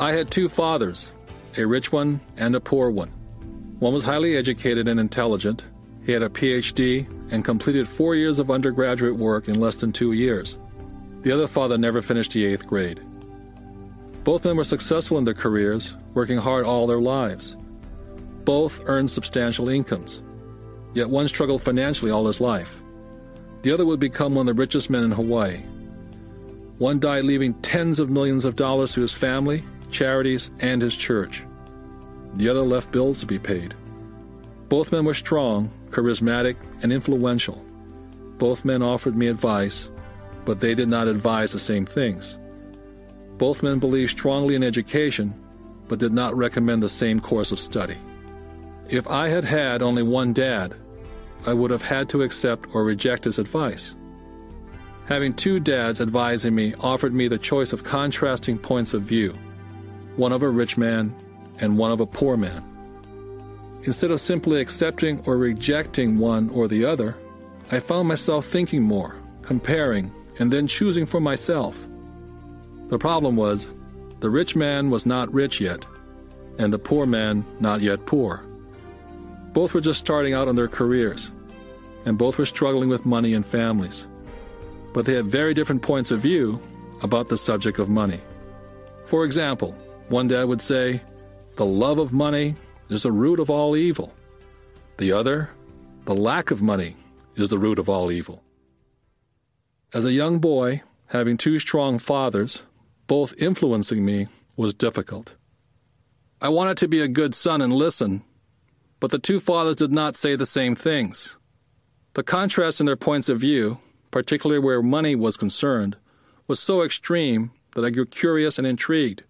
I had two fathers, a rich one and a poor one. One was highly educated and intelligent. He had a PhD and completed four years of undergraduate work in less than two years. The other father never finished the eighth grade. Both men were successful in their careers, working hard all their lives. Both earned substantial incomes. Yet one struggled financially all his life. The other would become one of the richest men in Hawaii. One died leaving tens of millions of dollars to his family, charities, and his church. The other left bills to be paid. Both men were strong, charismatic, and influential. Both men offered me advice, but they did not advise the same things. Both men believed strongly in education, but did not recommend the same course of study. If I had had only one dad, I would have had to accept or reject his advice. Having two dads advising me offered me the choice of contrasting points of view one of a rich man and one of a poor man. Instead of simply accepting or rejecting one or the other, I found myself thinking more, comparing, and then choosing for myself. The problem was, the rich man was not rich yet, and the poor man not yet poor. Both were just starting out on their careers, and both were struggling with money and families. But they had very different points of view about the subject of money. For example, one dad would say, The love of money is the root of all evil. The other, The lack of money is the root of all evil. As a young boy, having two strong fathers, both influencing me, was difficult. I wanted to be a good son and listen, but the two fathers did not say the same things. The contrast in their points of view, particularly where money was concerned, was so extreme that I grew curious and intrigued.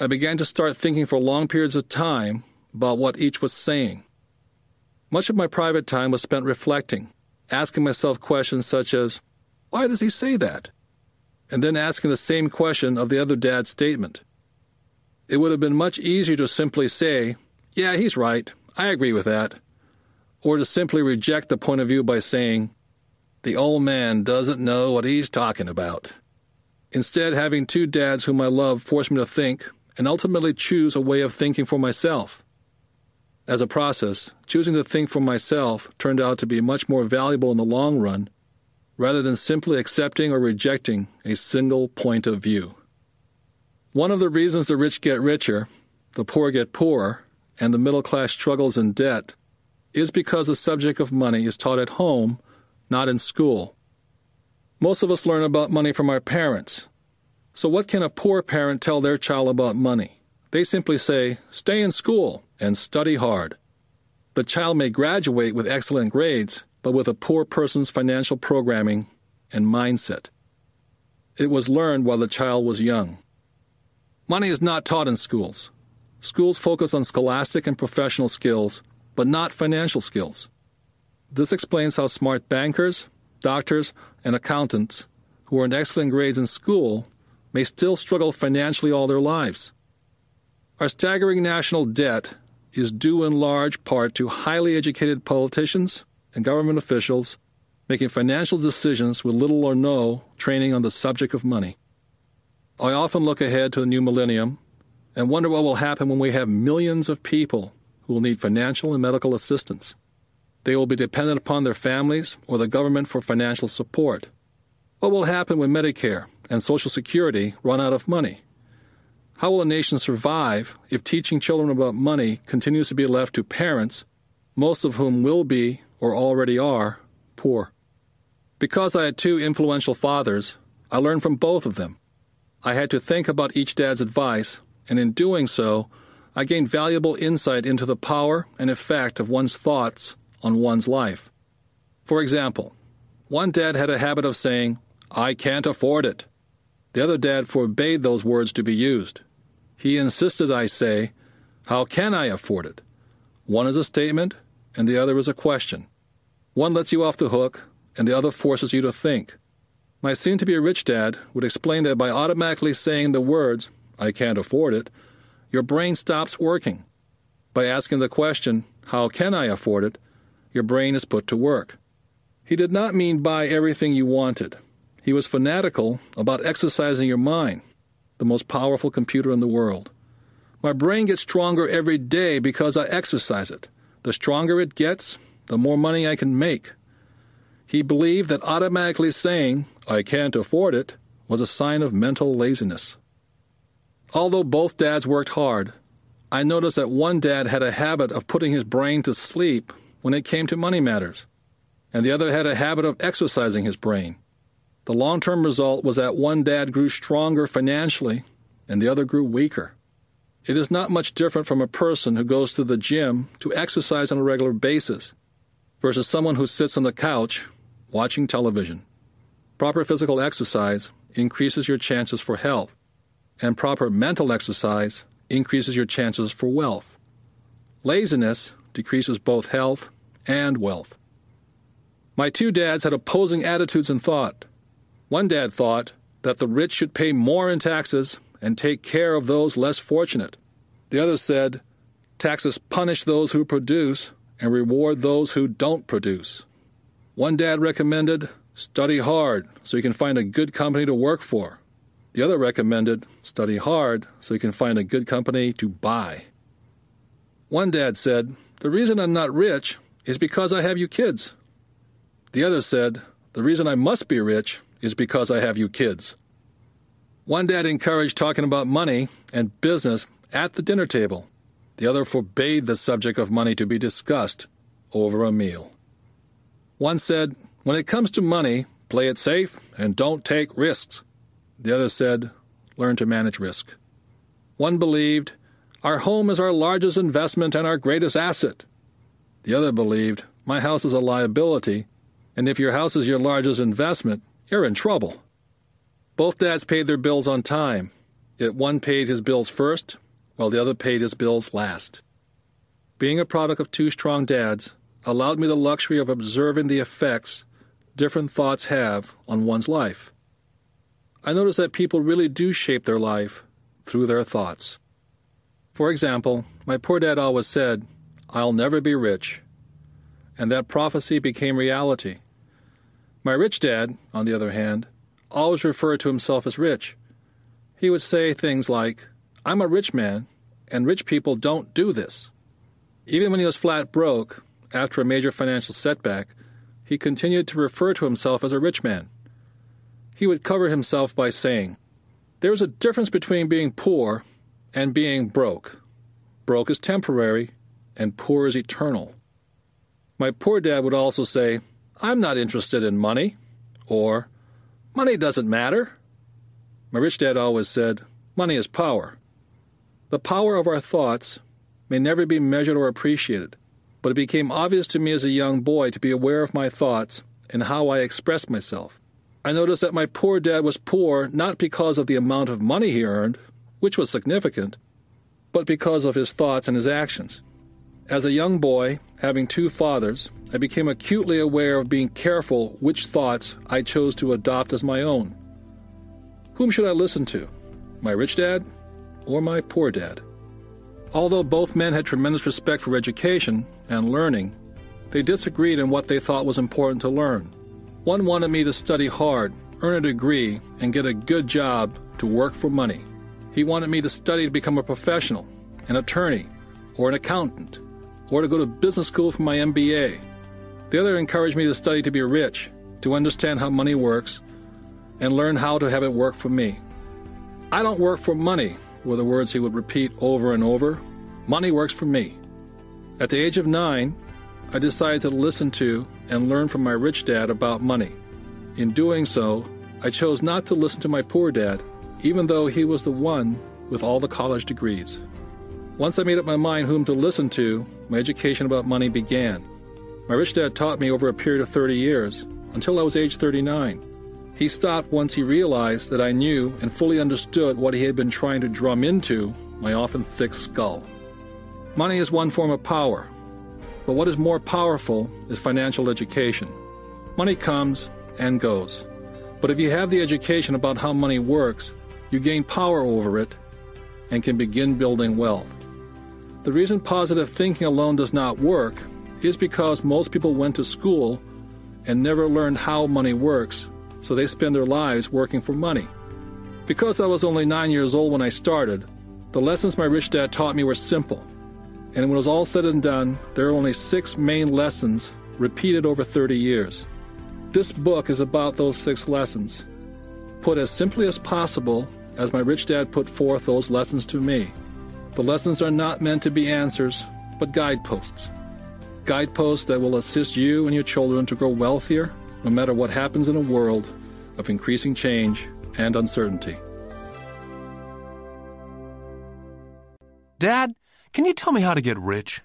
I began to start thinking for long periods of time about what each was saying. Much of my private time was spent reflecting, asking myself questions such as, Why does he say that? And then asking the same question of the other dad's statement. It would have been much easier to simply say, Yeah, he's right, I agree with that, or to simply reject the point of view by saying, The old man doesn't know what he's talking about. Instead, having two dads whom I love forced me to think and ultimately choose a way of thinking for myself. As a process, choosing to think for myself turned out to be much more valuable in the long run rather than simply accepting or rejecting a single point of view. One of the reasons the rich get richer, the poor get poorer, and the middle class struggles in debt is because the subject of money is taught at home, not in school. Most of us learn about money from our parents, so, what can a poor parent tell their child about money? They simply say, stay in school and study hard. The child may graduate with excellent grades, but with a poor person's financial programming and mindset. It was learned while the child was young. Money is not taught in schools. Schools focus on scholastic and professional skills, but not financial skills. This explains how smart bankers, doctors, and accountants who earned excellent grades in school may still struggle financially all their lives. Our staggering national debt is due in large part to highly educated politicians and government officials making financial decisions with little or no training on the subject of money. I often look ahead to the new millennium and wonder what will happen when we have millions of people who will need financial and medical assistance. They will be dependent upon their families or the government for financial support. What will happen when Medicare and Social Security run out of money? How will a nation survive if teaching children about money continues to be left to parents, most of whom will be, or already are, poor? Because I had two influential fathers, I learned from both of them. I had to think about each dad's advice, and in doing so, I gained valuable insight into the power and effect of one's thoughts on one's life. For example, one dad had a habit of saying, I can't afford it. The other dad forbade those words to be used. He insisted I say, How can I afford it? One is a statement, and the other is a question. One lets you off the hook, and the other forces you to think. My soon to be rich dad would explain that by automatically saying the words, I can't afford it, your brain stops working. By asking the question, How can I afford it? your brain is put to work. He did not mean buy everything you wanted. He was fanatical about exercising your mind. The most powerful computer in the world. My brain gets stronger every day because I exercise it. The stronger it gets, the more money I can make. He believed that automatically saying, I can't afford it, was a sign of mental laziness. Although both dads worked hard, I noticed that one dad had a habit of putting his brain to sleep when it came to money matters, and the other had a habit of exercising his brain. The long term result was that one dad grew stronger financially and the other grew weaker. It is not much different from a person who goes to the gym to exercise on a regular basis versus someone who sits on the couch watching television. Proper physical exercise increases your chances for health, and proper mental exercise increases your chances for wealth. Laziness decreases both health and wealth. My two dads had opposing attitudes and thought. One dad thought that the rich should pay more in taxes and take care of those less fortunate. The other said, taxes punish those who produce and reward those who don't produce. One dad recommended, study hard so you can find a good company to work for. The other recommended, study hard so you can find a good company to buy. One dad said, the reason I'm not rich is because I have you kids. The other said, the reason I must be rich is because I have you kids. One dad encouraged talking about money and business at the dinner table. The other forbade the subject of money to be discussed over a meal. One said, When it comes to money, play it safe and don't take risks. The other said, Learn to manage risk. One believed, Our home is our largest investment and our greatest asset. The other believed, My house is a liability, and if your house is your largest investment, you're in trouble. Both dads paid their bills on time, yet one paid his bills first, while the other paid his bills last. Being a product of two strong dads allowed me the luxury of observing the effects different thoughts have on one's life. I notice that people really do shape their life through their thoughts. For example, my poor dad always said, I'll never be rich. And that prophecy became reality. My rich dad, on the other hand, always referred to himself as rich. He would say things like, I'm a rich man, and rich people don't do this. Even when he was flat broke, after a major financial setback, he continued to refer to himself as a rich man. He would cover himself by saying, There's a difference between being poor and being broke. Broke is temporary, and poor is eternal. My poor dad would also say, I'm not interested in money. Or, money doesn't matter. My rich dad always said, money is power. The power of our thoughts may never be measured or appreciated, but it became obvious to me as a young boy to be aware of my thoughts and how I expressed myself. I noticed that my poor dad was poor not because of the amount of money he earned, which was significant, but because of his thoughts and his actions. As a young boy, having two fathers, I became acutely aware of being careful which thoughts I chose to adopt as my own. Whom should I listen to? My rich dad or my poor dad? Although both men had tremendous respect for education and learning, they disagreed in what they thought was important to learn. One wanted me to study hard, earn a degree, and get a good job to work for money. He wanted me to study to become a professional, an attorney, or an accountant or to go to business school for my MBA. The other encouraged me to study to be rich, to understand how money works, and learn how to have it work for me. I don't work for money, were the words he would repeat over and over. Money works for me. At the age of nine, I decided to listen to and learn from my rich dad about money. In doing so, I chose not to listen to my poor dad, even though he was the one with all the college degrees. Once I made up my mind whom to listen to, my education about money began. My rich dad taught me over a period of 30 years, until I was age 39. He stopped once he realized that I knew and fully understood what he had been trying to drum into my often thick skull. Money is one form of power, but what is more powerful is financial education. Money comes and goes, but if you have the education about how money works, you gain power over it and can begin building wealth. The reason positive thinking alone does not work is because most people went to school and never learned how money works, so they spend their lives working for money. Because I was only nine years old when I started, the lessons my rich dad taught me were simple. And when it was all said and done, there are only six main lessons repeated over 30 years. This book is about those six lessons, put as simply as possible as my rich dad put forth those lessons to me. The lessons are not meant to be answers, but guideposts. Guideposts that will assist you and your children to grow wealthier no matter what happens in a world of increasing change and uncertainty. Dad, can you tell me how to get rich?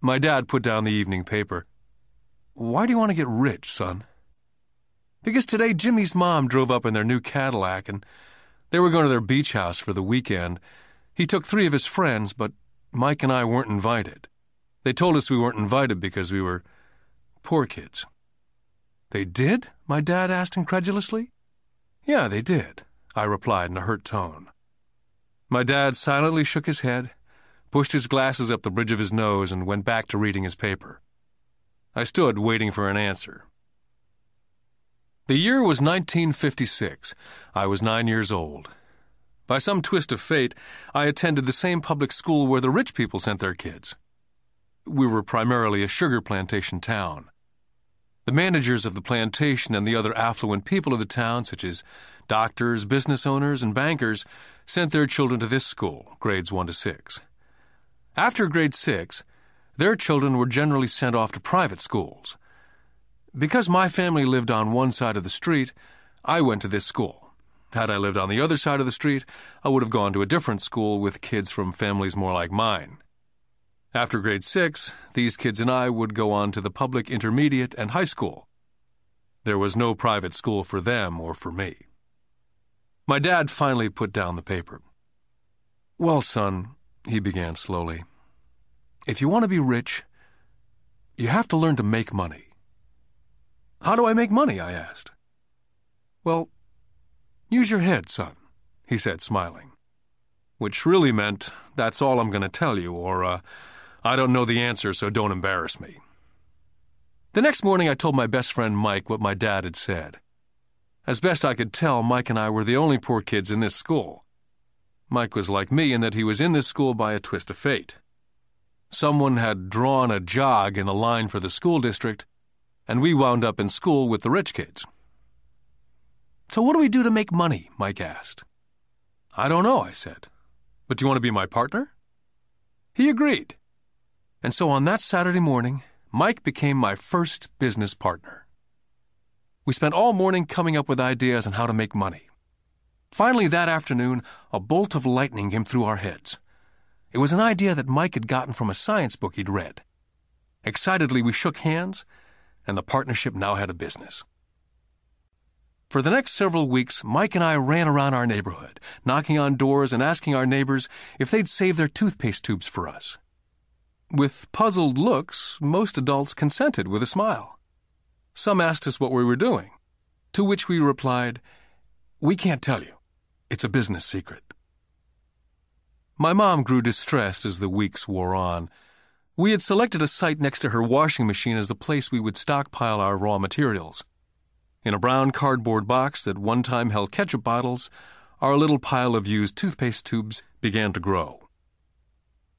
My dad put down the evening paper. Why do you want to get rich, son? Because today Jimmy's mom drove up in their new Cadillac and they were going to their beach house for the weekend. He took three of his friends, but Mike and I weren't invited. They told us we weren't invited because we were poor kids. They did? My dad asked incredulously. Yeah, they did, I replied in a hurt tone. My dad silently shook his head, pushed his glasses up the bridge of his nose, and went back to reading his paper. I stood waiting for an answer. The year was 1956. I was nine years old. By some twist of fate, I attended the same public school where the rich people sent their kids. We were primarily a sugar plantation town. The managers of the plantation and the other affluent people of the town, such as doctors, business owners, and bankers, sent their children to this school, grades 1 to 6. After grade 6, their children were generally sent off to private schools. Because my family lived on one side of the street, I went to this school. Had I lived on the other side of the street, I would have gone to a different school with kids from families more like mine. After grade six, these kids and I would go on to the public intermediate and high school. There was no private school for them or for me. My dad finally put down the paper. Well, son, he began slowly, if you want to be rich, you have to learn to make money. How do I make money? I asked. Well, use your head, son, he said, smiling. Which really meant, that's all I'm going to tell you, or, uh, I don't know the answer, so don't embarrass me. The next morning, I told my best friend Mike what my dad had said. As best I could tell, Mike and I were the only poor kids in this school. Mike was like me in that he was in this school by a twist of fate. Someone had drawn a jog in the line for the school district, and we wound up in school with the rich kids. So, what do we do to make money? Mike asked. I don't know, I said. But do you want to be my partner? He agreed. And so on that Saturday morning, Mike became my first business partner. We spent all morning coming up with ideas on how to make money. Finally, that afternoon, a bolt of lightning came through our heads. It was an idea that Mike had gotten from a science book he'd read. Excitedly, we shook hands, and the partnership now had a business. For the next several weeks, Mike and I ran around our neighborhood, knocking on doors and asking our neighbors if they'd save their toothpaste tubes for us. With puzzled looks, most adults consented with a smile. Some asked us what we were doing, to which we replied, We can't tell you. It's a business secret. My mom grew distressed as the weeks wore on. We had selected a site next to her washing machine as the place we would stockpile our raw materials. In a brown cardboard box that one time held ketchup bottles, our little pile of used toothpaste tubes began to grow.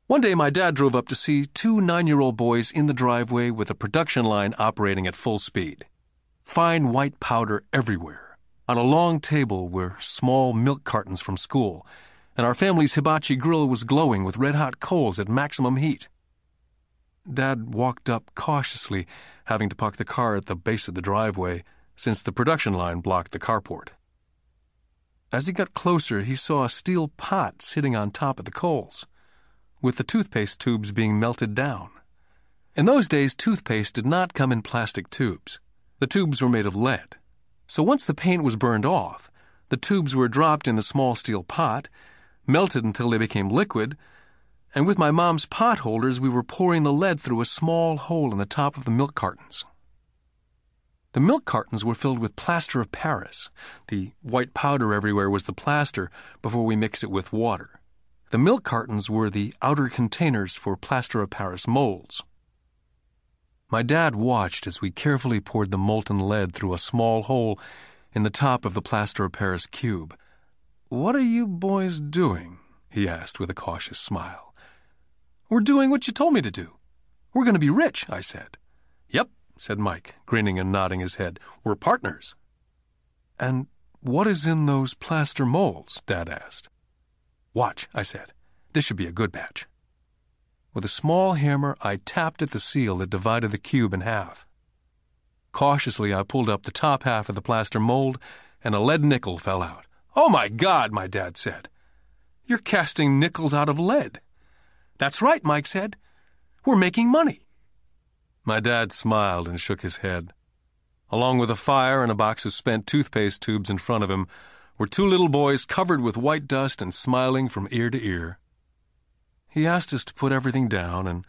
One day, my dad drove up to see two nine year old boys in the driveway with a production line operating at full speed. Fine white powder everywhere. On a long table were small milk cartons from school, and our family's hibachi grill was glowing with red hot coals at maximum heat. Dad walked up cautiously, having to park the car at the base of the driveway, since the production line blocked the carport. As he got closer, he saw a steel pot sitting on top of the coals with the toothpaste tubes being melted down. In those days, toothpaste did not come in plastic tubes. The tubes were made of lead. So once the paint was burned off, the tubes were dropped in the small steel pot, melted until they became liquid, and with my mom's pot holders, we were pouring the lead through a small hole in the top of the milk cartons. The milk cartons were filled with plaster of Paris. The white powder everywhere was the plaster before we mixed it with water. The milk cartons were the outer containers for plaster of Paris molds. My dad watched as we carefully poured the molten lead through a small hole in the top of the plaster of Paris cube, What are you boys doing? he asked with a cautious smile. We're doing what you told me to do. We're going to be rich, I said. Yep, said Mike, grinning and nodding his head. We're partners. And what is in those plaster molds? Dad asked. Watch, I said. This should be a good batch. With a small hammer, I tapped at the seal that divided the cube in half. Cautiously, I pulled up the top half of the plaster mold, and a lead nickel fell out. Oh my God, my dad said. You're casting nickels out of lead. That's right, Mike said. We're making money. My dad smiled and shook his head. Along with a fire and a box of spent toothpaste tubes in front of him were two little boys covered with white dust and smiling from ear to ear. He asked us to put everything down and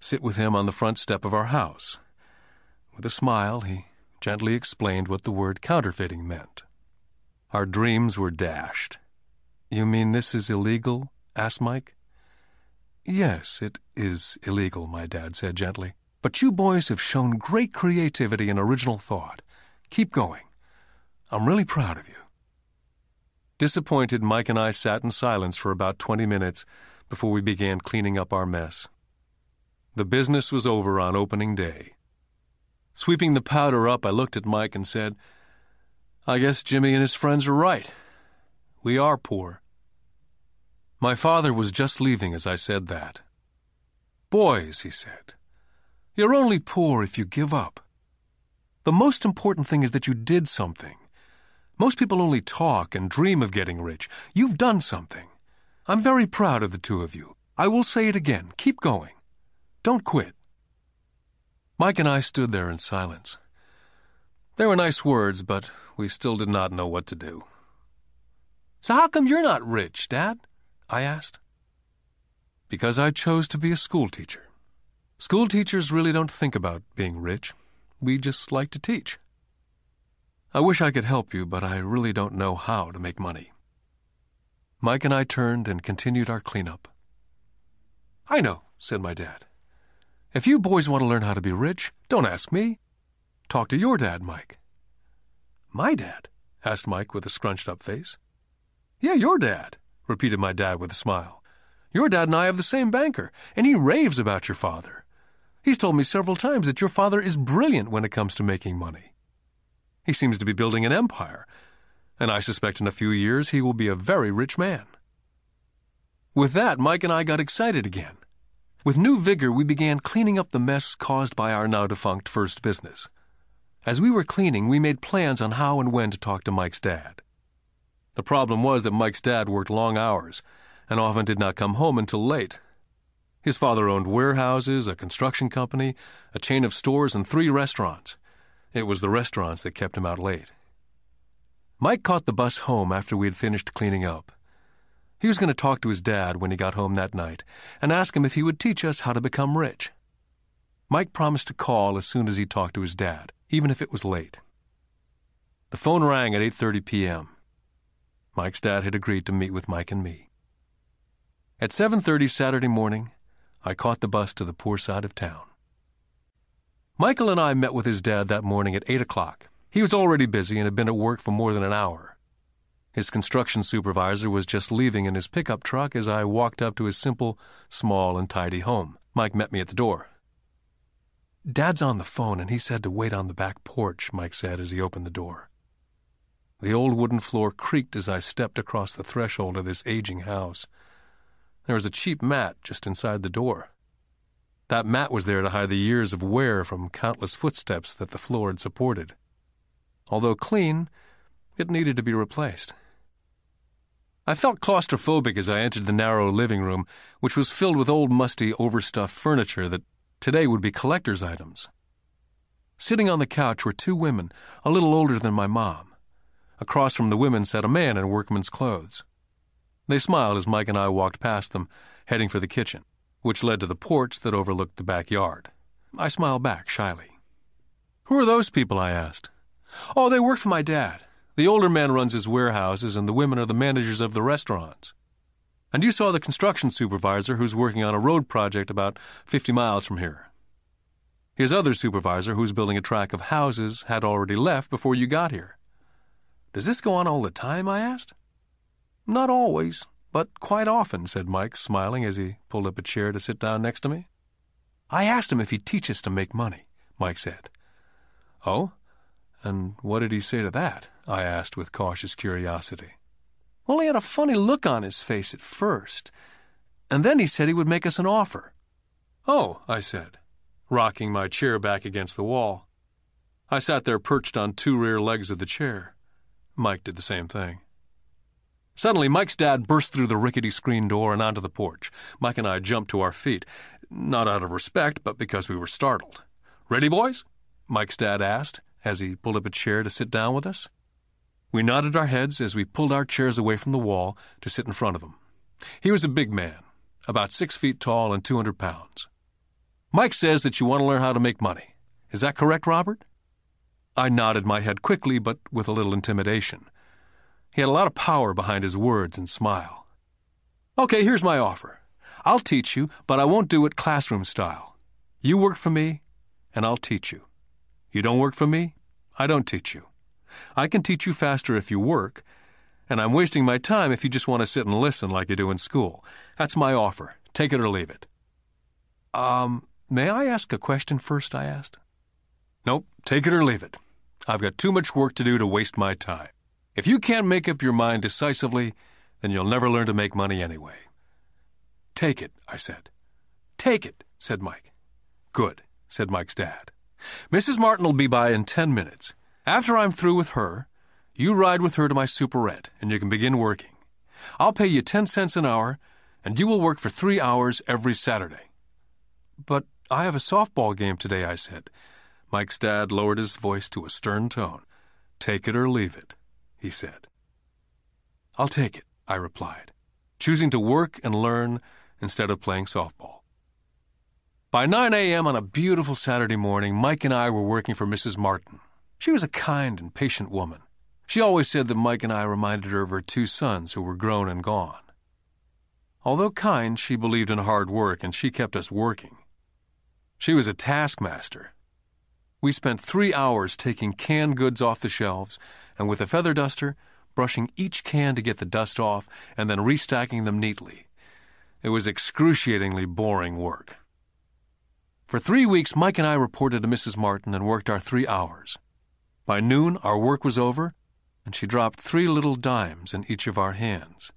sit with him on the front step of our house. With a smile, he gently explained what the word counterfeiting meant. Our dreams were dashed. You mean this is illegal? asked Mike. Yes, it is illegal, my dad said gently. But you boys have shown great creativity and original thought. Keep going. I'm really proud of you. Disappointed, Mike and I sat in silence for about 20 minutes before we began cleaning up our mess. The business was over on opening day. Sweeping the powder up, I looked at Mike and said, I guess Jimmy and his friends are right. We are poor. My father was just leaving as I said that. Boys, he said, you're only poor if you give up. The most important thing is that you did something. Most people only talk and dream of getting rich. You've done something. I'm very proud of the two of you. I will say it again. Keep going. Don't quit. Mike and I stood there in silence. They were nice words, but we still did not know what to do. So how come you're not rich, Dad? I asked. Because I chose to be a schoolteacher. School teachers really don't think about being rich. We just like to teach. I wish I could help you, but I really don't know how to make money. Mike and I turned and continued our cleanup. I know, said my dad. If you boys want to learn how to be rich, don't ask me. Talk to your dad, Mike. My dad? asked Mike with a scrunched up face. Yeah, your dad, repeated my dad with a smile. Your dad and I have the same banker, and he raves about your father. He's told me several times that your father is brilliant when it comes to making money. He seems to be building an empire, and I suspect in a few years he will be a very rich man. With that, Mike and I got excited again. With new vigor, we began cleaning up the mess caused by our now defunct first business. As we were cleaning, we made plans on how and when to talk to Mike's dad. The problem was that Mike's dad worked long hours and often did not come home until late. His father owned warehouses, a construction company, a chain of stores, and three restaurants. It was the restaurants that kept him out late. Mike caught the bus home after we had finished cleaning up. He was going to talk to his dad when he got home that night and ask him if he would teach us how to become rich. Mike promised to call as soon as he talked to his dad, even if it was late. The phone rang at 8:30 p.m. Mike's dad had agreed to meet with Mike and me. At 7:30 Saturday morning, I caught the bus to the poor side of town. Michael and I met with his dad that morning at 8 o'clock. He was already busy and had been at work for more than an hour. His construction supervisor was just leaving in his pickup truck as I walked up to his simple, small, and tidy home. Mike met me at the door. Dad's on the phone, and he said to wait on the back porch, Mike said as he opened the door. The old wooden floor creaked as I stepped across the threshold of this aging house. There was a cheap mat just inside the door. That mat was there to hide the years of wear from countless footsteps that the floor had supported. Although clean, it needed to be replaced. I felt claustrophobic as I entered the narrow living room, which was filled with old, musty, overstuffed furniture that today would be collector's items. Sitting on the couch were two women, a little older than my mom. Across from the women sat a man in workman's clothes. They smiled as Mike and I walked past them, heading for the kitchen, which led to the porch that overlooked the backyard. I smiled back shyly. Who are those people? I asked. Oh, they work for my dad. The older man runs his warehouses, and the women are the managers of the restaurants. And you saw the construction supervisor who's working on a road project about 50 miles from here. His other supervisor, who's building a track of houses, had already left before you got here. Does this go on all the time? I asked. Not always, but quite often, said Mike, smiling as he pulled up a chair to sit down next to me. I asked him if he'd teach us to make money, Mike said. Oh? And what did he say to that? I asked with cautious curiosity. Well, he had a funny look on his face at first, and then he said he would make us an offer. Oh, I said, rocking my chair back against the wall. I sat there perched on two rear legs of the chair. Mike did the same thing. Suddenly, Mike's dad burst through the rickety screen door and onto the porch. Mike and I jumped to our feet, not out of respect, but because we were startled. Ready, boys? Mike's dad asked as he pulled up a chair to sit down with us. We nodded our heads as we pulled our chairs away from the wall to sit in front of him. He was a big man, about six feet tall and 200 pounds. Mike says that you want to learn how to make money. Is that correct, Robert? I nodded my head quickly, but with a little intimidation. He had a lot of power behind his words and smile. Okay, here's my offer. I'll teach you, but I won't do it classroom style. You work for me, and I'll teach you. You don't work for me, I don't teach you. I can teach you faster if you work, and I'm wasting my time if you just want to sit and listen like you do in school. That's my offer. Take it or leave it. Um, may I ask a question first? I asked. Nope, take it or leave it. I've got too much work to do to waste my time. If you can't make up your mind decisively, then you'll never learn to make money anyway. Take it, I said. Take it, said Mike. Good, said Mike's dad. Mrs. Martin will be by in ten minutes. After I'm through with her, you ride with her to my superette, and you can begin working. I'll pay you ten cents an hour, and you will work for three hours every Saturday. But I have a softball game today, I said. Mike's dad lowered his voice to a stern tone. Take it or leave it he said. I'll take it, I replied, choosing to work and learn instead of playing softball. By 9 a.m. on a beautiful Saturday morning, Mike and I were working for Mrs. Martin. She was a kind and patient woman. She always said that Mike and I reminded her of her two sons who were grown and gone. Although kind, she believed in hard work and she kept us working. She was a taskmaster. We spent three hours taking canned goods off the shelves and with a feather duster, brushing each can to get the dust off, and then restacking them neatly. It was excruciatingly boring work. For three weeks, Mike and I reported to Mrs. Martin and worked our three hours. By noon, our work was over, and she dropped three little dimes in each of our hands.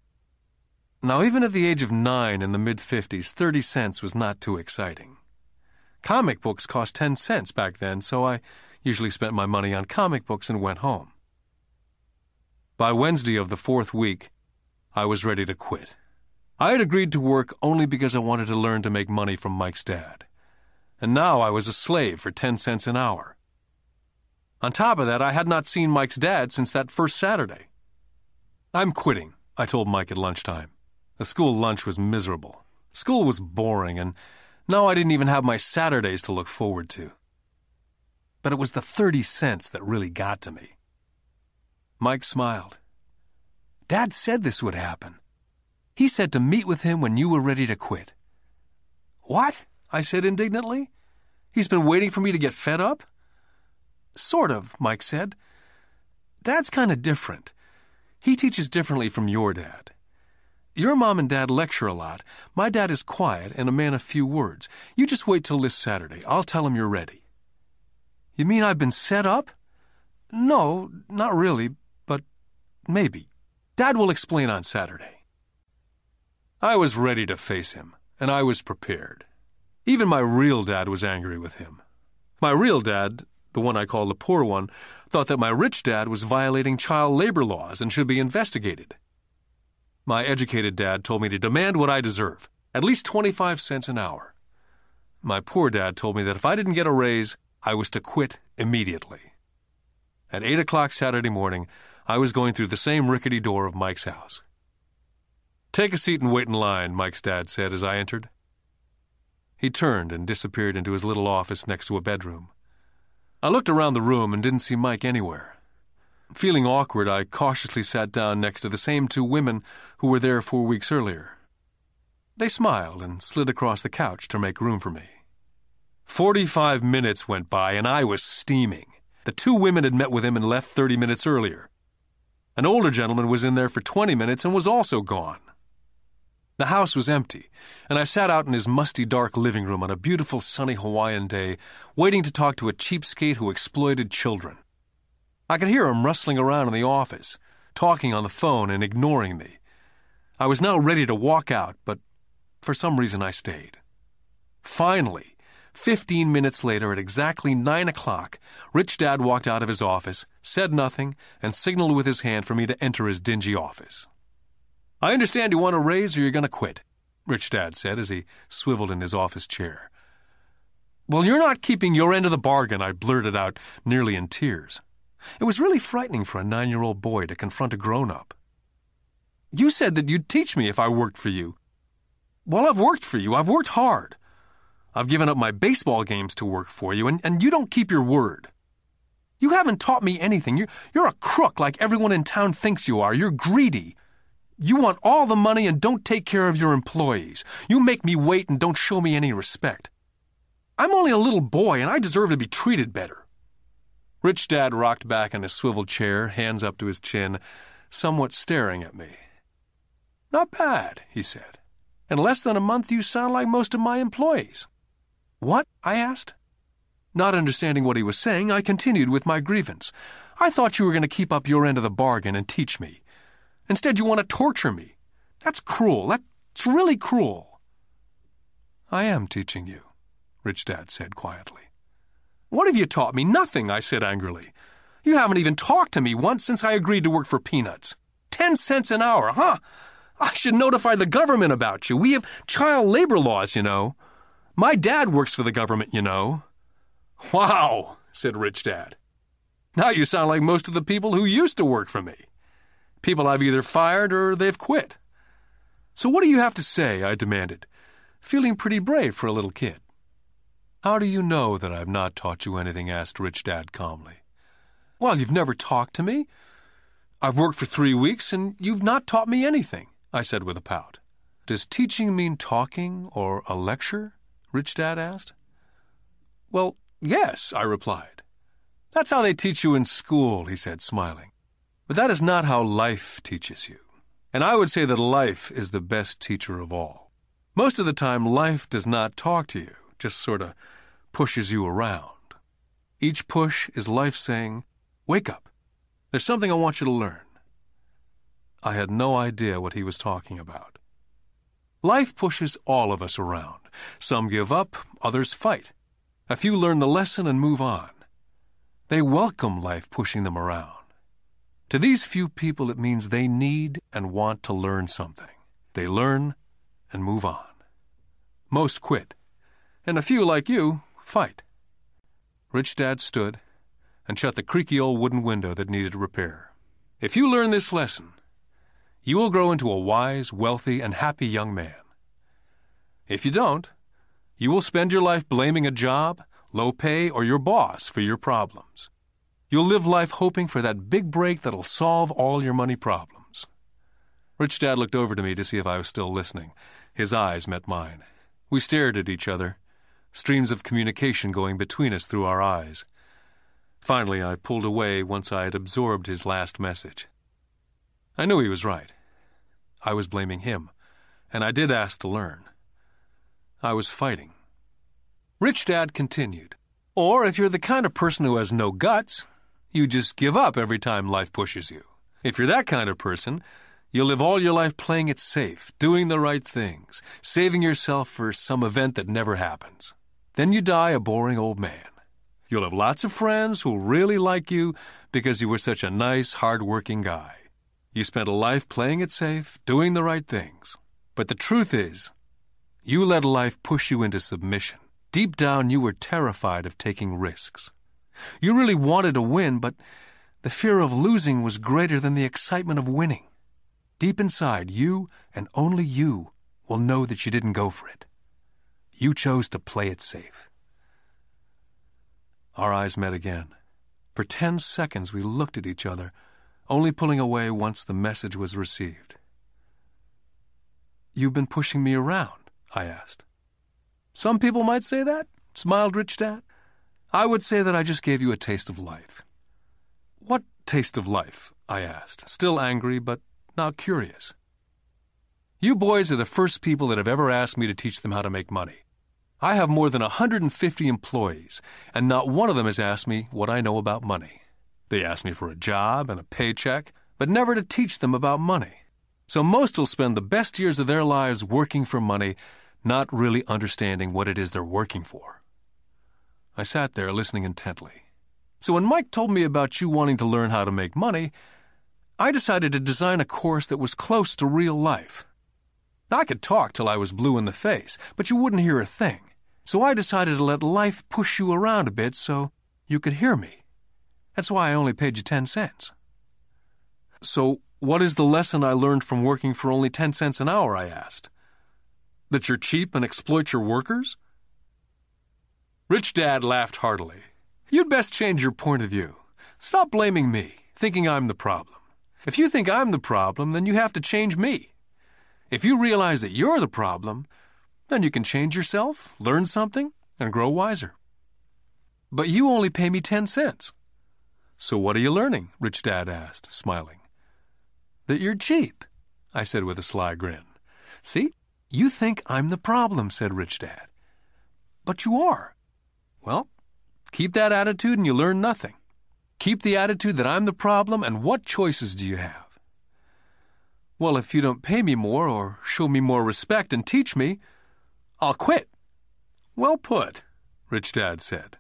Now, even at the age of nine in the mid 50s, 30 cents was not too exciting. Comic books cost 10 cents back then, so I usually spent my money on comic books and went home. By Wednesday of the fourth week, I was ready to quit. I had agreed to work only because I wanted to learn to make money from Mike's dad. And now I was a slave for 10 cents an hour. On top of that, I had not seen Mike's dad since that first Saturday. I'm quitting, I told Mike at lunchtime. The school lunch was miserable. School was boring, and now I didn't even have my Saturdays to look forward to. But it was the 30 cents that really got to me. Mike smiled. Dad said this would happen. He said to meet with him when you were ready to quit. What? I said indignantly. He's been waiting for me to get fed up? Sort of, Mike said. Dad's kind of different. He teaches differently from your dad. Your mom and dad lecture a lot. My dad is quiet and a man of few words. You just wait till this Saturday. I'll tell him you're ready. You mean I've been set up? No, not really, Maybe. Dad will explain on Saturday. I was ready to face him, and I was prepared. Even my real dad was angry with him. My real dad, the one I call the poor one, thought that my rich dad was violating child labor laws and should be investigated. My educated dad told me to demand what I deserve, at least 25 cents an hour. My poor dad told me that if I didn't get a raise, I was to quit immediately. At 8 o'clock Saturday morning, I was going through the same rickety door of Mike's house. Take a seat and wait in line, Mike's dad said as I entered. He turned and disappeared into his little office next to a bedroom. I looked around the room and didn't see Mike anywhere. Feeling awkward, I cautiously sat down next to the same two women who were there four weeks earlier. They smiled and slid across the couch to make room for me. Forty five minutes went by and I was steaming. The two women had met with him and left thirty minutes earlier. An older gentleman was in there for 20 minutes and was also gone. The house was empty, and I sat out in his musty dark living room on a beautiful sunny Hawaiian day, waiting to talk to a cheapskate who exploited children. I could hear him rustling around in the office, talking on the phone and ignoring me. I was now ready to walk out, but for some reason I stayed. Finally, fifteen minutes later, at exactly nine o'clock, Rich Dad walked out of his office, said nothing, and signaled with his hand for me to enter his dingy office. I understand you want a raise or you're going to quit, Rich Dad said as he swiveled in his office chair. Well, you're not keeping your end of the bargain, I blurted out, nearly in tears. It was really frightening for a nine year old boy to confront a grown up. You said that you'd teach me if I worked for you. Well, I've worked for you. I've worked hard. I've given up my baseball games to work for you, and, and you don't keep your word. You haven't taught me anything. You're, you're a crook like everyone in town thinks you are. You're greedy. You want all the money and don't take care of your employees. You make me wait and don't show me any respect. I'm only a little boy and I deserve to be treated better. Rich Dad rocked back in his swivel chair, hands up to his chin, somewhat staring at me. Not bad, he said. In less than a month, you sound like most of my employees. What? I asked. Not understanding what he was saying, I continued with my grievance. I thought you were going to keep up your end of the bargain and teach me. Instead, you want to torture me. That's cruel. That's really cruel. I am teaching you, Rich Dad said quietly. What have you taught me? Nothing, I said angrily. You haven't even talked to me once since I agreed to work for peanuts. Ten cents an hour, huh? I should notify the government about you. We have child labor laws, you know. My dad works for the government, you know. Wow, said Rich Dad. Now you sound like most of the people who used to work for me. People I've either fired or they've quit. So what do you have to say? I demanded, feeling pretty brave for a little kid. How do you know that I've not taught you anything? asked Rich Dad calmly. Well, you've never talked to me. I've worked for three weeks and you've not taught me anything, I said with a pout. Does teaching mean talking or a lecture? Rich Dad asked. Well, yes, I replied. That's how they teach you in school, he said, smiling. But that is not how life teaches you. And I would say that life is the best teacher of all. Most of the time, life does not talk to you, just sort of pushes you around. Each push is life saying, Wake up. There's something I want you to learn. I had no idea what he was talking about. Life pushes all of us around. Some give up, others fight. A few learn the lesson and move on. They welcome life pushing them around. To these few people, it means they need and want to learn something. They learn and move on. Most quit, and a few, like you, fight. Rich Dad stood and shut the creaky old wooden window that needed repair. If you learn this lesson, you will grow into a wise, wealthy, and happy young man. If you don't, you will spend your life blaming a job, low pay, or your boss for your problems. You'll live life hoping for that big break that'll solve all your money problems. Rich Dad looked over to me to see if I was still listening. His eyes met mine. We stared at each other, streams of communication going between us through our eyes. Finally, I pulled away once I had absorbed his last message. I knew he was right. I was blaming him, and I did ask to learn. I was fighting. Rich Dad continued. Or if you're the kind of person who has no guts, you just give up every time life pushes you. If you're that kind of person, you'll live all your life playing it safe, doing the right things, saving yourself for some event that never happens. Then you die a boring old man. You'll have lots of friends who'll really like you because you were such a nice, hard-working guy. You spent a life playing it safe, doing the right things. But the truth is, you let life push you into submission. Deep down, you were terrified of taking risks. You really wanted to win, but the fear of losing was greater than the excitement of winning. Deep inside, you and only you will know that you didn't go for it. You chose to play it safe. Our eyes met again. For ten seconds, we looked at each other, only pulling away once the message was received. You've been pushing me around, I asked. Some people might say that, smiled Rich Dad. I would say that I just gave you a taste of life. What taste of life? I asked, still angry, but now curious. You boys are the first people that have ever asked me to teach them how to make money. I have more than 150 employees, and not one of them has asked me what I know about money. They ask me for a job and a paycheck, but never to teach them about money. So most will spend the best years of their lives working for money, not really understanding what it is they're working for. I sat there listening intently. So when Mike told me about you wanting to learn how to make money, I decided to design a course that was close to real life. Now, I could talk till I was blue in the face, but you wouldn't hear a thing. So I decided to let life push you around a bit so you could hear me. That's why I only paid you 10 cents. So, what is the lesson I learned from working for only 10 cents an hour? I asked. That you're cheap and exploit your workers? Rich Dad laughed heartily. You'd best change your point of view. Stop blaming me, thinking I'm the problem. If you think I'm the problem, then you have to change me. If you realize that you're the problem, then you can change yourself, learn something, and grow wiser. But you only pay me 10 cents. So what are you learning? Rich Dad asked, smiling. That you're cheap, I said with a sly grin. See, you think I'm the problem, said Rich Dad. But you are. Well, keep that attitude and you learn nothing. Keep the attitude that I'm the problem, and what choices do you have? Well, if you don't pay me more or show me more respect and teach me, I'll quit. Well put, Rich Dad said.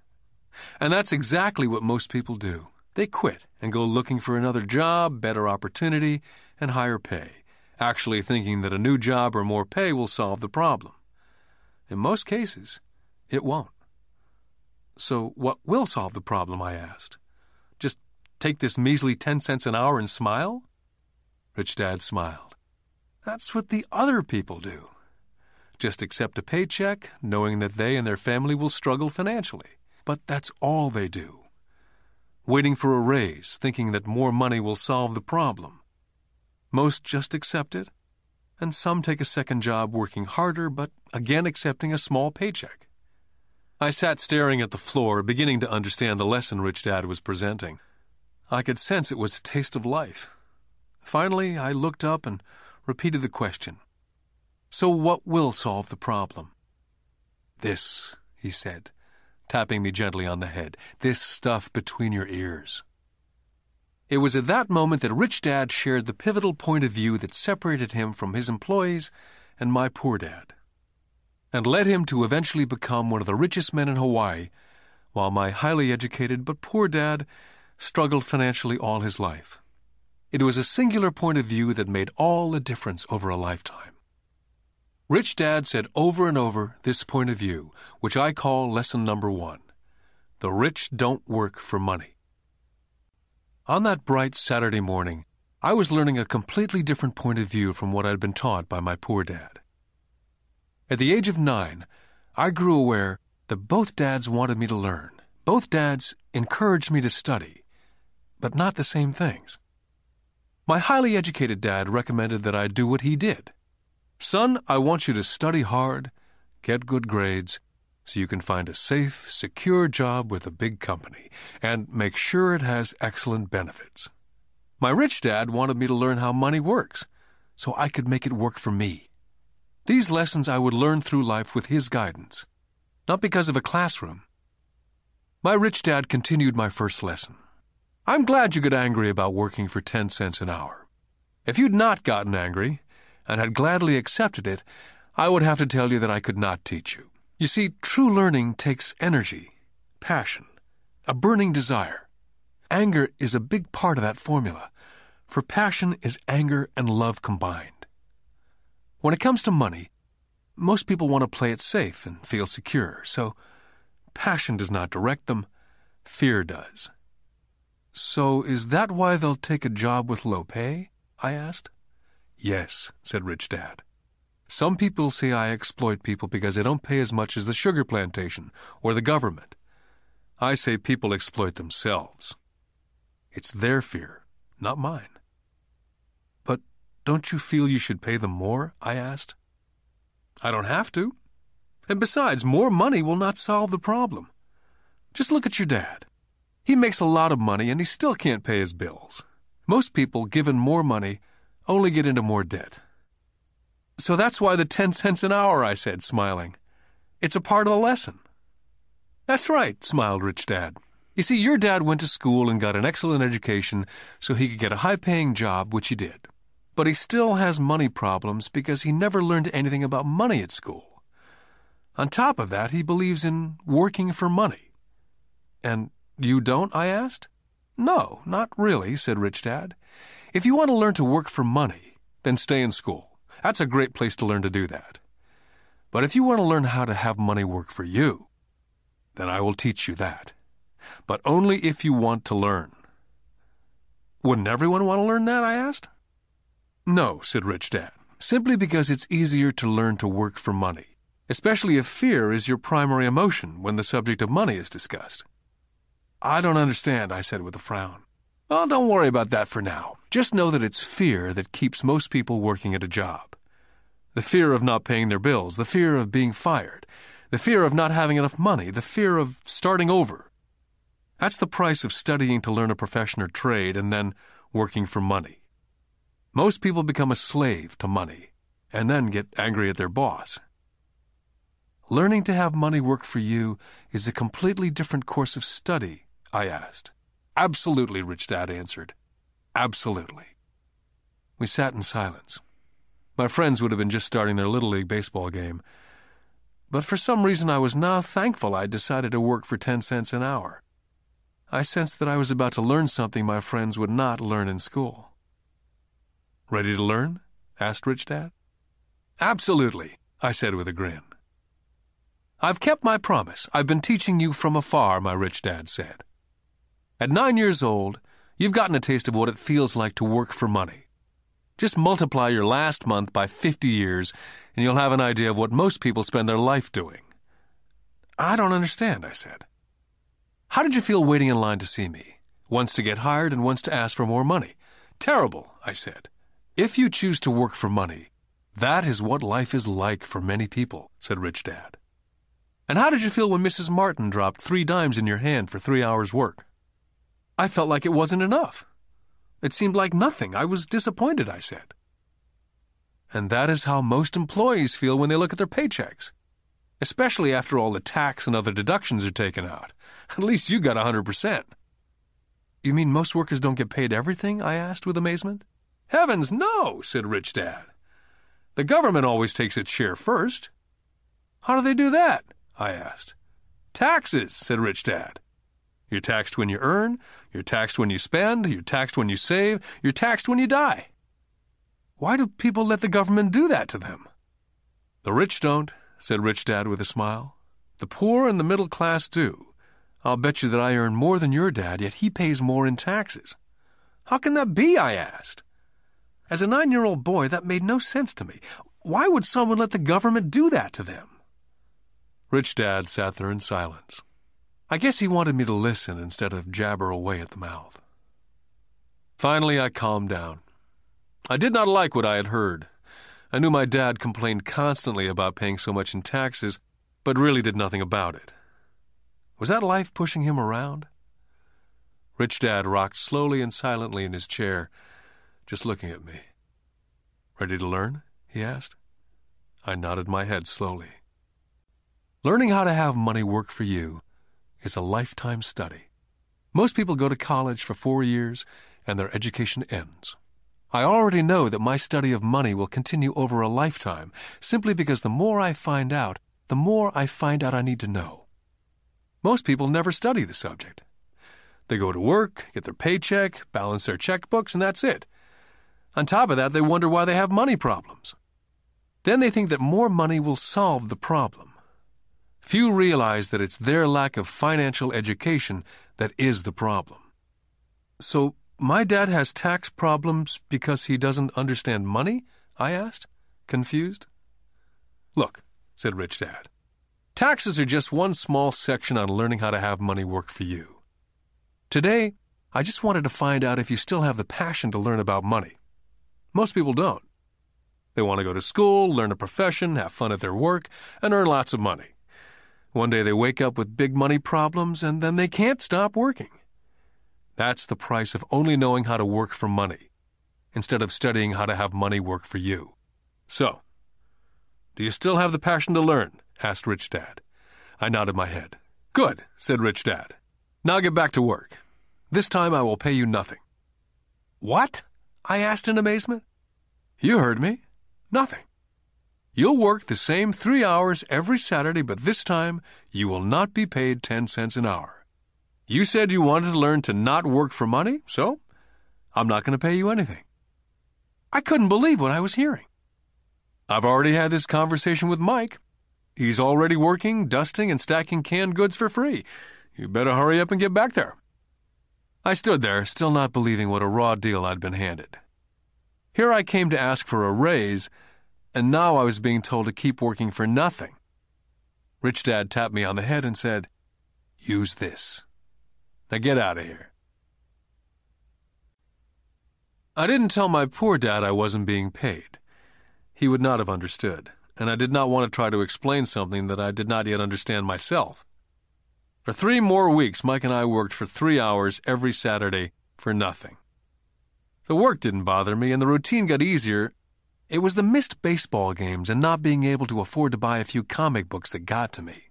And that's exactly what most people do. They quit and go looking for another job, better opportunity, and higher pay, actually thinking that a new job or more pay will solve the problem. In most cases, it won't. So, what will solve the problem? I asked. Just take this measly 10 cents an hour and smile? Rich Dad smiled. That's what the other people do. Just accept a paycheck, knowing that they and their family will struggle financially. But that's all they do. Waiting for a raise, thinking that more money will solve the problem. Most just accept it, and some take a second job working harder, but again accepting a small paycheck. I sat staring at the floor, beginning to understand the lesson Rich Dad was presenting. I could sense it was a taste of life. Finally, I looked up and repeated the question. So, what will solve the problem? This, he said, tapping me gently on the head. This stuff between your ears. It was at that moment that Rich Dad shared the pivotal point of view that separated him from his employees and my poor dad, and led him to eventually become one of the richest men in Hawaii, while my highly educated but poor dad struggled financially all his life. It was a singular point of view that made all the difference over a lifetime. Rich Dad said over and over this point of view, which I call lesson number one The rich don't work for money. On that bright Saturday morning, I was learning a completely different point of view from what I'd been taught by my poor dad. At the age of nine, I grew aware that both dads wanted me to learn. Both dads encouraged me to study, but not the same things. My highly educated dad recommended that I do what he did Son, I want you to study hard, get good grades, so you can find a safe, secure job with a big company, and make sure it has excellent benefits. My rich dad wanted me to learn how money works, so I could make it work for me. These lessons I would learn through life with his guidance, not because of a classroom. My rich dad continued my first lesson. I'm glad you got angry about working for 10 cents an hour. If you'd not gotten angry, and had gladly accepted it, I would have to tell you that I could not teach you. You see, true learning takes energy, passion, a burning desire. Anger is a big part of that formula, for passion is anger and love combined. When it comes to money, most people want to play it safe and feel secure, so passion does not direct them, fear does. So, is that why they'll take a job with low pay? I asked. Yes, said Rich Dad. Some people say I exploit people because they don't pay as much as the sugar plantation or the government. I say people exploit themselves. It's their fear, not mine. But don't you feel you should pay them more? I asked. I don't have to. And besides, more money will not solve the problem. Just look at your dad. He makes a lot of money and he still can't pay his bills. Most people, given more money, only get into more debt. So that's why the 10 cents an hour, I said, smiling. It's a part of the lesson. That's right, smiled Rich Dad. You see, your dad went to school and got an excellent education so he could get a high paying job, which he did. But he still has money problems because he never learned anything about money at school. On top of that, he believes in working for money. And you don't? I asked. No, not really, said Rich Dad. If you want to learn to work for money, then stay in school. That's a great place to learn to do that. But if you want to learn how to have money work for you, then I will teach you that but only if you want to learn. Wouldn't everyone want to learn that? I asked. No, said Rich Dad, simply because it's easier to learn to work for money, especially if fear is your primary emotion when the subject of money is discussed. I don't understand, I said with a frown. Well, don't worry about that for now. Just know that it's fear that keeps most people working at a job. The fear of not paying their bills, the fear of being fired, the fear of not having enough money, the fear of starting over, that's the price of studying to learn a profession or trade and then working for money. Most people become a slave to money and then get angry at their boss. Learning to have money work for you is a completely different course of study, I asked. Absolutely, Rich Dad answered. Absolutely. We sat in silence. My friends would have been just starting their Little League baseball game. But for some reason, I was now thankful I'd decided to work for 10 cents an hour. I sensed that I was about to learn something my friends would not learn in school. Ready to learn? asked Rich Dad. Absolutely, I said with a grin. I've kept my promise. I've been teaching you from afar, my rich dad said. At nine years old, you've gotten a taste of what it feels like to work for money. Just multiply your last month by 50 years, and you'll have an idea of what most people spend their life doing. I don't understand, I said. How did you feel waiting in line to see me? Once to get hired and once to ask for more money. Terrible, I said. If you choose to work for money, that is what life is like for many people, said Rich Dad. And how did you feel when Mrs. Martin dropped three dimes in your hand for three hours' work? I felt like it wasn't enough. It seemed like nothing. I was disappointed, I said. And that is how most employees feel when they look at their paychecks especially after all the tax and other deductions are taken out. At least you got a 100%. You mean most workers don't get paid everything? I asked with amazement. Heavens, no, said Rich Dad. The government always takes its share first. How do they do that? I asked. Taxes, said Rich Dad. You're taxed when you earn, you're taxed when you spend, you're taxed when you save, you're taxed when you die. Why do people let the government do that to them? The rich don't, said Rich Dad with a smile. The poor and the middle class do. I'll bet you that I earn more than your dad, yet he pays more in taxes. How can that be? I asked. As a nine year old boy, that made no sense to me. Why would someone let the government do that to them? Rich Dad sat there in silence. I guess he wanted me to listen instead of jabber away at the mouth. Finally, I calmed down. I did not like what I had heard, I knew my dad complained constantly about paying so much in taxes, but really did nothing about it. Was that life pushing him around? Rich Dad rocked slowly and silently in his chair, just looking at me. Ready to learn? he asked. I nodded my head slowly. Learning how to have money work for you is a lifetime study. Most people go to college for four years and their education ends. I already know that my study of money will continue over a lifetime, simply because the more I find out, the more I find out I need to know. Most people never study the subject. They go to work, get their paycheck, balance their checkbooks, and that's it. On top of that, they wonder why they have money problems. Then they think that more money will solve the problem. Few realize that it's their lack of financial education that is the problem. So, my dad has tax problems because he doesn't understand money? I asked, confused. Look, said Rich Dad, taxes are just one small section on learning how to have money work for you. Today, I just wanted to find out if you still have the passion to learn about money. Most people don't. They want to go to school, learn a profession, have fun at their work, and earn lots of money. One day they wake up with big money problems and then they can't stop working. That's the price of only knowing how to work for money, instead of studying how to have money work for you. So, do you still have the passion to learn? asked Rich Dad. I nodded my head. Good, said Rich Dad. Now get back to work. This time I will pay you nothing. What? I asked in amazement. You heard me. Nothing. You'll work the same three hours every Saturday, but this time you will not be paid 10 cents an hour. You said you wanted to learn to not work for money, so I'm not going to pay you anything. I couldn't believe what I was hearing. I've already had this conversation with Mike. He's already working, dusting, and stacking canned goods for free. You better hurry up and get back there. I stood there, still not believing what a raw deal I'd been handed. Here I came to ask for a raise, and now I was being told to keep working for nothing. Rich Dad tapped me on the head and said, Use this. Now get out of here. I didn't tell my poor dad I wasn't being paid. He would not have understood, and I did not want to try to explain something that I did not yet understand myself. For three more weeks, Mike and I worked for three hours every Saturday for nothing. The work didn't bother me, and the routine got easier. It was the missed baseball games and not being able to afford to buy a few comic books that got to me.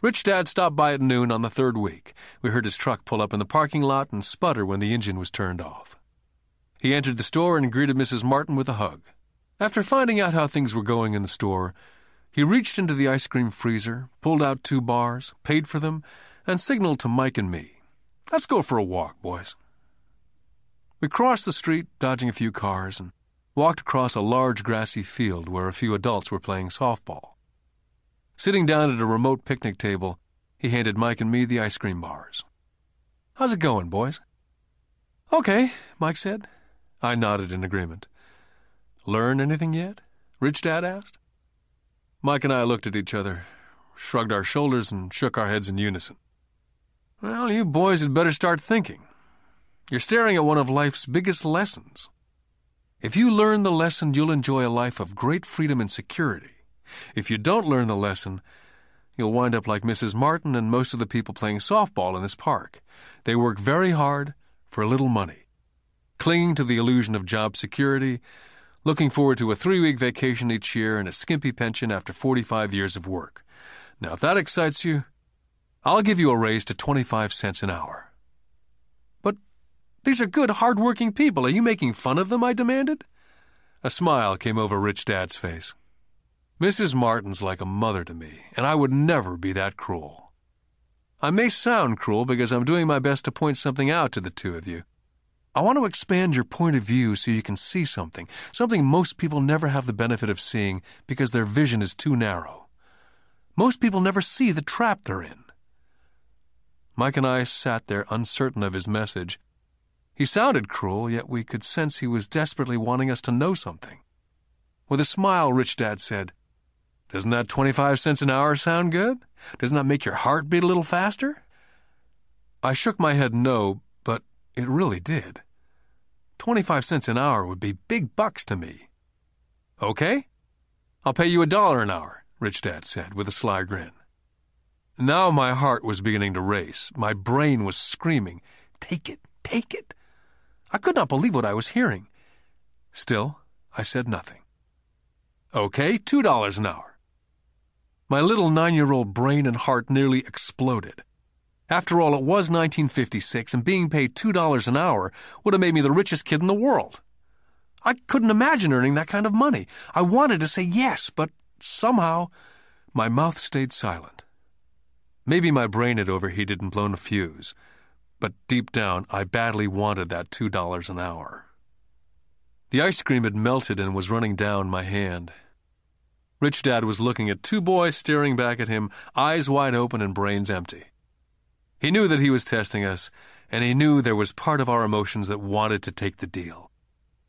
Rich Dad stopped by at noon on the third week. We heard his truck pull up in the parking lot and sputter when the engine was turned off. He entered the store and greeted Mrs. Martin with a hug. After finding out how things were going in the store, he reached into the ice cream freezer, pulled out two bars, paid for them, and signaled to Mike and me. Let's go for a walk, boys. We crossed the street, dodging a few cars, and walked across a large grassy field where a few adults were playing softball. Sitting down at a remote picnic table, he handed Mike and me the ice cream bars. How's it going, boys? Okay, Mike said. I nodded in agreement. Learn anything yet? Rich Dad asked. Mike and I looked at each other, shrugged our shoulders, and shook our heads in unison. Well, you boys had better start thinking. You're staring at one of life's biggest lessons. If you learn the lesson, you'll enjoy a life of great freedom and security. If you don't learn the lesson, you'll wind up like Mrs. Martin and most of the people playing softball in this park. They work very hard for a little money, clinging to the illusion of job security looking forward to a three week vacation each year and a skimpy pension after 45 years of work. Now, if that excites you, I'll give you a raise to 25 cents an hour. These are good, hard-working people. Are you making fun of them? I demanded. A smile came over Rich Dad's face. Mrs. Martin's like a mother to me, and I would never be that cruel. I may sound cruel because I'm doing my best to point something out to the two of you, I want to expand your point of view so you can see something, something most people never have the benefit of seeing because their vision is too narrow. Most people never see the trap they're in. Mike and I sat there uncertain of his message. He sounded cruel, yet we could sense he was desperately wanting us to know something. With a smile, Rich Dad said, Doesn't that 25 cents an hour sound good? Doesn't that make your heart beat a little faster? I shook my head no, but it really did. 25 cents an hour would be big bucks to me. Okay? I'll pay you a dollar an hour, Rich Dad said with a sly grin. Now my heart was beginning to race. My brain was screaming, Take it, take it. I could not believe what I was hearing. Still, I said nothing. Okay, two dollars an hour. My little nine year old brain and heart nearly exploded. After all, it was 1956, and being paid $2 an hour would have made me the richest kid in the world. I couldn't imagine earning that kind of money. I wanted to say yes, but somehow my mouth stayed silent. Maybe my brain had overheated and blown a fuse, but deep down I badly wanted that $2 an hour. The ice cream had melted and was running down my hand. Rich Dad was looking at two boys staring back at him, eyes wide open and brains empty. He knew that he was testing us, and he knew there was part of our emotions that wanted to take the deal.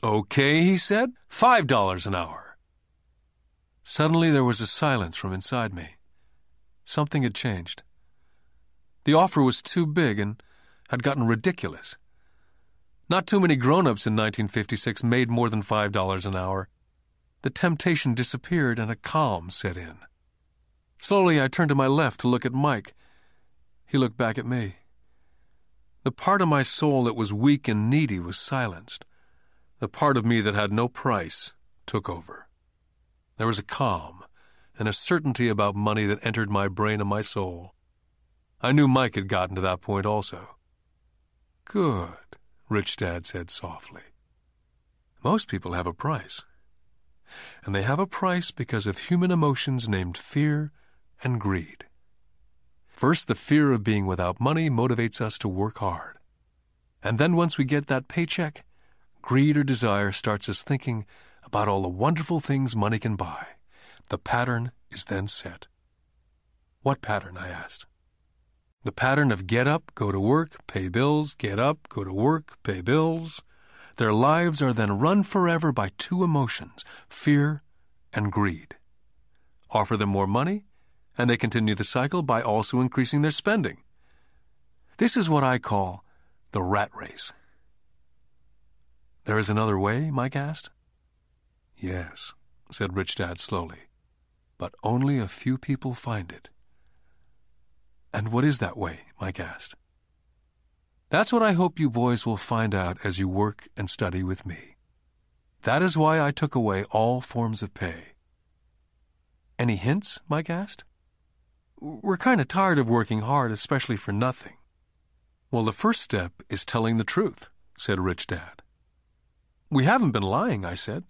Okay, he said, five dollars an hour. Suddenly there was a silence from inside me. Something had changed. The offer was too big and had gotten ridiculous. Not too many grown ups in 1956 made more than $5 an hour. The temptation disappeared and a calm set in. Slowly I turned to my left to look at Mike he looked back at me. The part of my soul that was weak and needy was silenced. The part of me that had no price took over. There was a calm and a certainty about money that entered my brain and my soul. I knew Mike had gotten to that point also. Good, Rich Dad said softly. Most people have a price. And they have a price because of human emotions named fear and greed. First, the fear of being without money motivates us to work hard. And then once we get that paycheck, greed or desire starts us thinking about all the wonderful things money can buy. The pattern is then set. What pattern? I asked. The pattern of get up, go to work, pay bills, get up, go to work, pay bills. Their lives are then run forever by two emotions fear and greed. Offer them more money, and they continue the cycle by also increasing their spending. This is what I call the rat race. There is another way? Mike asked. Yes, said Rich Dad slowly, but only a few people find it. And what is that way? Mike asked. That's what I hope you boys will find out as you work and study with me. That is why I took away all forms of pay. Any hints? Mike asked. We're kind of tired of working hard, especially for nothing. Well, the first step is telling the truth, said Rich Dad. We haven't been lying, I said.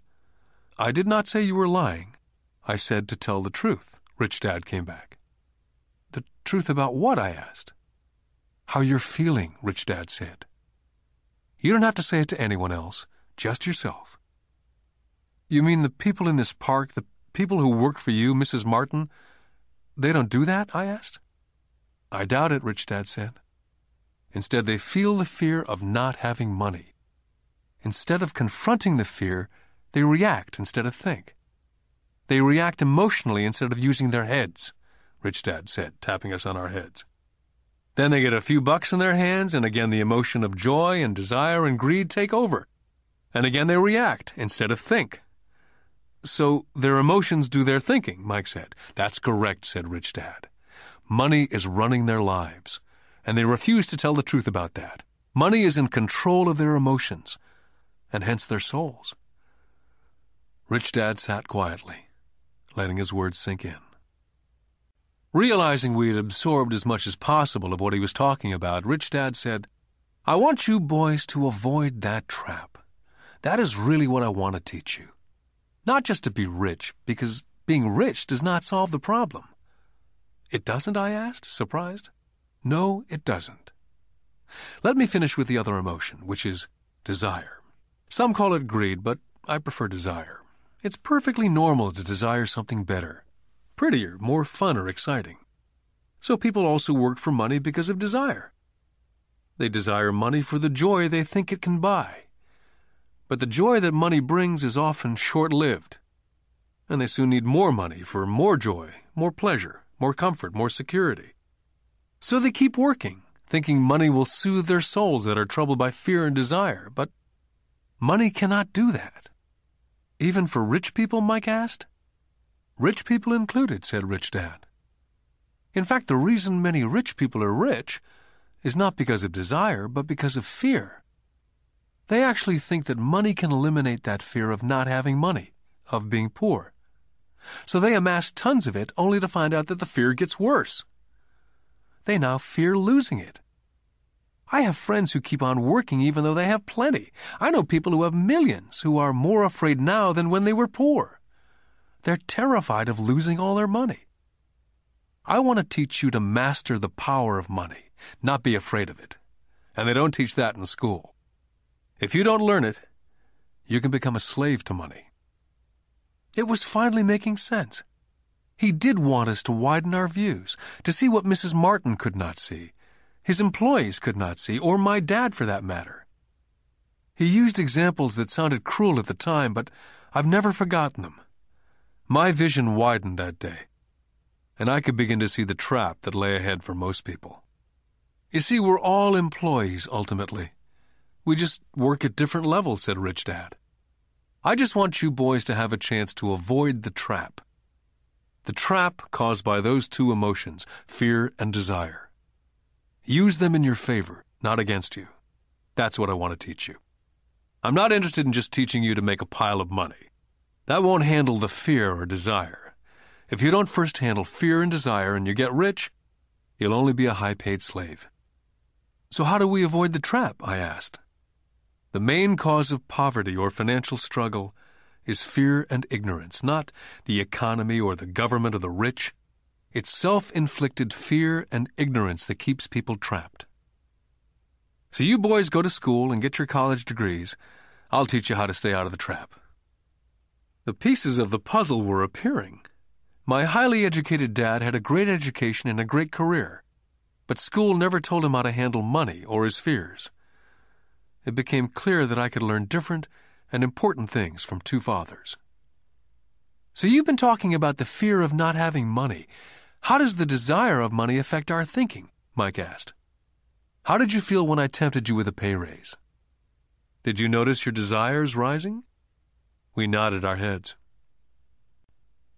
I did not say you were lying. I said to tell the truth, Rich Dad came back. Truth about what? I asked. How you're feeling, Rich Dad said. You don't have to say it to anyone else, just yourself. You mean the people in this park, the people who work for you, Mrs. Martin, they don't do that? I asked. I doubt it, Rich Dad said. Instead, they feel the fear of not having money. Instead of confronting the fear, they react instead of think. They react emotionally instead of using their heads. Rich Dad said, tapping us on our heads. Then they get a few bucks in their hands, and again the emotion of joy and desire and greed take over. And again they react instead of think. So their emotions do their thinking, Mike said. That's correct, said Rich Dad. Money is running their lives, and they refuse to tell the truth about that. Money is in control of their emotions, and hence their souls. Rich Dad sat quietly, letting his words sink in. Realizing we had absorbed as much as possible of what he was talking about, Rich Dad said, I want you boys to avoid that trap. That is really what I want to teach you. Not just to be rich, because being rich does not solve the problem. It doesn't, I asked, surprised. No, it doesn't. Let me finish with the other emotion, which is desire. Some call it greed, but I prefer desire. It's perfectly normal to desire something better prettier, more fun or exciting. So people also work for money because of desire. They desire money for the joy they think it can buy. But the joy that money brings is often short lived. And they soon need more money for more joy, more pleasure, more comfort, more security. So they keep working, thinking money will soothe their souls that are troubled by fear and desire. But money cannot do that. Even for rich people, Mike asked? Rich people included, said Rich Dad. In fact, the reason many rich people are rich is not because of desire, but because of fear. They actually think that money can eliminate that fear of not having money, of being poor. So they amass tons of it only to find out that the fear gets worse. They now fear losing it. I have friends who keep on working even though they have plenty. I know people who have millions who are more afraid now than when they were poor. They're terrified of losing all their money. I want to teach you to master the power of money, not be afraid of it. And they don't teach that in school. If you don't learn it, you can become a slave to money. It was finally making sense. He did want us to widen our views, to see what Mrs. Martin could not see, his employees could not see, or my dad for that matter. He used examples that sounded cruel at the time, but I've never forgotten them. My vision widened that day, and I could begin to see the trap that lay ahead for most people. You see, we're all employees ultimately. We just work at different levels, said Rich Dad. I just want you boys to have a chance to avoid the trap. The trap caused by those two emotions, fear and desire. Use them in your favor, not against you. That's what I want to teach you. I'm not interested in just teaching you to make a pile of money. That won't handle the fear or desire. If you don't first handle fear and desire and you get rich, you'll only be a high paid slave. So, how do we avoid the trap? I asked. The main cause of poverty or financial struggle is fear and ignorance, not the economy or the government or the rich. It's self inflicted fear and ignorance that keeps people trapped. So you boys go to school and get your college degrees. I'll teach you how to stay out of the trap. The pieces of the puzzle were appearing. My highly educated dad had a great education and a great career, but school never told him how to handle money or his fears. It became clear that I could learn different and important things from two fathers. So you've been talking about the fear of not having money. How does the desire of money affect our thinking? Mike asked. How did you feel when I tempted you with a pay raise? Did you notice your desires rising? We nodded our heads.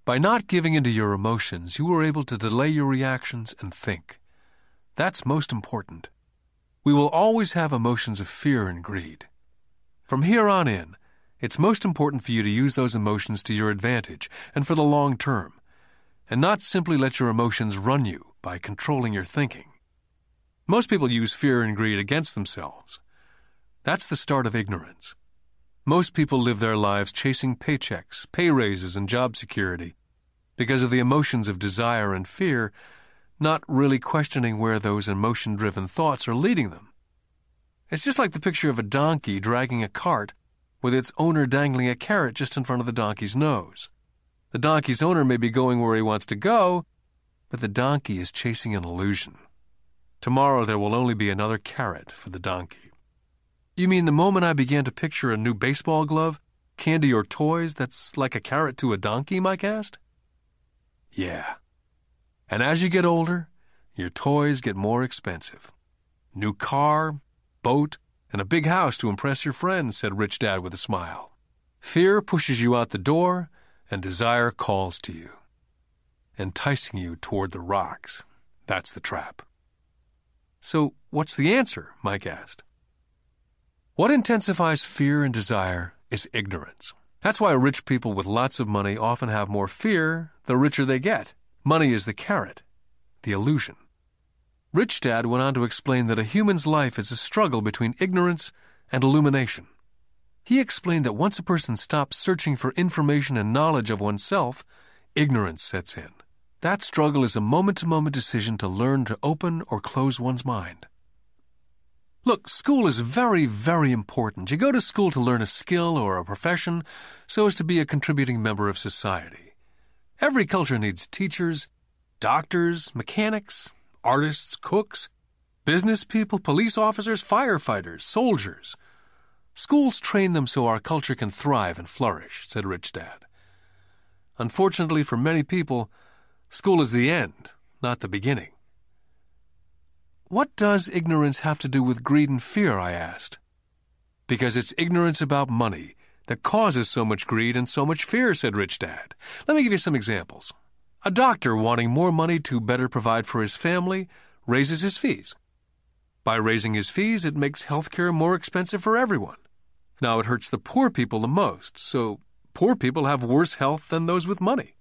By not giving into your emotions, you were able to delay your reactions and think. That's most important. We will always have emotions of fear and greed. From here on in, it's most important for you to use those emotions to your advantage and for the long term, and not simply let your emotions run you by controlling your thinking. Most people use fear and greed against themselves. That's the start of ignorance. Most people live their lives chasing paychecks, pay raises, and job security because of the emotions of desire and fear, not really questioning where those emotion driven thoughts are leading them. It's just like the picture of a donkey dragging a cart with its owner dangling a carrot just in front of the donkey's nose. The donkey's owner may be going where he wants to go, but the donkey is chasing an illusion. Tomorrow there will only be another carrot for the donkey. You mean the moment I began to picture a new baseball glove, candy, or toys that's like a carrot to a donkey, Mike asked? Yeah. And as you get older, your toys get more expensive. New car, boat, and a big house to impress your friends, said Rich Dad with a smile. Fear pushes you out the door, and desire calls to you, enticing you toward the rocks. That's the trap. So, what's the answer? Mike asked. What intensifies fear and desire is ignorance. That's why rich people with lots of money often have more fear the richer they get. Money is the carrot, the illusion. Rich Dad went on to explain that a human's life is a struggle between ignorance and illumination. He explained that once a person stops searching for information and knowledge of oneself, ignorance sets in. That struggle is a moment to moment decision to learn to open or close one's mind. Look, school is very, very important. You go to school to learn a skill or a profession so as to be a contributing member of society. Every culture needs teachers, doctors, mechanics, artists, cooks, business people, police officers, firefighters, soldiers. Schools train them so our culture can thrive and flourish, said Rich Dad. Unfortunately for many people, School is the end, not the beginning. What does ignorance have to do with greed and fear? I asked. Because it's ignorance about money that causes so much greed and so much fear, said Rich Dad. Let me give you some examples. A doctor wanting more money to better provide for his family raises his fees. By raising his fees, it makes healthcare more expensive for everyone. Now, it hurts the poor people the most, so poor people have worse health than those with money.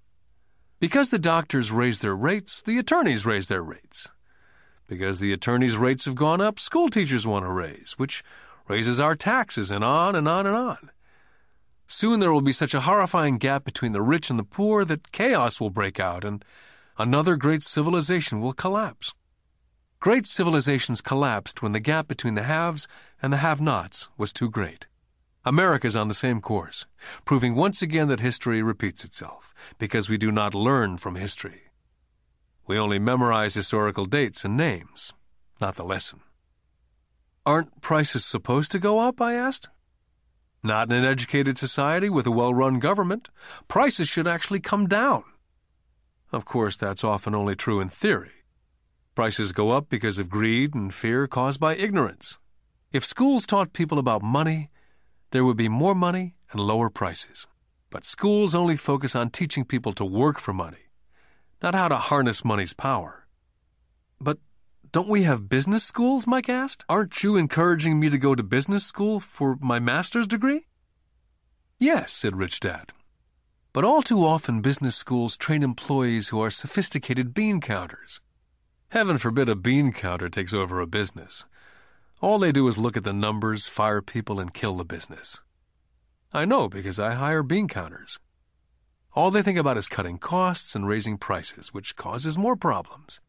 Because the doctors raise their rates, the attorneys raise their rates. Because the attorneys' rates have gone up, school teachers want to raise, which raises our taxes, and on and on and on. Soon there will be such a horrifying gap between the rich and the poor that chaos will break out and another great civilization will collapse. Great civilizations collapsed when the gap between the haves and the have nots was too great. America is on the same course, proving once again that history repeats itself, because we do not learn from history. We only memorize historical dates and names, not the lesson. Aren't prices supposed to go up? I asked. Not in an educated society with a well run government. Prices should actually come down. Of course, that's often only true in theory. Prices go up because of greed and fear caused by ignorance. If schools taught people about money, there would be more money and lower prices. But schools only focus on teaching people to work for money, not how to harness money's power. But Don't we have business schools? Mike asked. Aren't you encouraging me to go to business school for my master's degree? Yes, said Rich Dad. But all too often, business schools train employees who are sophisticated bean counters. Heaven forbid a bean counter takes over a business. All they do is look at the numbers, fire people, and kill the business. I know because I hire bean counters. All they think about is cutting costs and raising prices, which causes more problems.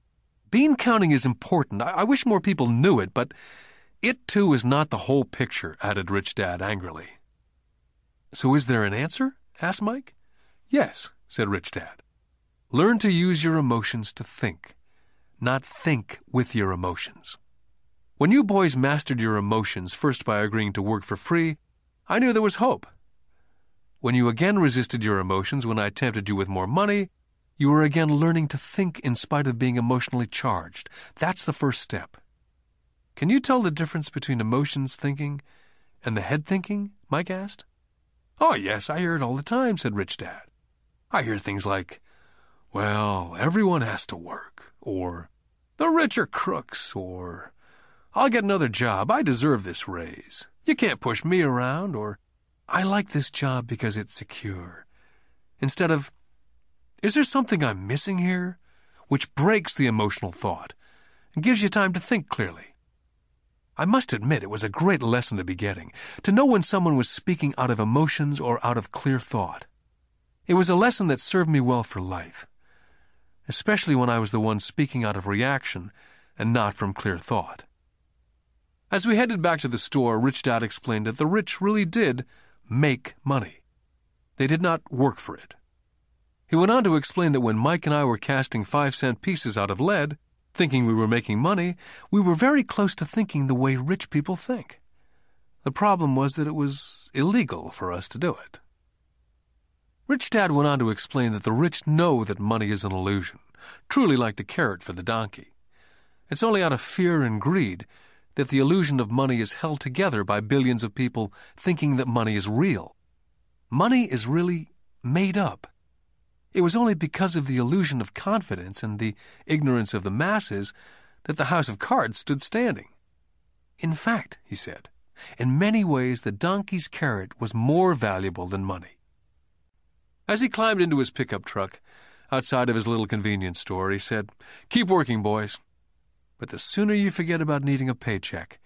Bean counting is important. I, I wish more people knew it, but it too is not the whole picture, added Rich Dad angrily. So is there an answer? asked Mike. Yes, said Rich Dad. Learn to use your emotions to think, not think with your emotions. When you boys mastered your emotions first by agreeing to work for free, I knew there was hope. When you again resisted your emotions when I tempted you with more money, you were again learning to think in spite of being emotionally charged. That's the first step. Can you tell the difference between emotions thinking and the head thinking? Mike asked. Oh, yes, I hear it all the time, said Rich Dad. I hear things like, well, everyone has to work, or the rich are crooks, or I'll get another job. I deserve this raise. You can't push me around, or I like this job because it's secure. Instead of, is there something I'm missing here? Which breaks the emotional thought and gives you time to think clearly. I must admit it was a great lesson to be getting, to know when someone was speaking out of emotions or out of clear thought. It was a lesson that served me well for life, especially when I was the one speaking out of reaction and not from clear thought. As we headed back to the store, Rich Dad explained that the rich really did make money. They did not work for it. He went on to explain that when Mike and I were casting five cent pieces out of lead, thinking we were making money, we were very close to thinking the way rich people think. The problem was that it was illegal for us to do it. Rich Dad went on to explain that the rich know that money is an illusion, truly like the carrot for the donkey. It's only out of fear and greed that the illusion of money is held together by billions of people thinking that money is real. Money is really made up. It was only because of the illusion of confidence and the ignorance of the masses that the house of cards stood standing. In fact, he said, in many ways the donkey's carrot was more valuable than money. As he climbed into his pickup truck outside of his little convenience store, he said, Keep working, boys. But the sooner you forget about needing a paycheck,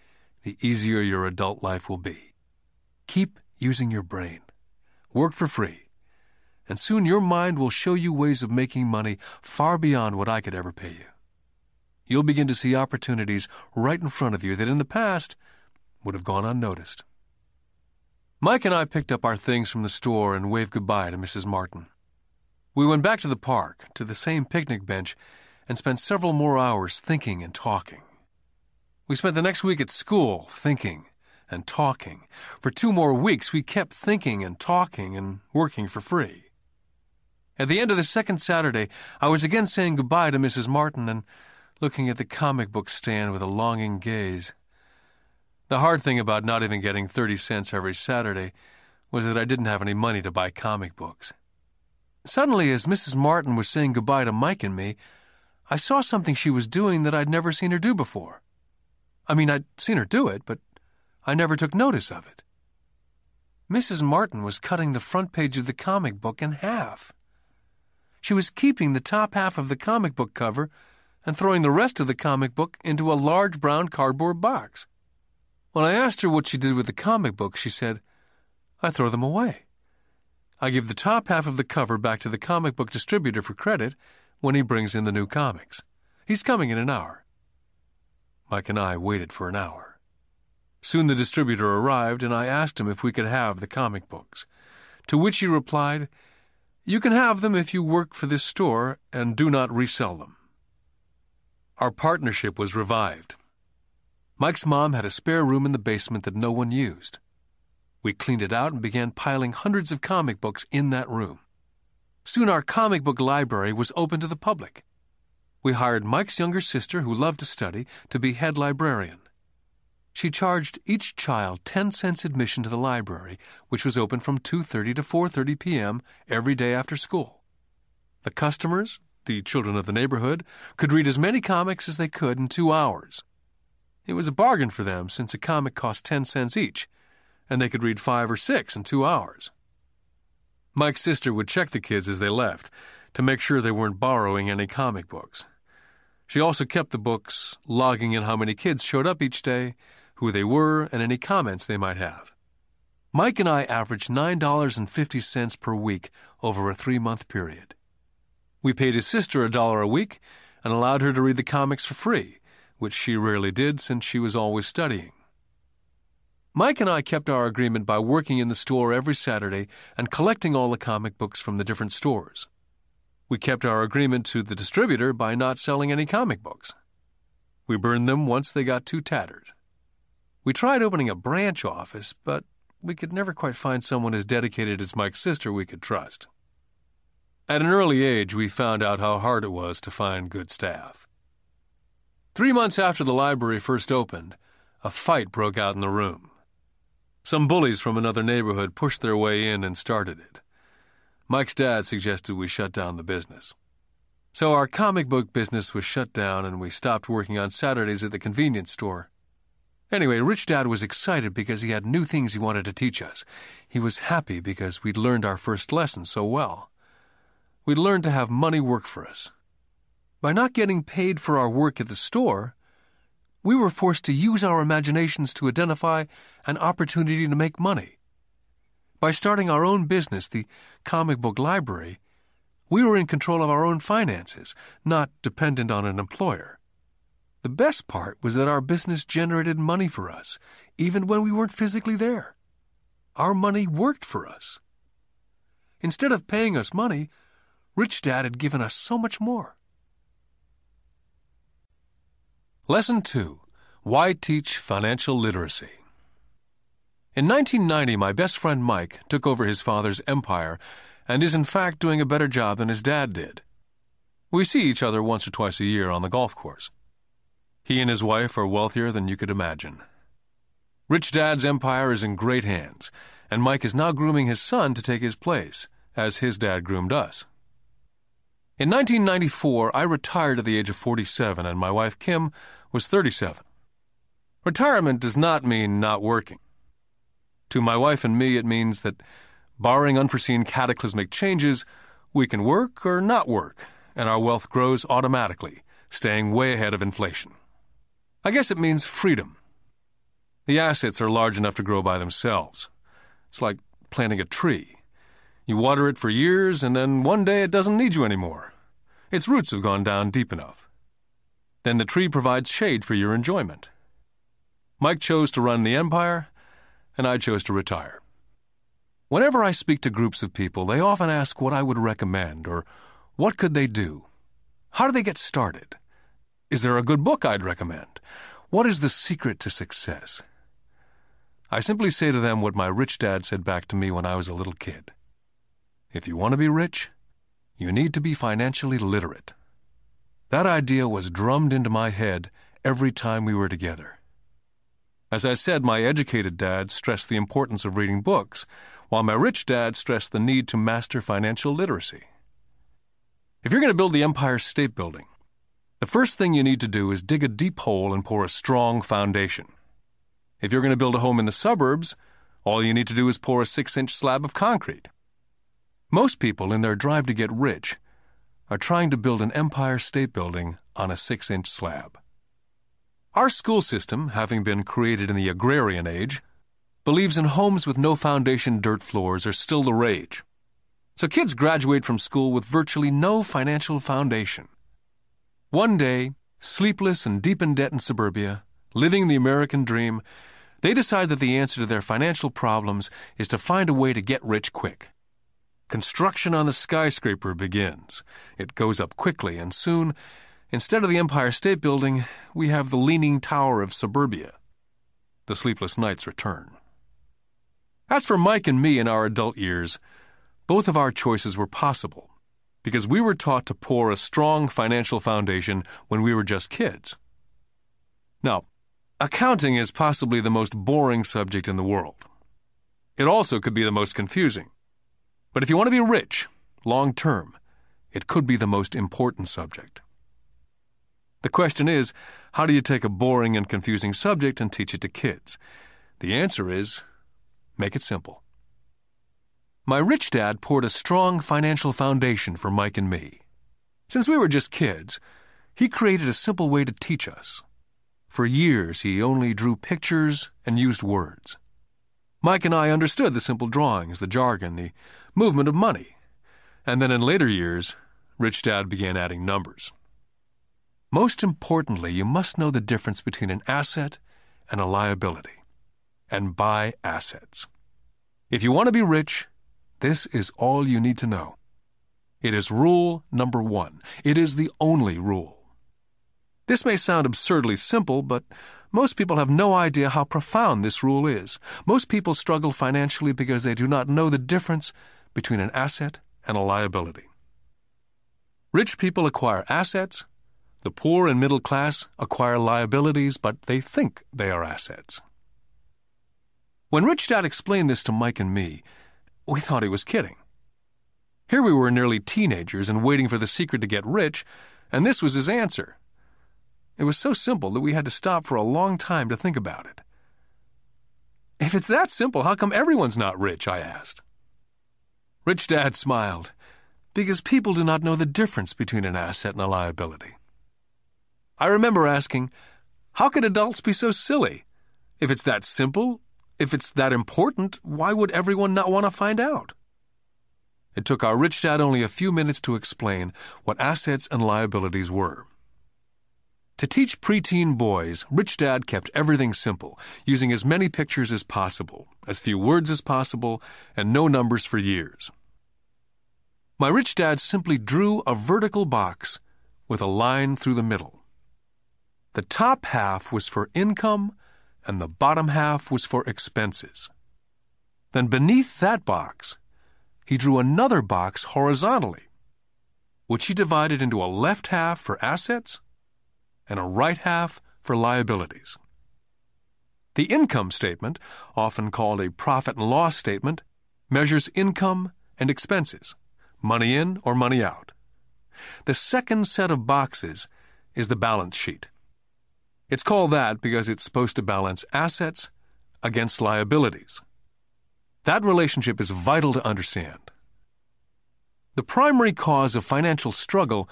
the easier your adult life will be. Keep using your brain. Work for free. And soon your mind will show you ways of making money far beyond what I could ever pay you. You'll begin to see opportunities right in front of you that in the past would have gone unnoticed. Mike and I picked up our things from the store and waved goodbye to Mrs. Martin. We went back to the park, to the same picnic bench, and spent several more hours thinking and talking. We spent the next week at school thinking and talking. For two more weeks, we kept thinking and talking and working for free. At the end of the second Saturday, I was again saying goodbye to Mrs. Martin and looking at the comic book stand with a longing gaze. The hard thing about not even getting 30 cents every Saturday was that I didn't have any money to buy comic books. Suddenly, as Mrs. Martin was saying goodbye to Mike and me, I saw something she was doing that I'd never seen her do before. I mean, I'd seen her do it, but I never took notice of it. Mrs. Martin was cutting the front page of the comic book in half. She was keeping the top half of the comic book cover and throwing the rest of the comic book into a large brown cardboard box. When I asked her what she did with the comic book, she said, I throw them away. I give the top half of the cover back to the comic book distributor for credit when he brings in the new comics. He's coming in an hour. Mike and I waited for an hour. Soon the distributor arrived, and I asked him if we could have the comic books. To which he replied, You can have them if you work for this store and do not resell them. Our partnership was revived. Mike's mom had a spare room in the basement that no one used. We cleaned it out and began piling hundreds of comic books in that room. Soon our comic book library was open to the public. We hired Mike's younger sister, who loved to study, to be head librarian. She charged each child 10 cents admission to the library, which was open from 2:30 to 4:30 p.m. every day after school. The customers, the children of the neighborhood, could read as many comics as they could in two hours. It was a bargain for them since a comic cost 10 cents each, and they could read five or six in two hours. Mike's sister would check the kids as they left to make sure they weren't borrowing any comic books. She also kept the books, logging in how many kids showed up each day, who they were, and any comments they might have. Mike and I averaged $9.50 per week over a three month period. We paid his sister a dollar a week and allowed her to read the comics for free, which she rarely did since she was always studying. Mike and I kept our agreement by working in the store every Saturday and collecting all the comic books from the different stores. We kept our agreement to the distributor by not selling any comic books. We burned them once they got too tattered. We tried opening a branch office, but we could never quite find someone as dedicated as Mike's sister we could trust. At an early age, we found out how hard it was to find good staff. Three months after the library first opened, a fight broke out in the room. Some bullies from another neighborhood pushed their way in and started it. Mike's dad suggested we shut down the business. So our comic book business was shut down and we stopped working on Saturdays at the convenience store. Anyway, Rich Dad was excited because he had new things he wanted to teach us. He was happy because we'd learned our first lesson so well. We'd learned to have money work for us. By not getting paid for our work at the store, we were forced to use our imaginations to identify an opportunity to make money. By starting our own business, the comic book library, we were in control of our own finances, not dependent on an employer. The best part was that our business generated money for us, even when we weren't physically there. Our money worked for us. Instead of paying us money, Rich Dad had given us so much more. Lesson 2 Why Teach Financial Literacy? In 1990, my best friend Mike took over his father's empire and is in fact doing a better job than his dad did. We see each other once or twice a year on the golf course. He and his wife are wealthier than you could imagine. Rich Dad's empire is in great hands, and Mike is now grooming his son to take his place, as his dad groomed us. In 1994, I retired at the age of 47, and my wife Kim was 37. Retirement does not mean not working. To my wife and me, it means that, barring unforeseen cataclysmic changes, we can work or not work, and our wealth grows automatically, staying way ahead of inflation. I guess it means freedom. The assets are large enough to grow by themselves. It's like planting a tree. You water it for years, and then one day it doesn't need you anymore. Its roots have gone down deep enough. Then the tree provides shade for your enjoyment. Mike chose to run the empire, and I chose to retire. Whenever I speak to groups of people, they often ask what I would recommend or what could they do? How do they get started? Is there a good book I'd recommend? What is the secret to success? I simply say to them what my rich dad said back to me when I was a little kid. If you want to be rich, you need to be financially literate. That idea was drummed into my head every time we were together. As I said, my educated dad stressed the importance of reading books, while my rich dad stressed the need to master financial literacy. If you're going to build the Empire State Building, the first thing you need to do is dig a deep hole and pour a strong foundation. If you're going to build a home in the suburbs, all you need to do is pour a six inch slab of concrete. Most people, in their drive to get rich, are trying to build an Empire State Building on a six inch slab. Our school system, having been created in the agrarian age, believes in homes with no foundation dirt floors are still the rage. So kids graduate from school with virtually no financial foundation. One day, sleepless and deep in debt in suburbia, living the American dream, they decide that the answer to their financial problems is to find a way to get rich quick. Construction on the skyscraper begins. It goes up quickly, and soon, instead of the Empire State Building, we have the Leaning Tower of suburbia. The sleepless nights return. As for Mike and me in our adult years, both of our choices were possible because we were taught to pour a strong financial foundation when we were just kids. Now, accounting is possibly the most boring subject in the world. It also could be the most confusing. But if you want to be rich, long term, It could be the most important subject. The question is how do you take a boring and confusing subject and teach it to kids? The answer is make it simple. My rich dad poured a strong financial foundation for Mike and me. Since we were just kids, he created a simple way to teach us. For years, he only drew pictures and used words. Mike and I understood the simple drawings, the jargon, the movement of money. And then in later years, Rich Dad began adding numbers. Most importantly, you must know the difference between an asset and a liability, and buy assets. If you want to be rich, this is all you need to know. It is rule number one. It is the only rule. This may sound absurdly simple, but most people have no idea how profound this rule is. Most people struggle financially because they do not know the difference between an asset and a liability. Rich people acquire assets. The poor and middle class acquire liabilities, but they think they are assets. When Rich Dad explained this to Mike and me, we thought he was kidding. Here we were nearly teenagers and waiting for the secret to get rich, and this was his answer. It was so simple that we had to stop for a long time to think about it. If it's that simple, how come everyone's not rich? I asked. Rich Dad smiled, because people do not know the difference between an asset and a liability. I remember asking, How could adults be so silly? If it's that simple, if it's that important, why would everyone not want to find out? It took our rich dad only a few minutes to explain what assets and liabilities were. To teach preteen boys, Rich Dad kept everything simple, using as many pictures as possible, as few words as possible, and no numbers for years. My rich dad simply drew a vertical box with a line through the middle. The top half was for income, and the bottom half was for expenses. Then beneath that box, he drew another box horizontally, which he divided into a left half for assets and a right half for liabilities. The income statement, often called a profit and loss statement, measures income and expenses, money in or money out. The second set of boxes is the balance sheet. It's called that because it's supposed to balance assets against liabilities. That relationship is vital to understand. The primary cause of financial struggle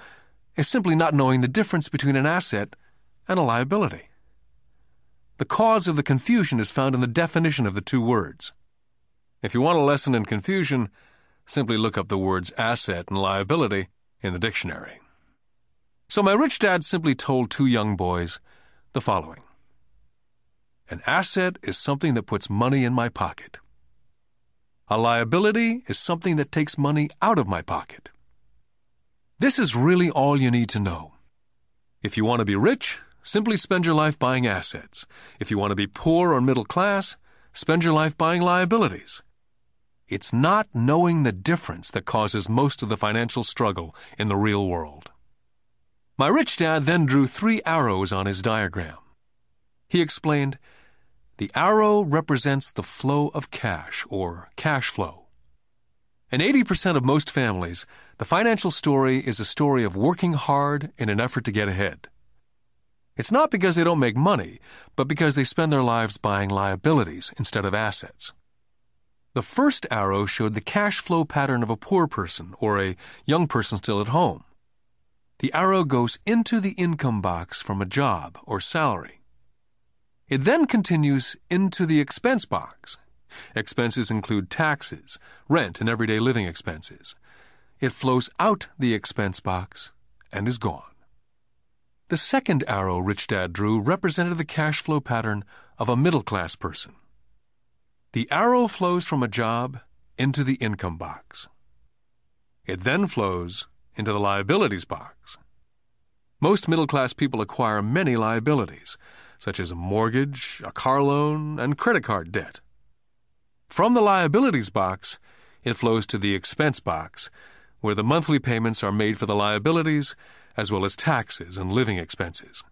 is simply not knowing the difference between an asset and a liability. The cause of the confusion is found in the definition of the two words. If you want a lesson in confusion, simply look up the words asset and liability in the dictionary. So my rich dad simply told two young boys the following An asset is something that puts money in my pocket. A liability is something that takes money out of my pocket. This is really all you need to know. If you want to be rich, simply spend your life buying assets. If you want to be poor or middle class, spend your life buying liabilities. It's not knowing the difference that causes most of the financial struggle in the real world. My rich dad then drew three arrows on his diagram. He explained, The arrow represents the flow of cash, or cash flow. In 80% of most families, the financial story is a story of working hard in an effort to get ahead. It's not because they don't make money, but because they spend their lives buying liabilities instead of assets. The first arrow showed the cash flow pattern of a poor person or a young person still at home. The arrow goes into the income box from a job or salary. It then continues into the expense box Expenses include taxes, rent, and everyday living expenses. It flows out the expense box and is gone. The second arrow Rich Dad drew represented the cash flow pattern of a middle class person. The arrow flows from a job into the income box. It then flows into the liabilities box. Most middle class people acquire many liabilities, such as a mortgage, a car loan, and credit card debt. From the liabilities box, it flows to the expense box, where the monthly payments are made for the liabilities as well as taxes and living expenses.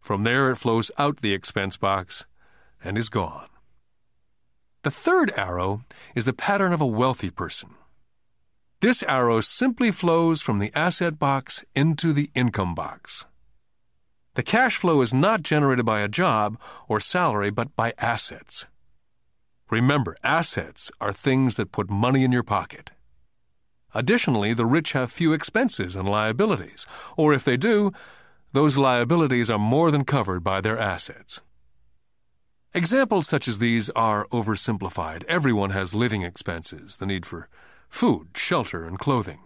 From there, it flows out the expense box and is gone. The third arrow is the pattern of a wealthy person. This arrow simply flows from the asset box into the income box. The cash flow is not generated by a job or salary, but by assets. Remember, assets are things that put money in your pocket. Additionally, the rich have few expenses and liabilities, or if they do, those liabilities are more than covered by their assets. Examples such as these are oversimplified. Everyone has living expenses, the need for food, shelter, and clothing.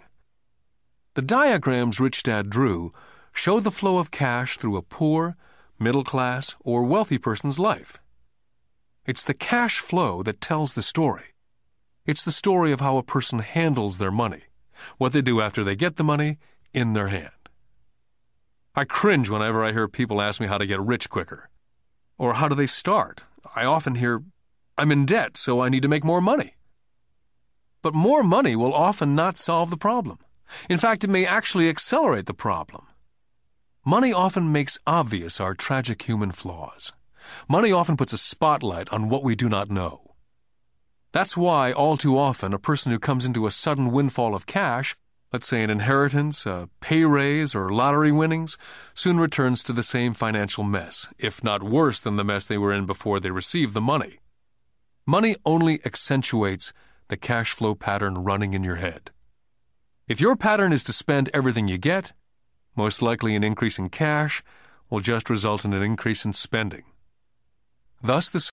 The diagrams Rich Dad drew show the flow of cash through a poor, middle class, or wealthy person's life. It's the cash flow that tells the story. It's the story of how a person handles their money, what they do after they get the money in their hand. I cringe whenever I hear people ask me how to get rich quicker. Or how do they start? I often hear, I'm in debt, so I need to make more money. But more money will often not solve the problem. In fact, it may actually accelerate the problem. Money often makes obvious our tragic human flaws. Money often puts a spotlight on what we do not know. That's why, all too often, a person who comes into a sudden windfall of cash, let's say an inheritance, a pay raise, or lottery winnings, soon returns to the same financial mess, if not worse than the mess they were in before they received the money. Money only accentuates the cash flow pattern running in your head. If your pattern is to spend everything you get, most likely an increase in cash will just result in an increase in spending. Thus, the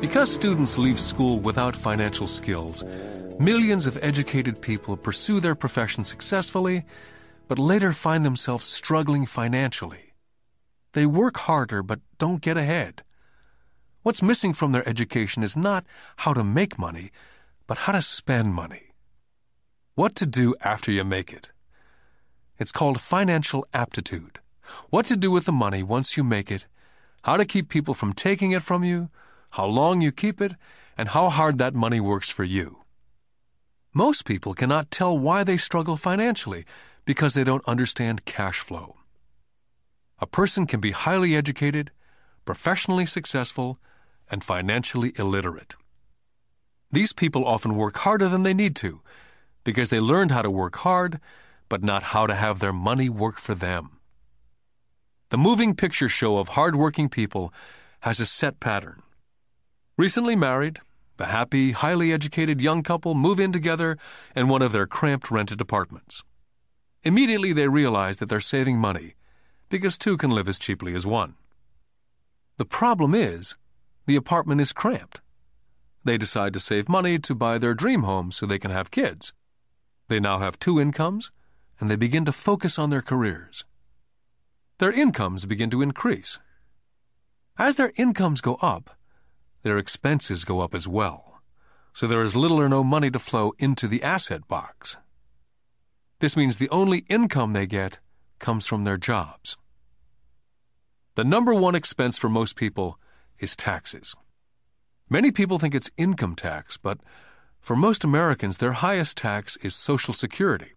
Because students leave school without financial skills, millions of educated people pursue their profession successfully, but later find themselves struggling financially. They work harder but don't get ahead. What's missing from their education is not how to make money, but how to spend money. What to do after you make it. It's called financial aptitude. What to do with the money once you make it, how to keep people from taking it from you, how long you keep it, and how hard that money works for you. Most people cannot tell why they struggle financially because they don't understand cash flow. A person can be highly educated, professionally successful, and financially illiterate. These people often work harder than they need to because they learned how to work hard, but not how to have their money work for them. The moving picture show of hardworking people has a set pattern. Recently married, the happy, highly educated young couple move in together in one of their cramped rented apartments. Immediately they realize that they're saving money because two can live as cheaply as one. The problem is, the apartment is cramped. They decide to save money to buy their dream home so they can have kids. They now have two incomes, and they begin to focus on their careers. Their incomes begin to increase. As their incomes go up, their expenses go up as well, so there is little or no money to flow into the asset box. This means the only income they get comes from their jobs. The number one expense for most people is taxes. Many people think it's income tax, but for most Americans, their highest tax is Social Security.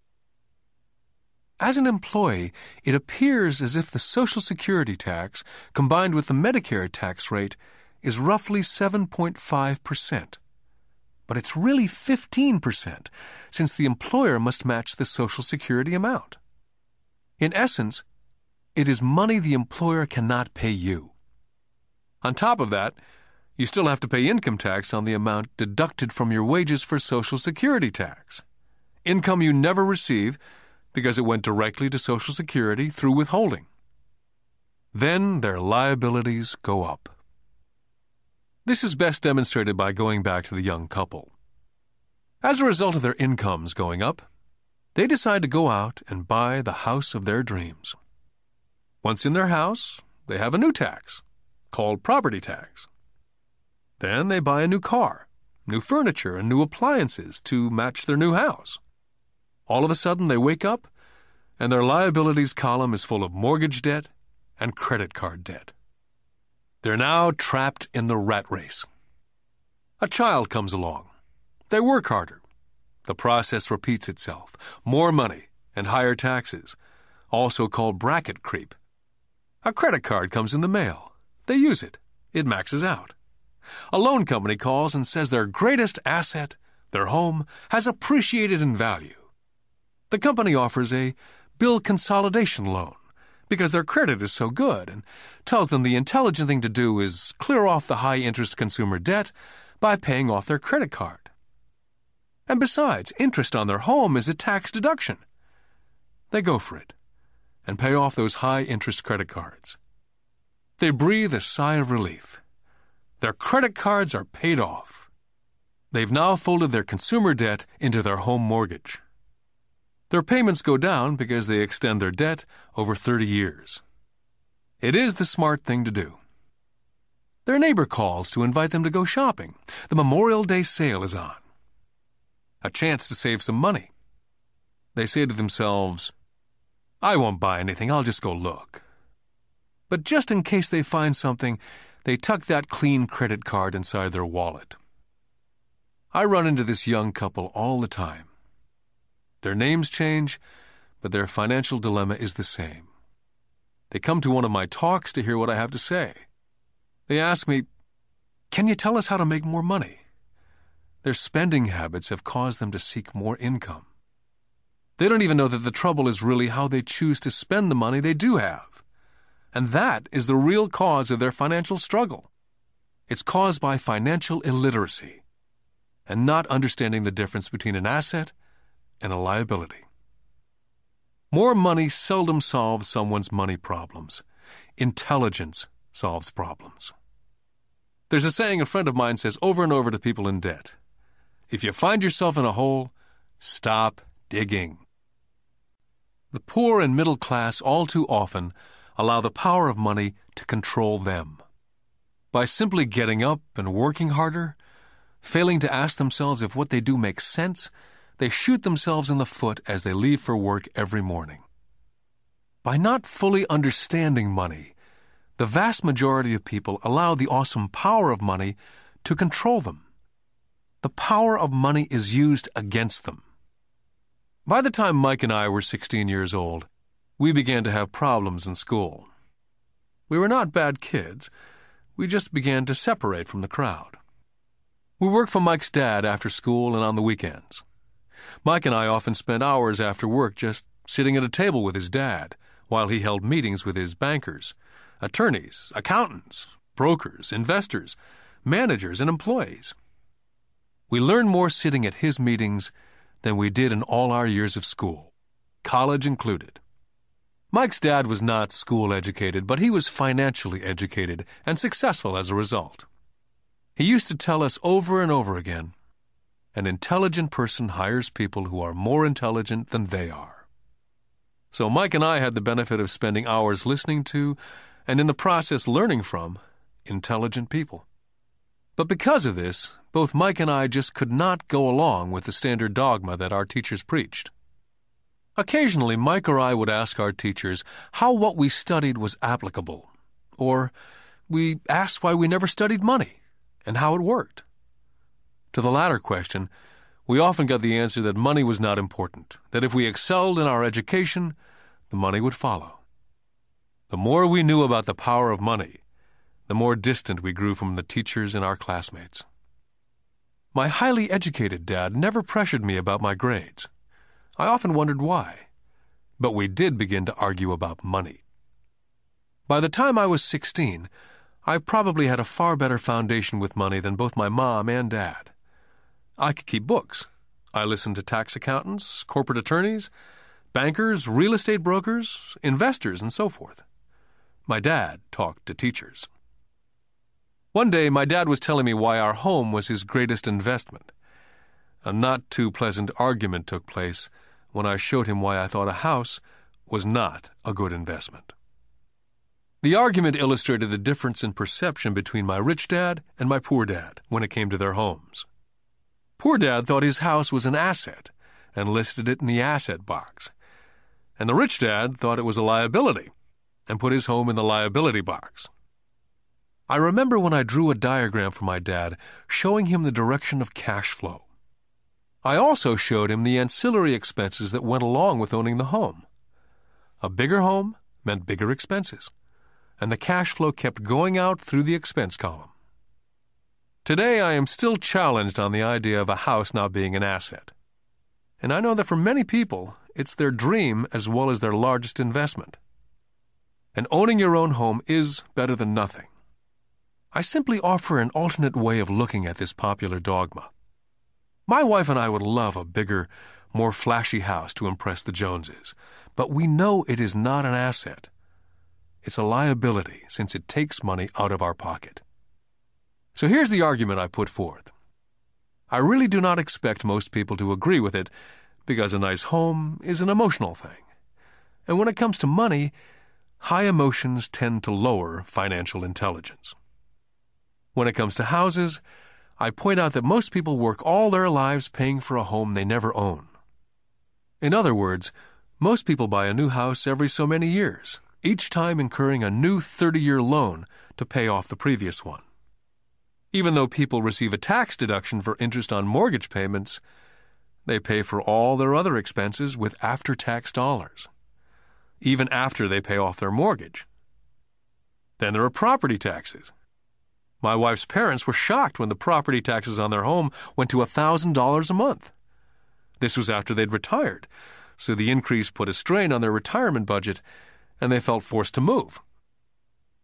As an employee, it appears as if the Social Security tax, combined with the Medicare tax rate, is roughly 7.5%. But it's really 15%, since the employer must match the Social Security amount. In essence, it is money the employer cannot pay you. On top of that, you still have to pay income tax on the amount deducted from your wages for Social Security tax. Income you never receive because it went directly to Social Security through withholding. Then their liabilities go up. This is best demonstrated by going back to the young couple. As a result of their incomes going up, they decide to go out and buy the house of their dreams. Once in their house, they have a new tax, called property tax. Then they buy a new car, new furniture, and new appliances to match their new house. All of a sudden, they wake up, and their liabilities column is full of mortgage debt and credit card debt. They're now trapped in the rat race. A child comes along. They work harder. The process repeats itself. More money and higher taxes, also called bracket creep. A credit card comes in the mail. They use it. It maxes out. A loan company calls and says their greatest asset, their home, has appreciated in value. The company offers a bill consolidation loan because their credit is so good and tells them the intelligent thing to do is clear off the high interest consumer debt by paying off their credit card. And besides, interest on their home is a tax deduction. They go for it and pay off those high interest credit cards. They breathe a sigh of relief. Their credit cards are paid off. They've now folded their consumer debt into their home mortgage. Their payments go down because they extend their debt over 30 years. It is the smart thing to do. Their neighbor calls to invite them to go shopping. The Memorial Day sale is on. A chance to save some money. They say to themselves, I won't buy anything, I'll just go look. But just in case they find something, they tuck that clean credit card inside their wallet. I run into this young couple all the time. Their names change, but their financial dilemma is the same. They come to one of my talks to hear what I have to say. They ask me, Can you tell us how to make more money? Their spending habits have caused them to seek more income. They don't even know that the trouble is really how they choose to spend the money they do have. And that is the real cause of their financial struggle. It's caused by financial illiteracy and not understanding the difference between an asset and a liability. More money seldom solves someone's money problems. Intelligence solves problems. There's a saying a friend of mine says over and over to people in debt If you find yourself in a hole, stop digging. The poor and middle class all too often allow the power of money to control them. By simply getting up and working harder, failing to ask themselves if what they do makes sense, they shoot themselves in the foot as they leave for work every morning. By not fully understanding money, the vast majority of people allow the awesome power of money to control them. The power of money is used against them. By the time Mike and I were 16 years old, we began to have problems in school. We were not bad kids, we just began to separate from the crowd. We worked for Mike's dad after school and on the weekends. Mike and I often spent hours after work just sitting at a table with his dad while he held meetings with his bankers, attorneys, accountants, brokers, investors, managers, and employees. We learned more sitting at his meetings than we did in all our years of school, college included. Mike's dad was not school educated, but he was financially educated and successful as a result. He used to tell us over and over again an intelligent person hires people who are more intelligent than they are. So Mike and I had the benefit of spending hours listening to, and in the process learning from, intelligent people. But because of this, both Mike and I just could not go along with the standard dogma that our teachers preached. Occasionally, Mike or I would ask our teachers how what we studied was applicable, or we asked why we never studied money and how it worked. To the latter question, we often got the answer that money was not important, that if we excelled in our education, the money would follow. The more we knew about the power of money, the more distant we grew from the teachers and our classmates. My highly educated dad never pressured me about my grades. I often wondered why. But we did begin to argue about money. By the time I was 16, I probably had a far better foundation with money than both my mom and dad. I could keep books. I listened to tax accountants, corporate attorneys, bankers, real estate brokers, investors, and so forth. My dad talked to teachers. One day, my dad was telling me why our home was his greatest investment. A not too pleasant argument took place when I showed him why I thought a house was not a good investment. The argument illustrated the difference in perception between my rich dad and my poor dad when it came to their homes. Poor dad thought his house was an asset and listed it in the asset box, and the rich dad thought it was a liability and put his home in the liability box. I remember when I drew a diagram for my dad showing him the direction of cash flow. I also showed him the ancillary expenses that went along with owning the home. A bigger home meant bigger expenses. and the cash flow kept going out through the expense column. Today, I am still challenged on the idea of a house not being an asset. And I know that for many people, it's their dream as well as their largest investment. And owning your own home is better than nothing. I simply offer an alternate way of looking at this popular dogma. My wife and I would love a bigger, more flashy house to impress the Joneses, but we know it is not an asset. It's a liability since it takes money out of our pocket. So here's the argument I put forth. I really do not expect most people to agree with it because a nice home is an emotional thing. And when it comes to money, high emotions tend to lower financial intelligence. When it comes to houses, I point out that most people work all their lives paying for a home they never own. In other words, most people buy a new house every so many years, each time incurring a new 30 year loan to pay off the previous one. Even though people receive a tax deduction for interest on mortgage payments, they pay for all their other expenses with after tax dollars, even after they pay off their mortgage. Then there are property taxes. My wife's parents were shocked when the property taxes on their home went to $1,000 a month. This was after they'd retired, so the increase put a strain on their retirement budget, and they felt forced to move.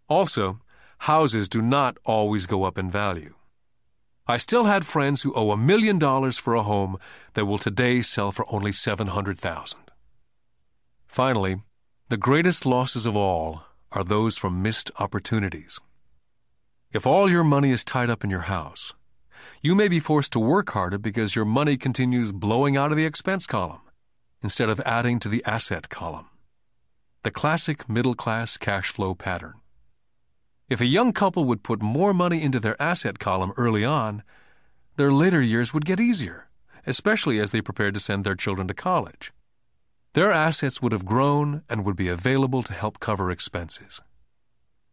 Also, houses do not always go up in value. I still had friends who owe a million dollars for a home that will today sell for only 700,000. Finally, the greatest losses of all are those from missed opportunities. If all your money is tied up in your house, you may be forced to work harder because your money continues blowing out of the expense column instead of adding to the asset column. The classic middle class cash flow pattern. If a young couple would put more money into their asset column early on, their later years would get easier, especially as they prepared to send their children to college. Their assets would have grown and would be available to help cover expenses.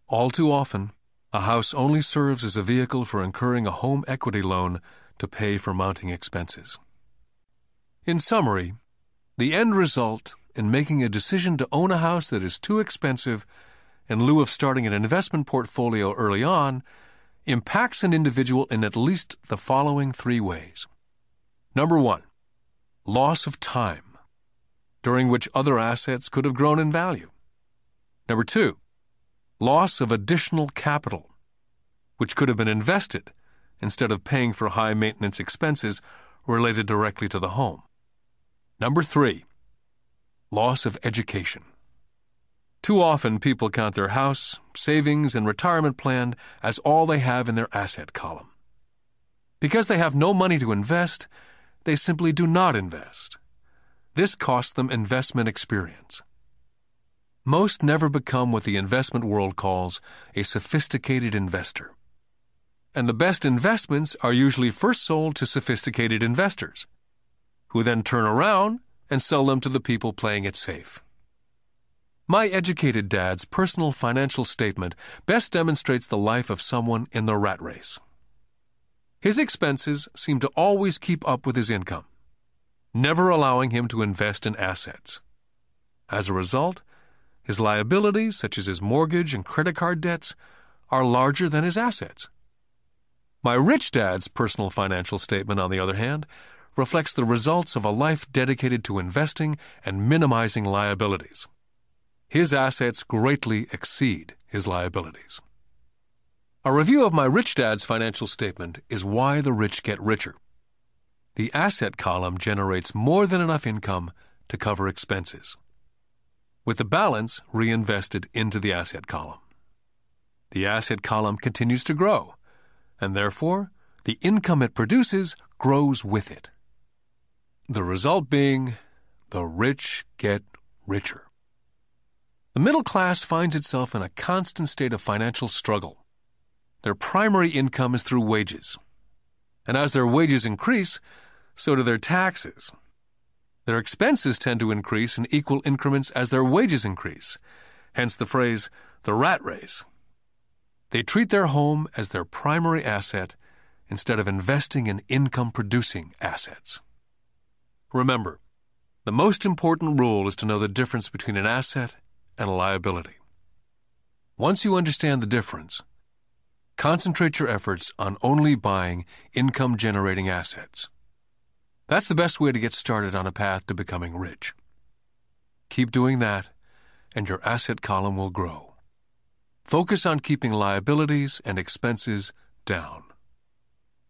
All too often, a house only serves as a vehicle for incurring a home equity loan to pay for mounting expenses. In summary, the end result in making a decision to own a house that is too expensive in lieu of starting an investment portfolio early on impacts an individual in at least the following three ways. Number one, loss of time, during which other assets could have grown in value. Number two, loss of additional capital, which could have been invested instead of paying for high maintenance expenses related directly to the home. Number three, loss of education. Too often, people count their house, savings, and retirement plan as all they have in their asset column. Because they have no money to invest, they simply do not invest. This costs them investment experience. Most never become what the investment world calls a sophisticated investor. And the best investments are usually first sold to sophisticated investors, who then turn around and sell them to the people playing it safe. My educated dad's personal financial statement best demonstrates the life of someone in the rat race. His expenses seem to always keep up with his income, never allowing him to invest in assets. As a result, his liabilities, such as his mortgage and credit card debts, are larger than his assets. My rich dad's personal financial statement, on the other hand, reflects the results of a life dedicated to investing and minimizing liabilities. His assets greatly exceed his liabilities. A review of my rich dad's financial statement is why the rich get richer. The asset column generates more than enough income to cover expenses with the balance reinvested into the asset column. The asset column continues to grow, and therefore the income it produces grows with it. The result being the rich get richer. The middle class finds itself in a constant state of financial struggle. Their primary income is through wages. And as their wages increase, so do their taxes, their expenses tend to increase in equal increments as their wages increase, hence the phrase, the rat race. They treat their home as their primary asset instead of investing in income producing assets. Remember, the most important rule is to know the difference between an asset and a liability. Once you understand the difference, concentrate your efforts on only buying income generating assets. That's the best way to get started on a path to becoming rich. Keep doing that, and your asset column will grow. Focus on keeping liabilities and expenses down.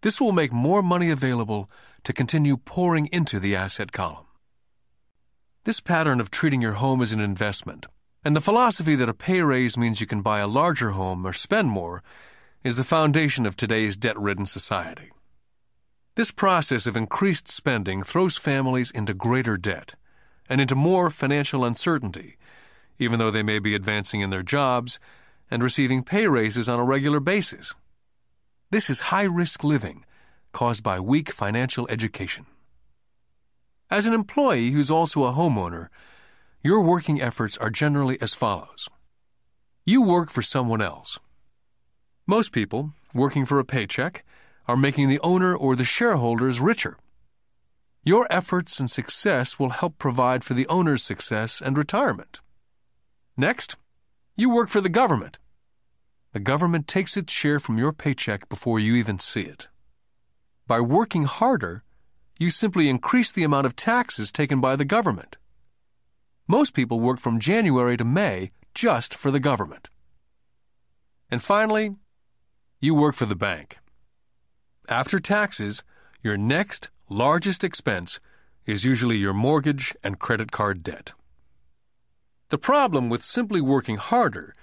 This will make more money available to continue pouring into the asset column. This pattern of treating your home as an investment, and the philosophy that a pay raise means you can buy a larger home or spend more, is the foundation of today's debt ridden society. This process of increased spending throws families into greater debt and into more financial uncertainty, even though they may be advancing in their jobs and receiving pay raises on a regular basis. This is high risk living caused by weak financial education. As an employee who's also a homeowner, your working efforts are generally as follows You work for someone else. Most people, working for a paycheck, are making the owner or the shareholders richer. Your efforts and success will help provide for the owner's success and retirement. Next, you work for the government. The government takes its share from your paycheck before you even see it. By working harder, you simply increase the amount of taxes taken by the government. Most people work from January to May just for the government. And finally, you work for the bank. After taxes, your next largest expense is usually your mortgage and credit card debt. The problem with simply working harder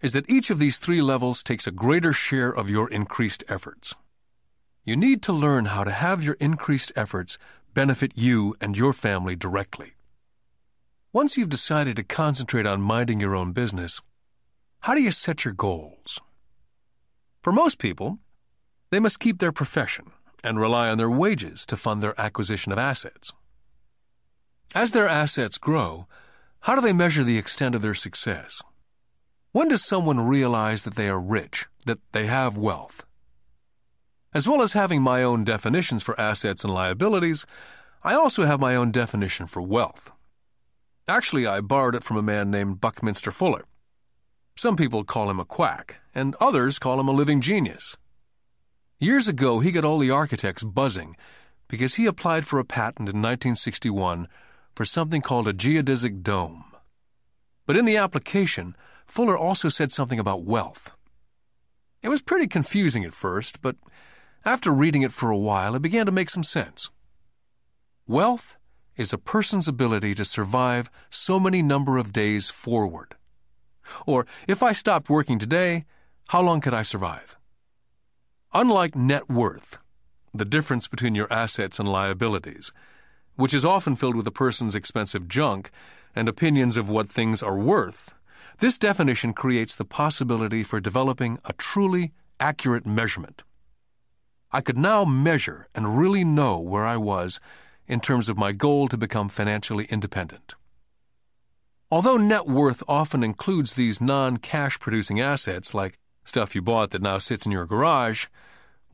is that each of these three levels takes a greater share of your increased efforts. You need to learn how to have your increased efforts benefit you and your family directly. Once you've decided to concentrate on minding your own business, how do you set your goals? For most people, they must keep their profession and rely on their wages to fund their acquisition of assets. As their assets grow, how do they measure the extent of their success? When does someone realize that they are rich, that they have wealth? As well as having my own definitions for assets and liabilities, I also have my own definition for wealth. Actually, I borrowed it from a man named Buckminster Fuller. Some people call him a quack, and others call him a living genius. Years ago, he got all the architects buzzing because he applied for a patent in 1961 for something called a geodesic dome. But in the application, Fuller also said something about wealth. It was pretty confusing at first, but after reading it for a while, it began to make some sense. Wealth is a person's ability to survive so many number of days forward. Or, if I stopped working today, how long could I survive? Unlike net worth, the difference between your assets and liabilities, which is often filled with a person's expensive junk and opinions of what things are worth, this definition creates the possibility for developing a truly accurate measurement. I could now measure and really know where I was in terms of my goal to become financially independent. Although net worth often includes these non cash producing assets like stuff you bought that now sits in your garage,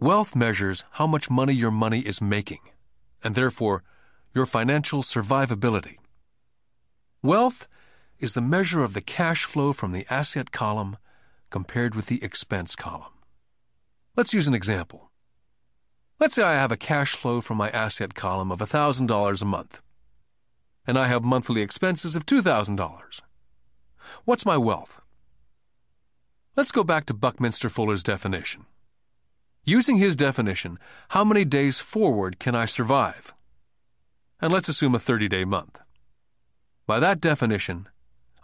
wealth measures how much money your money is making, and therefore your financial survivability. Wealth is the measure of the cash flow from the asset column compared with the expense column. Let's use an example. Let's say I have a cash flow from my asset column of $1,000 a month, and I have monthly expenses of $2,000. What's my wealth? Let's go back to Buckminster Fuller's definition. Using his definition, how many days forward can I survive? And let's assume a 30 day month. By that definition,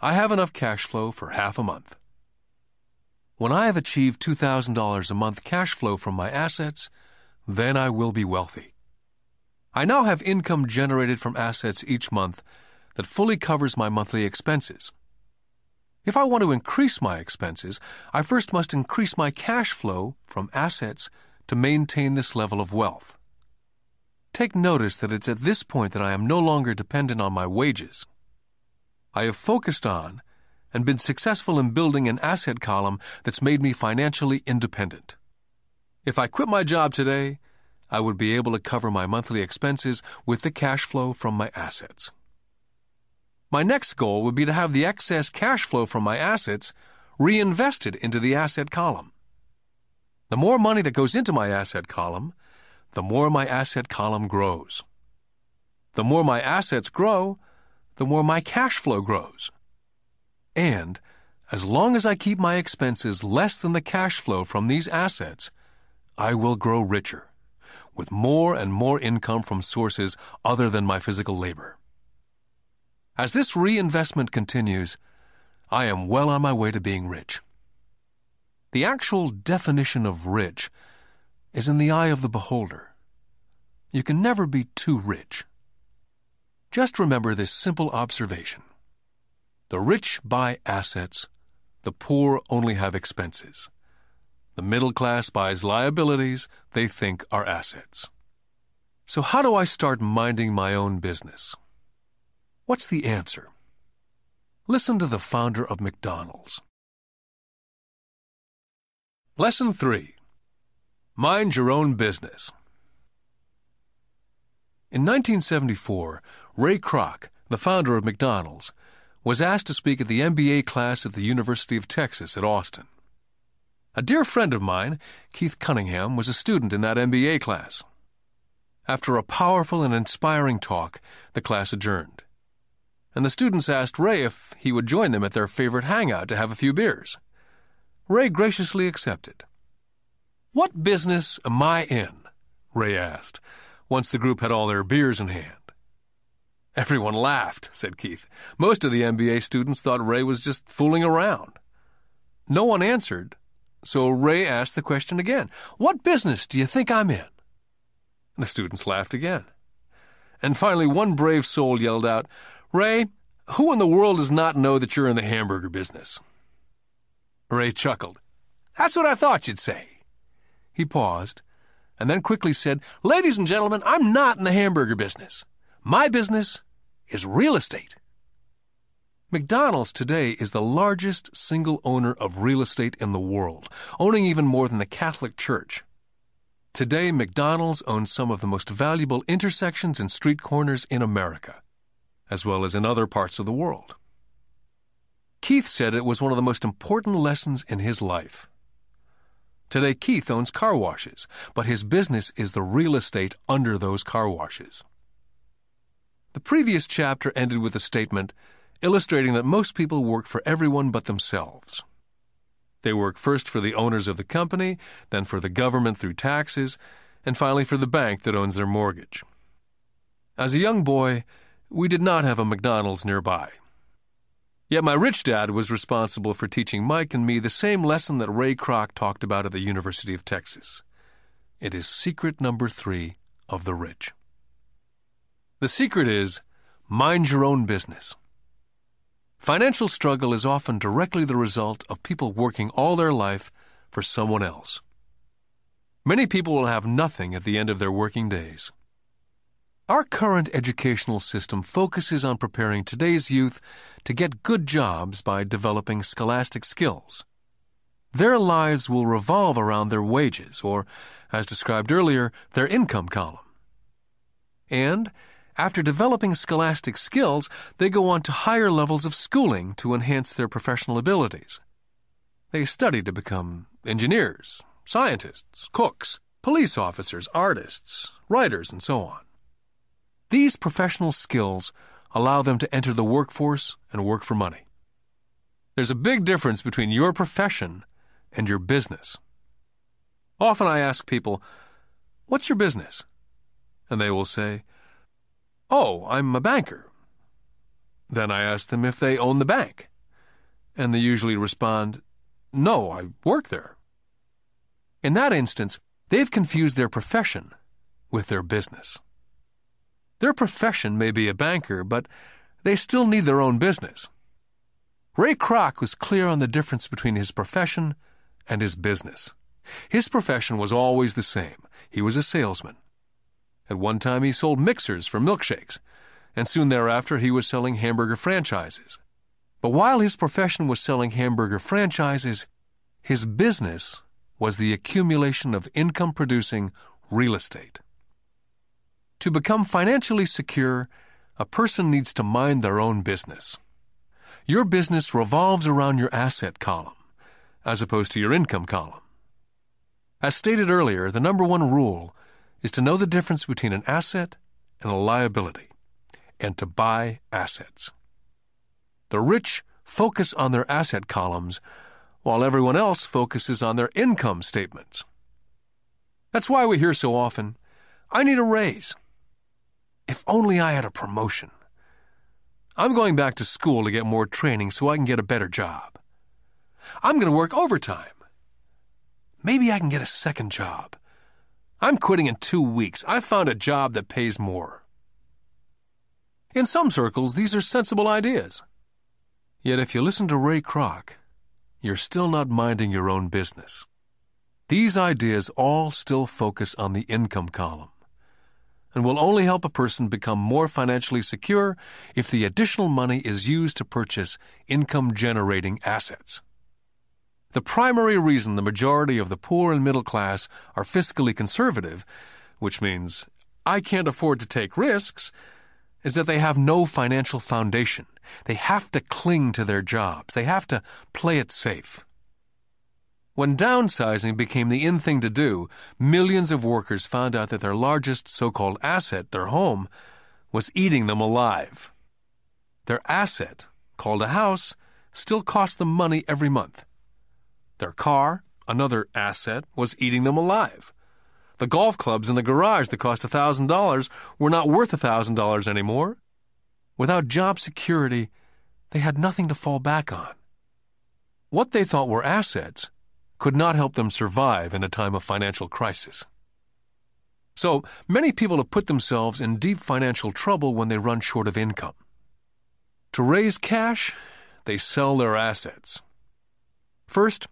I have enough cash flow for half a month. When I have achieved $2,000 a month cash flow from my assets, then I will be wealthy. I now have income generated from assets each month that fully covers my monthly expenses. If I want to increase my expenses, I first must increase my cash flow from assets to maintain this level of wealth. Take notice that it's at this point that I am no longer dependent on my wages. I have focused on and been successful in building an asset column that's made me financially independent. If I quit my job today, I would be able to cover my monthly expenses with the cash flow from my assets. My next goal would be to have the excess cash flow from my assets reinvested into the asset column. The more money that goes into my asset column, the more my asset column grows. The more my assets grow, the more my cash flow grows. And as long as I keep my expenses less than the cash flow from these assets, I will grow richer, with more and more income from sources other than my physical labor. As this reinvestment continues, I am well on my way to being rich. The actual definition of rich is in the eye of the beholder. You can never be too rich. Just remember this simple observation the rich buy assets, the poor only have expenses. The middle class buys liabilities they think are assets. So, how do I start minding my own business? What's the answer? Listen to the founder of McDonald's. Lesson 3 Mind Your Own Business. In 1974, Ray Kroc, the founder of McDonald's, was asked to speak at the MBA class at the University of Texas at Austin. A dear friend of mine, Keith Cunningham, was a student in that MBA class. After a powerful and inspiring talk, the class adjourned. And the students asked Ray if he would join them at their favorite hangout to have a few beers. Ray graciously accepted. What business am I in? Ray asked, once the group had all their beers in hand. Everyone laughed, said Keith. Most of the MBA students thought Ray was just fooling around. No one answered, so Ray asked the question again What business do you think I'm in? The students laughed again. And finally, one brave soul yelled out, Ray, who in the world does not know that you're in the hamburger business? Ray chuckled. That's what I thought you'd say. He paused, and then quickly said, Ladies and gentlemen, I'm not in the hamburger business. My business is real estate. McDonald's today is the largest single owner of real estate in the world, owning even more than the Catholic Church. Today, McDonald's owns some of the most valuable intersections and street corners in America, as well as in other parts of the world. Keith said it was one of the most important lessons in his life. Today, Keith owns car washes, but his business is the real estate under those car washes. The previous chapter ended with a statement illustrating that most people work for everyone but themselves. They work first for the owners of the company, then for the government through taxes, and finally for the bank that owns their mortgage. As a young boy, we did not have a McDonald's nearby. Yet my rich dad was responsible for teaching Mike and me the same lesson that Ray Kroc talked about at the University of Texas. It is secret number three of the rich. The secret is mind your own business. Financial struggle is often directly the result of people working all their life for someone else. Many people will have nothing at the end of their working days. Our current educational system focuses on preparing today's youth to get good jobs by developing scholastic skills. Their lives will revolve around their wages, or, as described earlier, their income column. And after developing scholastic skills, they go on to higher levels of schooling to enhance their professional abilities. They study to become engineers, scientists, cooks, police officers, artists, writers, and so on. These professional skills allow them to enter the workforce and work for money. There's a big difference between your profession and your business. Often I ask people, What's your business? And they will say, Oh, I'm a banker. Then I ask them if they own the bank. And they usually respond, No, I work there. In that instance, they've confused their profession with their business. Their profession may be a banker, but they still need their own business. Ray Kroc was clear on the difference between his profession and his business. His profession was always the same. He was a salesman. At one time, he sold mixers for milkshakes, and soon thereafter, he was selling hamburger franchises. But while his profession was selling hamburger franchises, his business was the accumulation of income producing real estate. To become financially secure, a person needs to mind their own business. Your business revolves around your asset column, as opposed to your income column. As stated earlier, the number one rule is to know the difference between an asset and a liability, and to buy assets. The rich focus on their asset columns, while everyone else focuses on their income statements. That's why we hear so often, I need a raise. If only I had a promotion. I'm going back to school to get more training so I can get a better job. I'm going to work overtime. Maybe I can get a second job. I'm quitting in two weeks. I've found a job that pays more. In some circles, these are sensible ideas. Yet if you listen to Ray Kroc, you're still not minding your own business. These ideas all still focus on the income column and will only help a person become more financially secure if the additional money is used to purchase income generating assets. The primary reason the majority of the poor and middle class are fiscally conservative, which means I can't afford to take risks, is that they have no financial foundation. They have to cling to their jobs. They have to play it safe. When downsizing became the in thing to do, millions of workers found out that their largest so called asset, their home, was eating them alive. Their asset, called a house, still cost them money every month. Their car, another asset, was eating them alive. The golf clubs in the garage that cost $1,000 were not worth $1,000 anymore. Without job security, they had nothing to fall back on. What they thought were assets could not help them survive in a time of financial crisis. So, many people have put themselves in deep financial trouble when they run short of income. To raise cash, they sell their assets. First,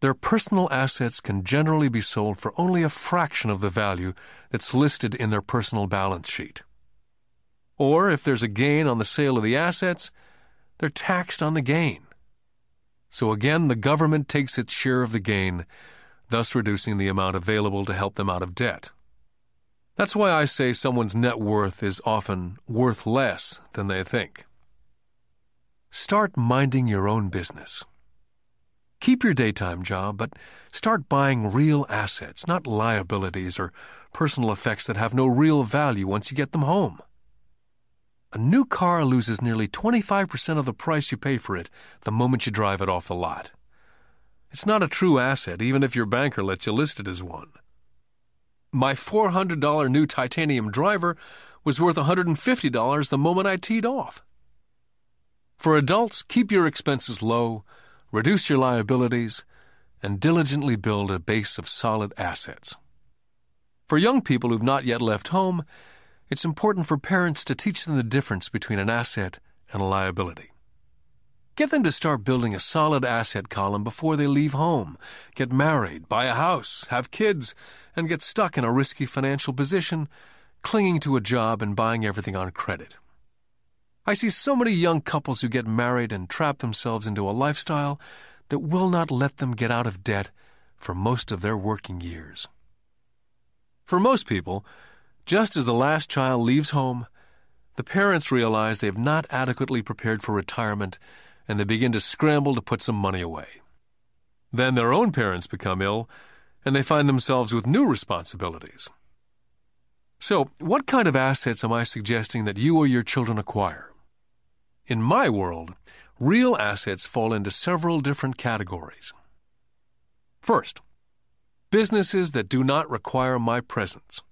their personal assets can generally be sold for only a fraction of the value that's listed in their personal balance sheet. Or if there's a gain on the sale of the assets, they're taxed on the gain. So again, the government takes its share of the gain, thus reducing the amount available to help them out of debt. That's why I say someone's net worth is often worth less than they think. Start minding your own business. Keep your daytime job, but start buying real assets, not liabilities or personal effects that have no real value once you get them home. A new car loses nearly 25% of the price you pay for it the moment you drive it off the lot. It's not a true asset, even if your banker lets you list it as one. My $400 new titanium driver was worth $150 the moment I teed off. For adults, keep your expenses low reduce your liabilities, and diligently build a base of solid assets. For young people who've not yet left home, it's important for parents to teach them the difference between an asset and a liability. Get them to start building a solid asset column before they leave home, get married, buy a house, have kids, and get stuck in a risky financial position, clinging to a job and buying everything on credit. I see so many young couples who get married and trap themselves into a lifestyle that will not let them get out of debt for most of their working years. For most people, just as the last child leaves home, the parents realize they have not adequately prepared for retirement and they begin to scramble to put some money away. Then their own parents become ill and they find themselves with new responsibilities. So, what kind of assets am I suggesting that you or your children acquire? In my world, real assets fall into several different categories. First, businesses that do not require my presence.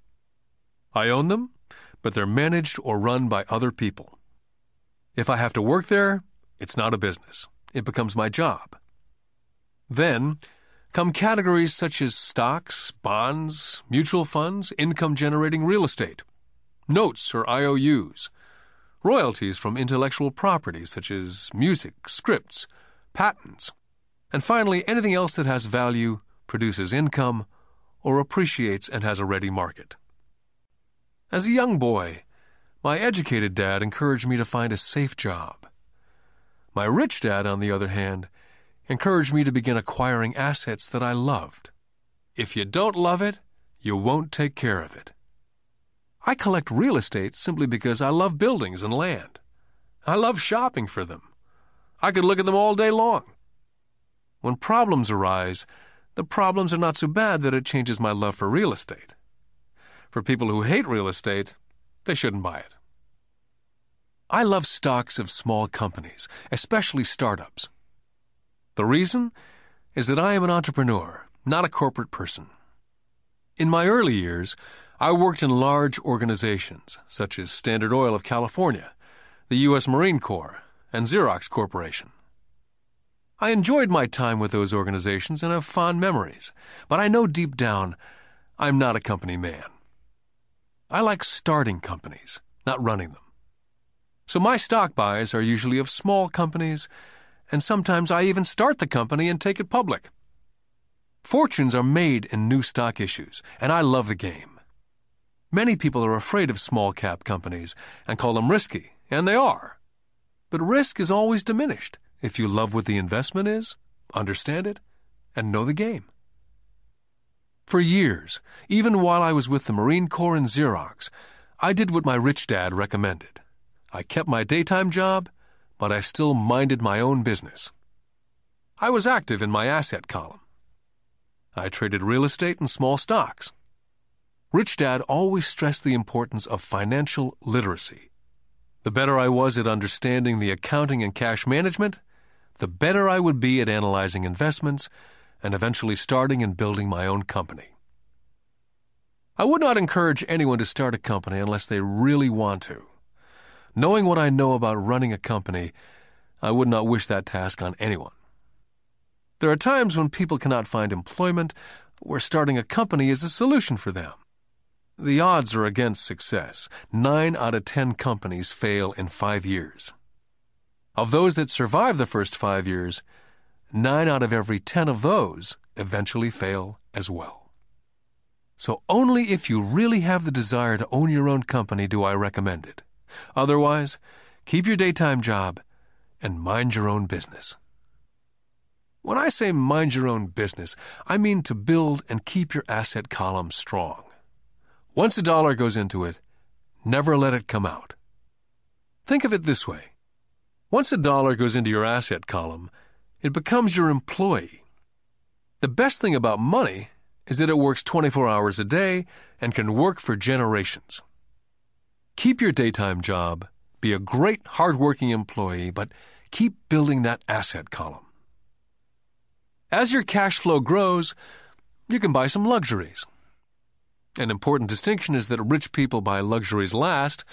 I own them, but they're managed or run by other people. If I have to work there, it's not a business. It becomes my job. Then come categories such as stocks, bonds, mutual funds, income generating real estate, notes or IOUs, royalties from intellectual property such as music, scripts, patents, and finally anything else that has value, produces income, or appreciates and has a ready market. As a young boy, my educated dad encouraged me to find a safe job. My rich dad, on the other hand, encouraged me to begin acquiring assets that I loved. If you don't love it, you won't take care of it. I collect real estate simply because I love buildings and land. I love shopping for them. I could look at them all day long. When problems arise, the problems are not so bad that it changes my love for real estate. For people who hate real estate, they shouldn't buy it. I love stocks of small companies, especially startups. The reason is that I am an entrepreneur, not a corporate person. In my early years, I worked in large organizations such as Standard Oil of California, the U.S. Marine Corps, and Xerox Corporation. I enjoyed my time with those organizations and have fond memories, but I know deep down I'm not a company man. I like starting companies, not running them. So my stock buys are usually of small companies, and sometimes I even start the company and take it public. Fortunes are made in new stock issues, and I love the game. Many people are afraid of small cap companies and call them risky, and they are. But risk is always diminished if you love what the investment is, understand it, and know the game. For years, even while I was with the Marine Corps and Xerox, I did what my rich dad recommended. I kept my daytime job, but I still minded my own business. I was active in my asset column. I traded real estate and small stocks. Rich Dad always stressed the importance of financial literacy. The better I was at understanding the accounting and cash management, the better I would be at analyzing investments and eventually starting and building my own company. I would not encourage anyone to start a company unless they really want to. Knowing what I know about running a company, I would not wish that task on anyone. There are times when people cannot find employment where starting a company is a solution for them. The odds are against success. Nine out of ten companies fail in five years. Of those that survive the first five years, nine out of every ten of those eventually fail as well. So only if you really have the desire to own your own company do I recommend it. Otherwise, keep your daytime job and mind your own business. When I say mind your own business, I mean to build and keep your asset column strong. Once a dollar goes into it, never let it come out. Think of it this way once a dollar goes into your asset column, it becomes your employee. The best thing about money is that it works 24 hours a day and can work for generations. Keep your daytime job, be a great, hardworking employee, but keep building that asset column. As your cash flow grows, you can buy some luxuries. An important distinction is that rich people buy luxuries last,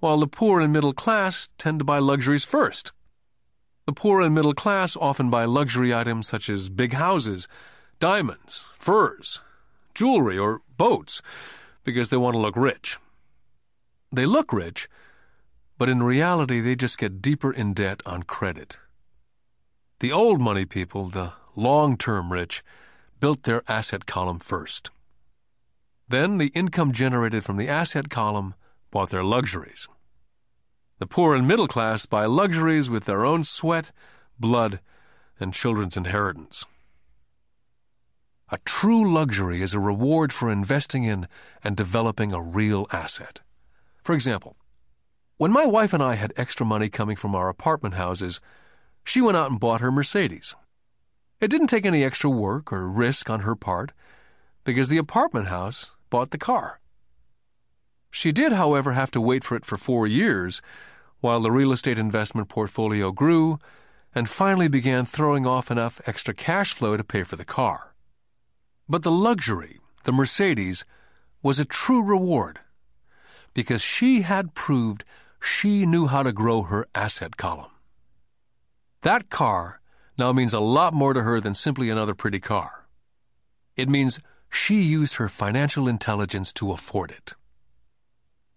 while the poor and middle class tend to buy luxuries first. The poor and middle class often buy luxury items such as big houses, diamonds, furs, jewelry, or boats because they want to look rich. They look rich, but in reality, they just get deeper in debt on credit. The old money people, the long term rich, built their asset column first. Then the income generated from the asset column bought their luxuries. The poor and middle class buy luxuries with their own sweat, blood, and children's inheritance. A true luxury is a reward for investing in and developing a real asset. For example, when my wife and I had extra money coming from our apartment houses, she went out and bought her Mercedes. It didn't take any extra work or risk on her part because the apartment house bought the car. She did, however, have to wait for it for four years while the real estate investment portfolio grew and finally began throwing off enough extra cash flow to pay for the car. But the luxury, the Mercedes, was a true reward because she had proved she knew how to grow her asset column. That car now means a lot more to her than simply another pretty car. It means she used her financial intelligence to afford it.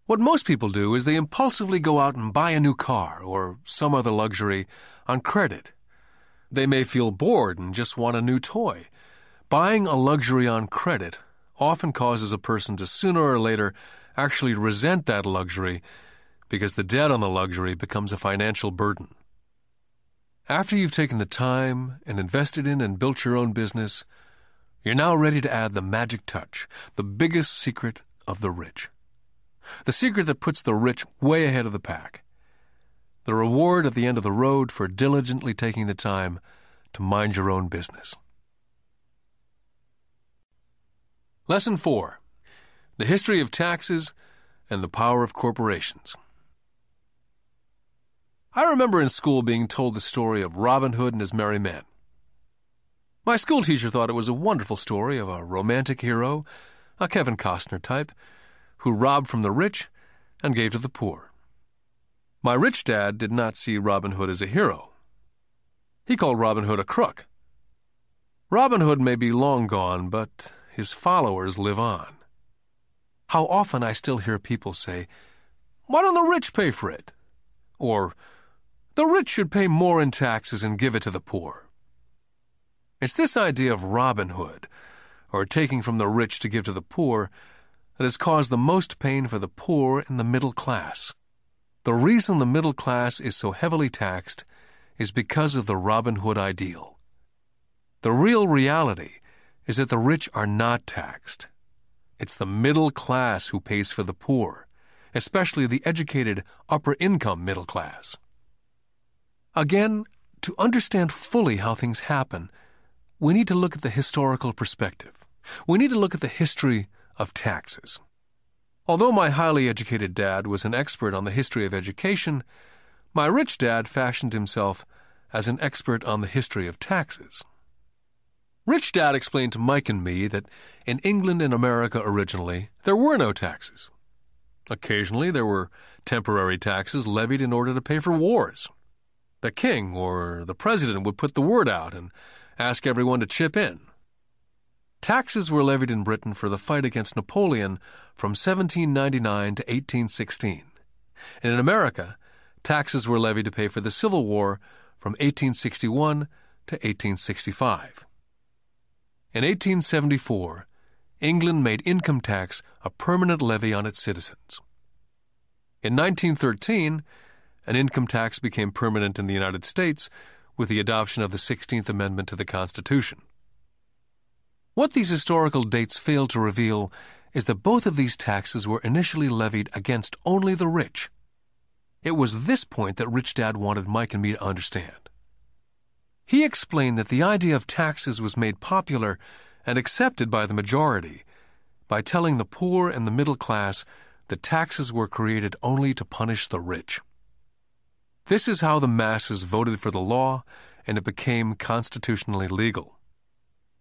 What most people do is they impulsively go out and buy a new car or some other luxury on credit. They may feel bored and just want a new toy. Buying a luxury on credit often causes a person to sooner or later actually resent that luxury because the debt on the luxury becomes a financial burden. After you've taken the time and invested in and built your own business, you're now ready to add the magic touch, the biggest secret of the rich. The secret that puts the rich way ahead of the pack. The reward at the end of the road for diligently taking the time to mind your own business. Lesson 4 The History of Taxes and the Power of Corporations. I remember in school being told the story of Robin Hood and his merry men. My schoolteacher thought it was a wonderful story of a romantic hero, a Kevin Costner type, who robbed from the rich and gave to the poor. My rich dad did not see Robin Hood as a hero. He called Robin Hood a crook. Robin Hood may be long gone, but his followers live on. How often I still hear people say, Why don't the rich pay for it? Or, The rich should pay more in taxes and give it to the poor. It's this idea of Robin Hood, or taking from the rich to give to the poor, that has caused the most pain for the poor and the middle class. The reason the middle class is so heavily taxed is because of the Robin Hood ideal. The real reality is that the rich are not taxed. It's the middle class who pays for the poor, especially the educated upper income middle class. Again, to understand fully how things happen, we need to look at the historical perspective. We need to look at the history of taxes. Although my highly educated dad was an expert on the history of education, my rich dad fashioned himself as an expert on the history of taxes. Rich Dad explained to Mike and me that in England and America originally, there were no taxes. Occasionally, there were temporary taxes levied in order to pay for wars. The king or the president would put the word out and ask everyone to chip in. Taxes were levied in Britain for the fight against Napoleon from 1799 to 1816. And in America, taxes were levied to pay for the Civil War from 1861 to 1865. In 1874, England made income tax a permanent levy on its citizens. In 1913, an income tax became permanent in the United States with the adoption of the 16th Amendment to the Constitution. What these historical dates fail to reveal is that both of these taxes were initially levied against only the rich. It was this point that Rich Dad wanted Mike and me to understand. He explained that the idea of taxes was made popular and accepted by the majority by telling the poor and the middle class that taxes were created only to punish the rich. This is how the masses voted for the law and it became constitutionally legal.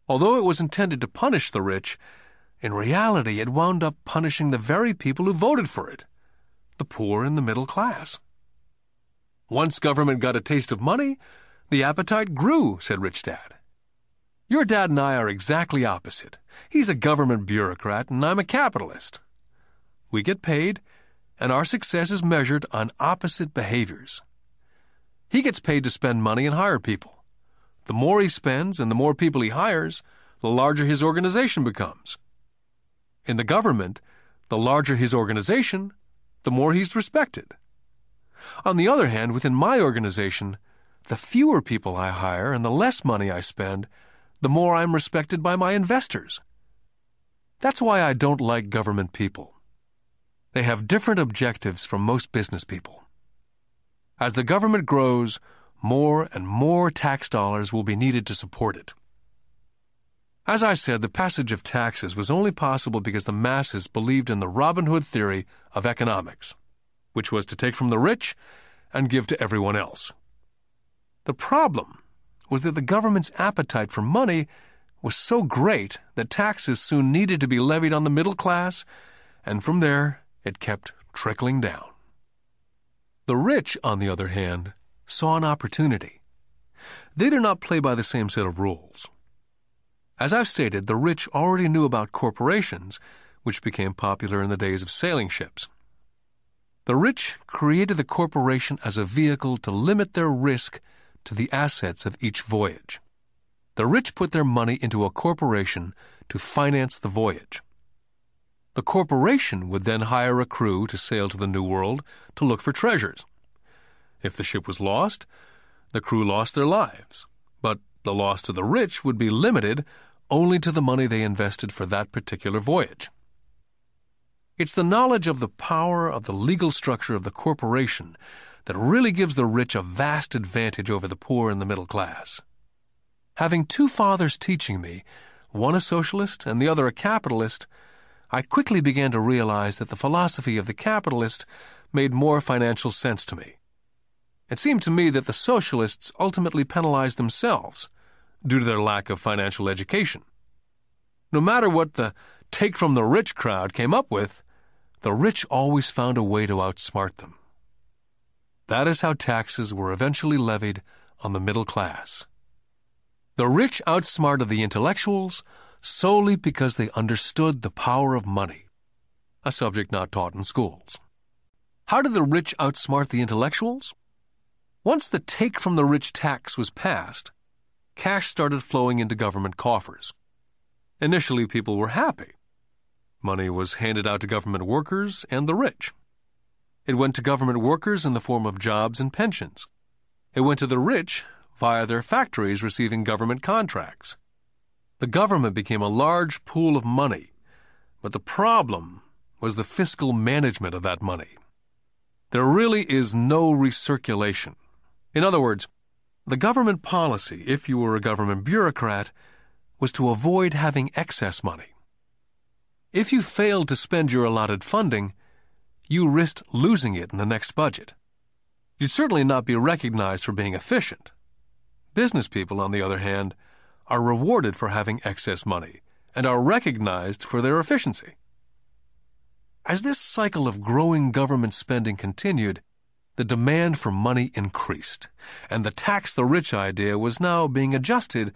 Although it was intended to punish the rich, in reality it wound up punishing the very people who voted for it the poor and the middle class. Once government got a taste of money, the appetite grew, said Rich Dad. Your dad and I are exactly opposite. He's a government bureaucrat and I'm a capitalist. We get paid, and our success is measured on opposite behaviors. He gets paid to spend money and hire people. The more he spends and the more people he hires, the larger his organization becomes. In the government, the larger his organization, the more he's respected. On the other hand, within my organization, the fewer people I hire and the less money I spend, the more I'm respected by my investors. That's why I don't like government people. They have different objectives from most business people. As the government grows, more and more tax dollars will be needed to support it. As I said, the passage of taxes was only possible because the masses believed in the Robin Hood theory of economics, which was to take from the rich and give to everyone else. The problem was that the government's appetite for money was so great that taxes soon needed to be levied on the middle class, and from there it kept trickling down. The rich, on the other hand, saw an opportunity. They did not play by the same set of rules. As I've stated, the rich already knew about corporations, which became popular in the days of sailing ships. The rich created the corporation as a vehicle to limit their risk to the assets of each voyage. The rich put their money into a corporation to finance the voyage. The corporation would then hire a crew to sail to the New World to look for treasures. If the ship was lost, the crew lost their lives, but the loss to the rich would be limited only to the money they invested for that particular voyage. It's the knowledge of the power of the legal structure of the corporation that really gives the rich a vast advantage over the poor and the middle class. Having two fathers teaching me, one a socialist and the other a capitalist, I quickly began to realize that the philosophy of the capitalist made more financial sense to me. It seemed to me that the socialists ultimately penalized themselves due to their lack of financial education. No matter what the take from the rich crowd came up with, the rich always found a way to outsmart them. That is how taxes were eventually levied on the middle class. The rich outsmarted the intellectuals solely because they understood the power of money, a subject not taught in schools. How did the rich outsmart the intellectuals? Once the take from the rich tax was passed, cash started flowing into government coffers. Initially, people were happy. Money was handed out to government workers and the rich. It went to government workers in the form of jobs and pensions. It went to the rich via their factories receiving government contracts. The government became a large pool of money, but the problem was the fiscal management of that money. There really is no recirculation. In other words, the government policy, if you were a government bureaucrat, was to avoid having excess money. If you failed to spend your allotted funding, you risked losing it in the next budget. You'd certainly not be recognized for being efficient. Business people, on the other hand, are rewarded for having excess money and are recognized for their efficiency. As this cycle of growing government spending continued, the demand for money increased, and the tax the rich idea was now being adjusted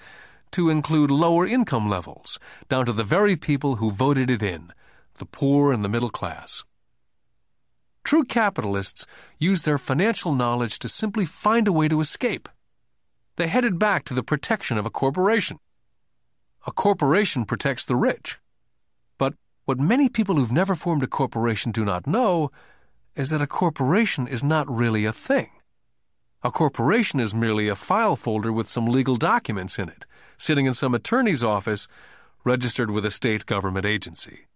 to include lower income levels, down to the very people who voted it in the poor and the middle class. True capitalists use their financial knowledge to simply find a way to escape they headed back to the protection of a corporation. A corporation protects the rich. But what many people who've never formed a corporation do not know is that a corporation is not really a thing. A corporation is merely a file folder with some legal documents in it, sitting in some attorney's office registered with a state government agency.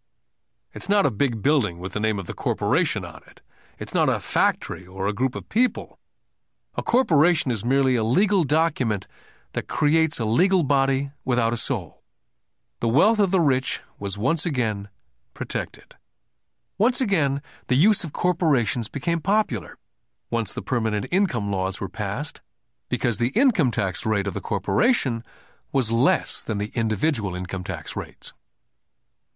It's not a big building with the name of the corporation on it. It's not a factory or a group of people. A corporation is merely a legal document that creates a legal body without a soul. The wealth of the rich was once again protected. Once again, the use of corporations became popular once the permanent income laws were passed, because the income tax rate of the corporation was less than the individual income tax rates.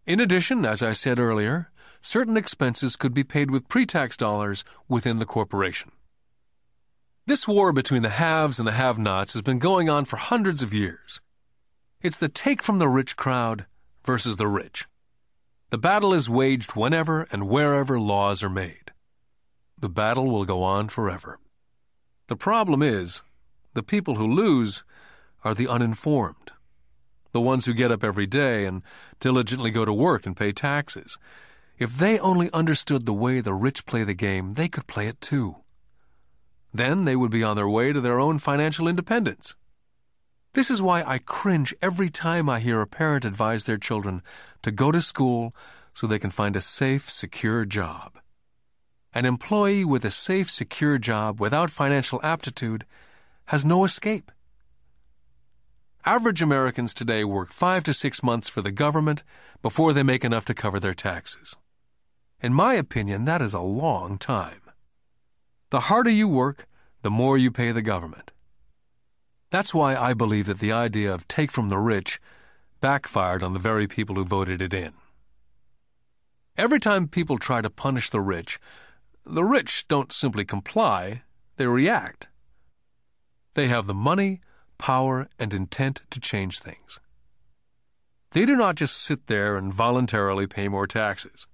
In addition, as I said earlier, certain expenses could be paid with pre tax dollars within the corporation. This war between the haves and the have nots has been going on for hundreds of years. It's the take from the rich crowd versus the rich. The battle is waged whenever and wherever laws are made. The battle will go on forever. The problem is, the people who lose are the uninformed, the ones who get up every day and diligently go to work and pay taxes. If they only understood the way the rich play the game, they could play it too. Then they would be on their way to their own financial independence. This is why I cringe every time I hear a parent advise their children to go to school so they can find a safe, secure job. An employee with a safe, secure job without financial aptitude has no escape. Average Americans today work five to six months for the government before they make enough to cover their taxes. In my opinion, that is a long time. The harder you work, the more you pay the government. That's why I believe that the idea of take from the rich backfired on the very people who voted it in. Every time people try to punish the rich, the rich don't simply comply, they react. They have the money, power, and intent to change things. They do not just sit there and voluntarily pay more taxes.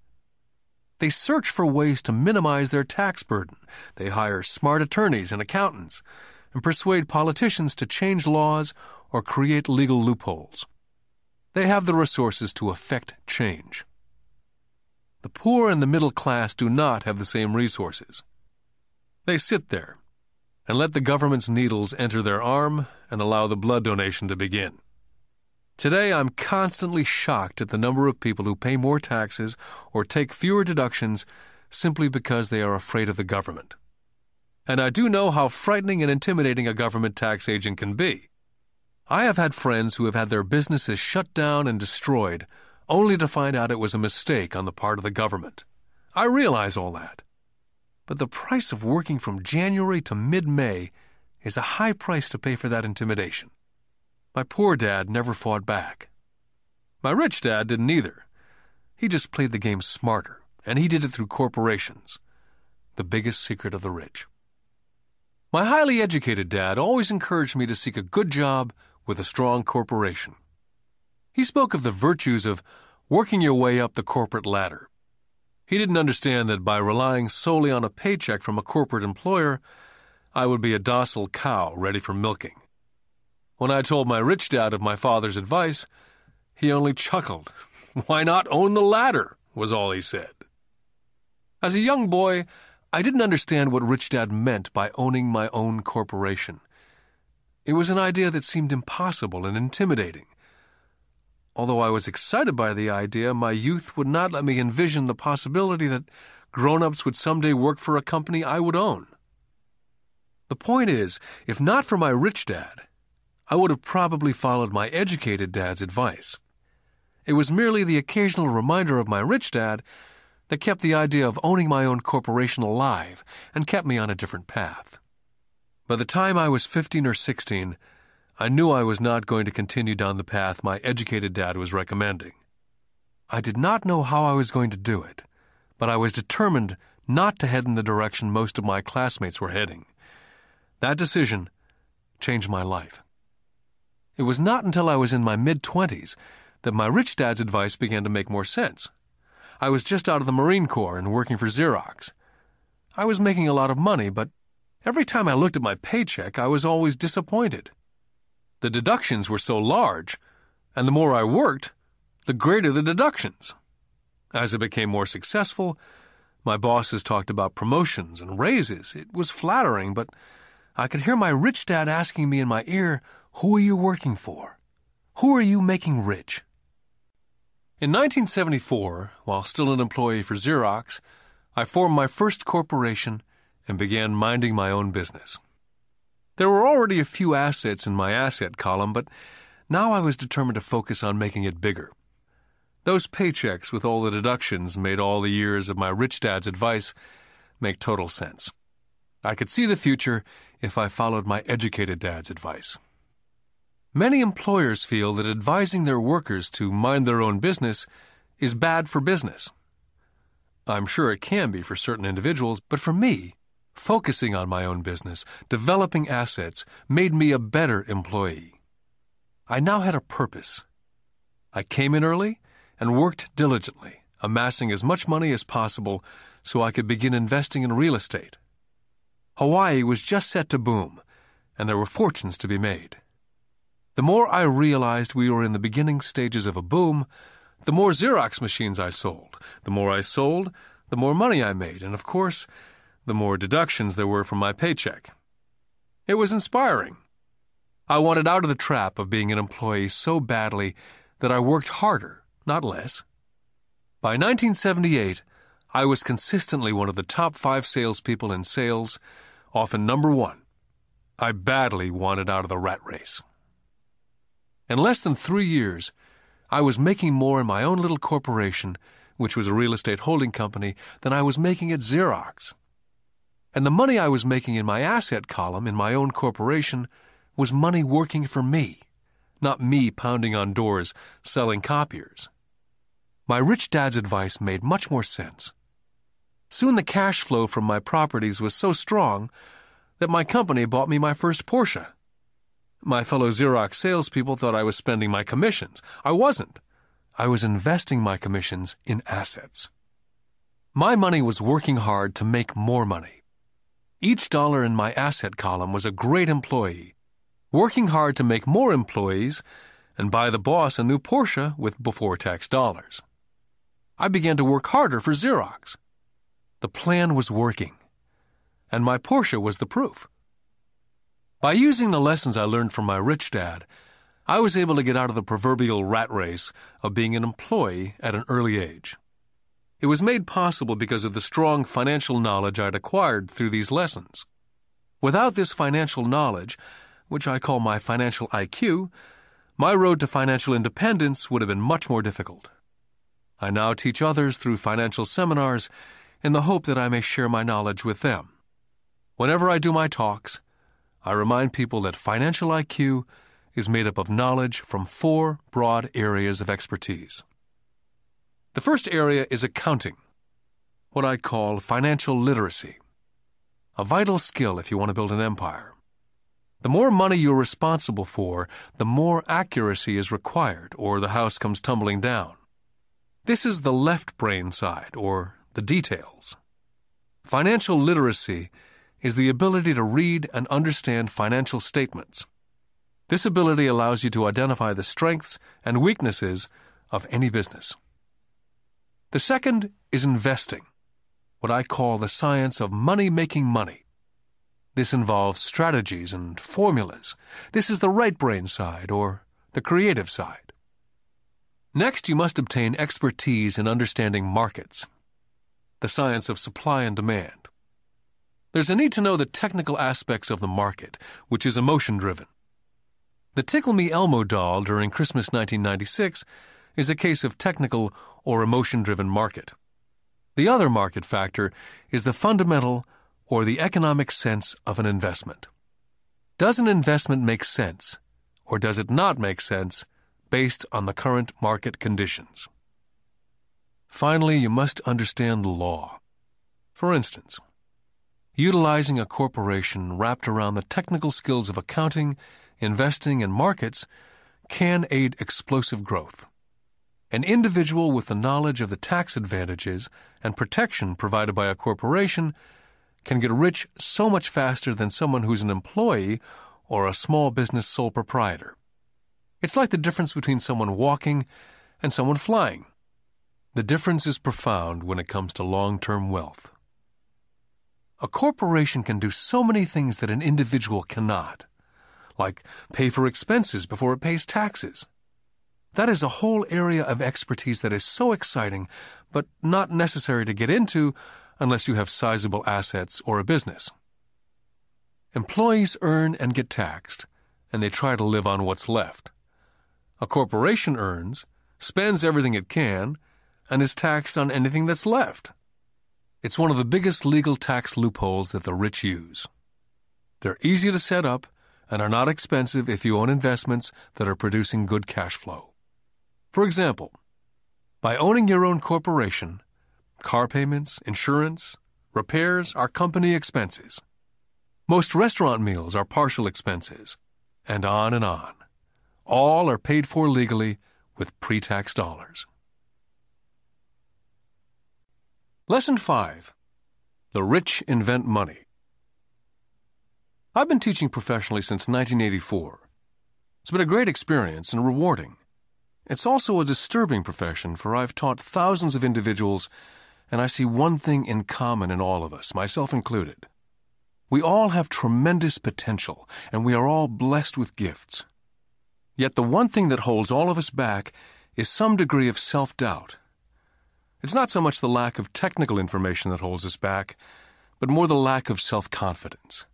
They search for ways to minimize their tax burden. They hire smart attorneys and accountants and persuade politicians to change laws or create legal loopholes. They have the resources to effect change. The poor and the middle class do not have the same resources. They sit there and let the government's needles enter their arm and allow the blood donation to begin. Today, I'm constantly shocked at the number of people who pay more taxes or take fewer deductions simply because they are afraid of the government. And I do know how frightening and intimidating a government tax agent can be. I have had friends who have had their businesses shut down and destroyed, only to find out it was a mistake on the part of the government. I realize all that. But the price of working from January to mid May is a high price to pay for that intimidation. My poor dad never fought back. My rich dad didn't either. He just played the game smarter, and he did it through corporations. The biggest secret of the rich. My highly educated dad always encouraged me to seek a good job with a strong corporation. He spoke of the virtues of working your way up the corporate ladder. He didn't understand that by relying solely on a paycheck from a corporate employer, I would be a docile cow ready for milking. When I told my rich dad of my father's advice, he only chuckled. Why not own the ladder? was all he said. As a young boy, I didn't understand what Rich Dad meant by owning my own corporation. It was an idea that seemed impossible and intimidating. Although I was excited by the idea, my youth would not let me envision the possibility that grown ups would someday work for a company I would own. The point is, if not for my rich dad, I would have probably followed my educated dad's advice. It was merely the occasional reminder of my rich dad that kept the idea of owning my own corporation alive and kept me on a different path. By the time I was 15 or 16, I knew I was not going to continue down the path my educated dad was recommending. I did not know how I was going to do it, but I was determined not to head in the direction most of my classmates were heading. That decision changed my life. It was not until I was in my mid 20s that my rich dad's advice began to make more sense. I was just out of the Marine Corps and working for Xerox. I was making a lot of money, but Every time I looked at my paycheck, I was always disappointed. The deductions were so large, and the more I worked, the greater the deductions. As I became more successful, my bosses talked about promotions and raises. It was flattering, but I could hear my rich dad asking me in my ear, Who are you working for? Who are you making rich? In 1974, while still an employee for Xerox, I formed my first corporation and began minding my own business. There were already a few assets in my asset column, but now I was determined to focus on making it bigger. Those paychecks with all the deductions made all the years of my rich dad's advice make total sense. I could see the future if I followed my educated dad's advice. Many employers feel that advising their workers to mind their own business is bad for business. I'm sure it can be for certain individuals, but for me, Focusing on my own business, developing assets, made me a better employee. I now had a purpose. I came in early and worked diligently, amassing as much money as possible so I could begin investing in real estate. Hawaii was just set to boom, and there were fortunes to be made. The more I realized we were in the beginning stages of a boom, the more Xerox machines I sold. The more I sold, the more money I made, and of course, the more deductions there were from my paycheck. It was inspiring. I wanted out of the trap of being an employee so badly that I worked harder, not less. By 1978, I was consistently one of the top five salespeople in sales, often number one. I badly wanted out of the rat race. In less than three years, I was making more in my own little corporation, which was a real estate holding company, than I was making at Xerox. And the money I was making in my asset column in my own corporation was money working for me, not me pounding on doors selling copiers. My rich dad's advice made much more sense. Soon the cash flow from my properties was so strong that my company bought me my first Porsche. My fellow Xerox salespeople thought I was spending my commissions. I wasn't. I was investing my commissions in assets. My money was working hard to make more money. Each dollar in my asset column was a great employee, working hard to make more employees and buy the boss a new Porsche with before tax dollars. I began to work harder for Xerox. The plan was working, and my Porsche was the proof. By using the lessons I learned from my rich dad, I was able to get out of the proverbial rat race of being an employee at an early age. It was made possible because of the strong financial knowledge I'd acquired through these lessons. Without this financial knowledge, which I call my financial IQ, my road to financial independence would have been much more difficult. I now teach others through financial seminars in the hope that I may share my knowledge with them. Whenever I do my talks, I remind people that financial IQ is made up of knowledge from four broad areas of expertise. The first area is accounting, what I call financial literacy, a vital skill if you want to build an empire. The more money you're responsible for, the more accuracy is required, or the house comes tumbling down. This is the left brain side, or the details. Financial literacy is the ability to read and understand financial statements. This ability allows you to identify the strengths and weaknesses of any business. The second is investing, what I call the science of money making money. This involves strategies and formulas. This is the right brain side, or the creative side. Next, you must obtain expertise in understanding markets, the science of supply and demand. There's a need to know the technical aspects of the market, which is emotion driven. The Tickle Me Elmo doll during Christmas 1996 is a case of technical or emotion driven market. The other market factor is the fundamental or the economic sense of an investment. Does an investment make sense, or does it not make sense based on the current market conditions? Finally, you must understand the law. For instance, utilizing a corporation wrapped around the technical skills of accounting investing in markets can aid explosive growth. An individual with the knowledge of the tax advantages and protection provided by a corporation can get rich so much faster than someone who's an employee or a small business sole proprietor. It's like the difference between someone walking and someone flying. The difference is profound when it comes to long term wealth. A corporation can do so many things that an individual cannot like pay for expenses before it pays taxes. That is a whole area of expertise that is so exciting, but not necessary to get into unless you have sizable assets or a business. Employees earn and get taxed, and they try to live on what's left. A corporation earns, spends everything it can, and is taxed on anything that's left. It's one of the biggest legal tax loopholes that the rich use. They're easy to set up and are not expensive if you own investments that are producing good cash flow. For example, by owning your own corporation, car payments, insurance, repairs are company expenses. Most restaurant meals are partial expenses, and on and on. All are paid for legally with pre tax dollars. Lesson 5 The Rich Invent Money. I've been teaching professionally since 1984. It's been a great experience and rewarding. It's also a disturbing profession, for I've taught thousands of individuals, and I see one thing in common in all of us, myself included. We all have tremendous potential, and we are all blessed with gifts. Yet the one thing that holds all of us back is some degree of self doubt. It's not so much the lack of technical information that holds us back, but more the lack of self confidence.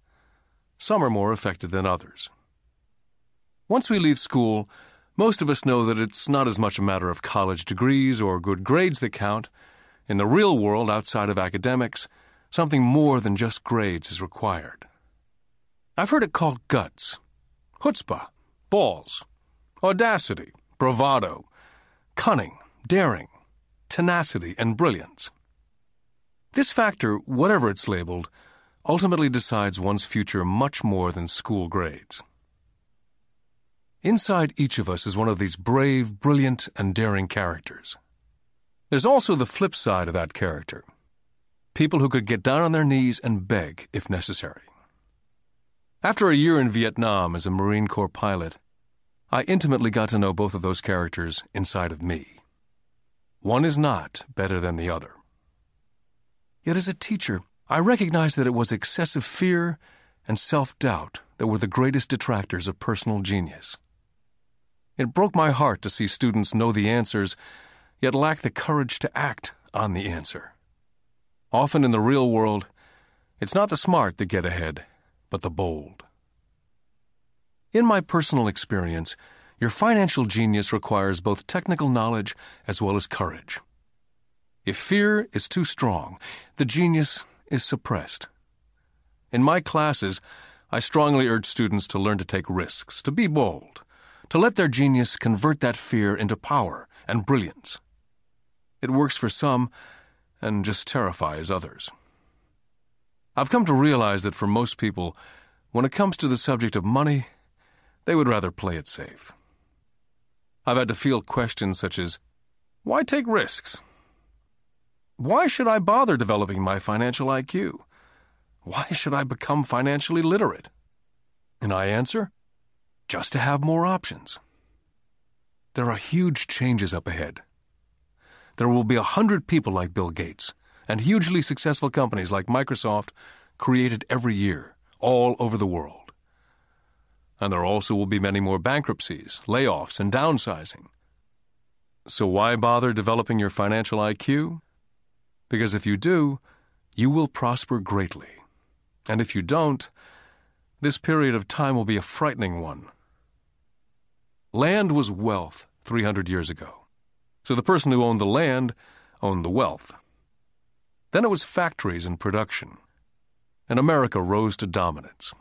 Some are more affected than others. Once we leave school, most of us know that it's not as much a matter of college degrees or good grades that count. In the real world, outside of academics, something more than just grades is required. I've heard it called guts, chutzpah, balls, audacity, bravado, cunning, daring, tenacity, and brilliance. This factor, whatever it's labeled, ultimately decides one's future much more than school grades. Inside each of us is one of these brave, brilliant, and daring characters. There's also the flip side of that character people who could get down on their knees and beg if necessary. After a year in Vietnam as a Marine Corps pilot, I intimately got to know both of those characters inside of me. One is not better than the other. Yet as a teacher, I recognized that it was excessive fear and self doubt that were the greatest detractors of personal genius. It broke my heart to see students know the answers, yet lack the courage to act on the answer. Often in the real world, it's not the smart that get ahead, but the bold. In my personal experience, your financial genius requires both technical knowledge as well as courage. If fear is too strong, the genius is suppressed. In my classes, I strongly urge students to learn to take risks, to be bold, to let their genius convert that fear into power and brilliance. It works for some and just terrifies others. I've come to realize that for most people, when it comes to the subject of money, they would rather play it safe. I've had to field questions such as Why take risks? Why should I bother developing my financial IQ? Why should I become financially literate? And I answer, just to have more options. There are huge changes up ahead. There will be a hundred people like Bill Gates and hugely successful companies like Microsoft created every year, all over the world. And there also will be many more bankruptcies, layoffs, and downsizing. So why bother developing your financial IQ? Because if you do, you will prosper greatly. And if you don't, this period of time will be a frightening one. Land was wealth 300 years ago. So the person who owned the land owned the wealth. Then it was factories and production. And America rose to dominance.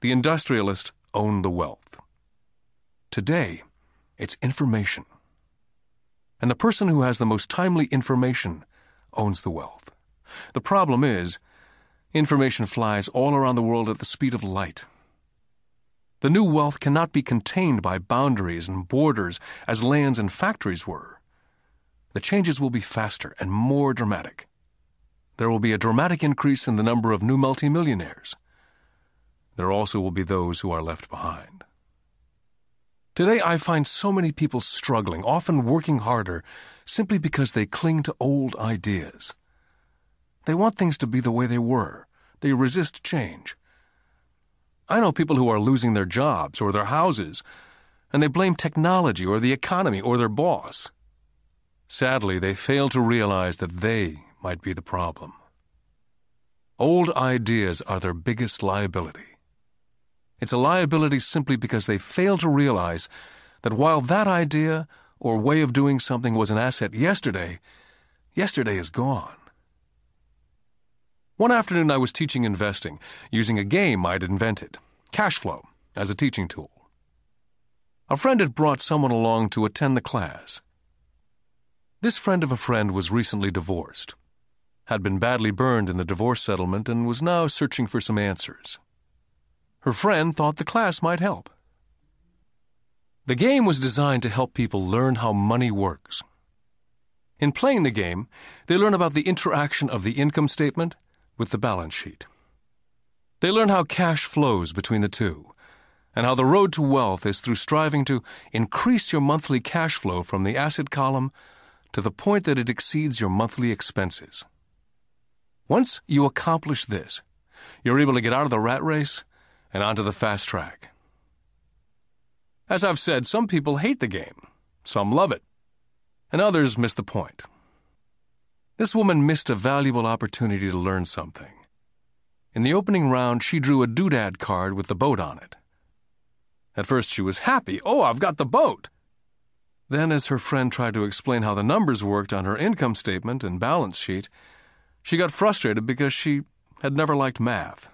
The industrialist owned the wealth. Today, it's information. And the person who has the most timely information owns the wealth. The problem is, Information flies all around the world at the speed of light. The new wealth cannot be contained by boundaries and borders as lands and factories were. The changes will be faster and more dramatic. There will be a dramatic increase in the number of new multimillionaires. There also will be those who are left behind. Today, I find so many people struggling, often working harder, simply because they cling to old ideas. They want things to be the way they were. They resist change. I know people who are losing their jobs or their houses, and they blame technology or the economy or their boss. Sadly, they fail to realize that they might be the problem. Old ideas are their biggest liability. It's a liability simply because they fail to realize that while that idea or way of doing something was an asset yesterday, yesterday is gone. One afternoon, I was teaching investing using a game I'd invented, cash flow, as a teaching tool. A friend had brought someone along to attend the class. This friend of a friend was recently divorced, had been badly burned in the divorce settlement, and was now searching for some answers. Her friend thought the class might help. The game was designed to help people learn how money works. In playing the game, they learn about the interaction of the income statement with the balance sheet. They learn how cash flows between the two, and how the road to wealth is through striving to increase your monthly cash flow from the asset column to the point that it exceeds your monthly expenses. Once you accomplish this, you're able to get out of the rat race and onto the fast track. As I've said, some people hate the game, some love it, and others miss the point. This woman missed a valuable opportunity to learn something. In the opening round, she drew a doodad card with the boat on it. At first, she was happy. Oh, I've got the boat! Then, as her friend tried to explain how the numbers worked on her income statement and balance sheet, she got frustrated because she had never liked math.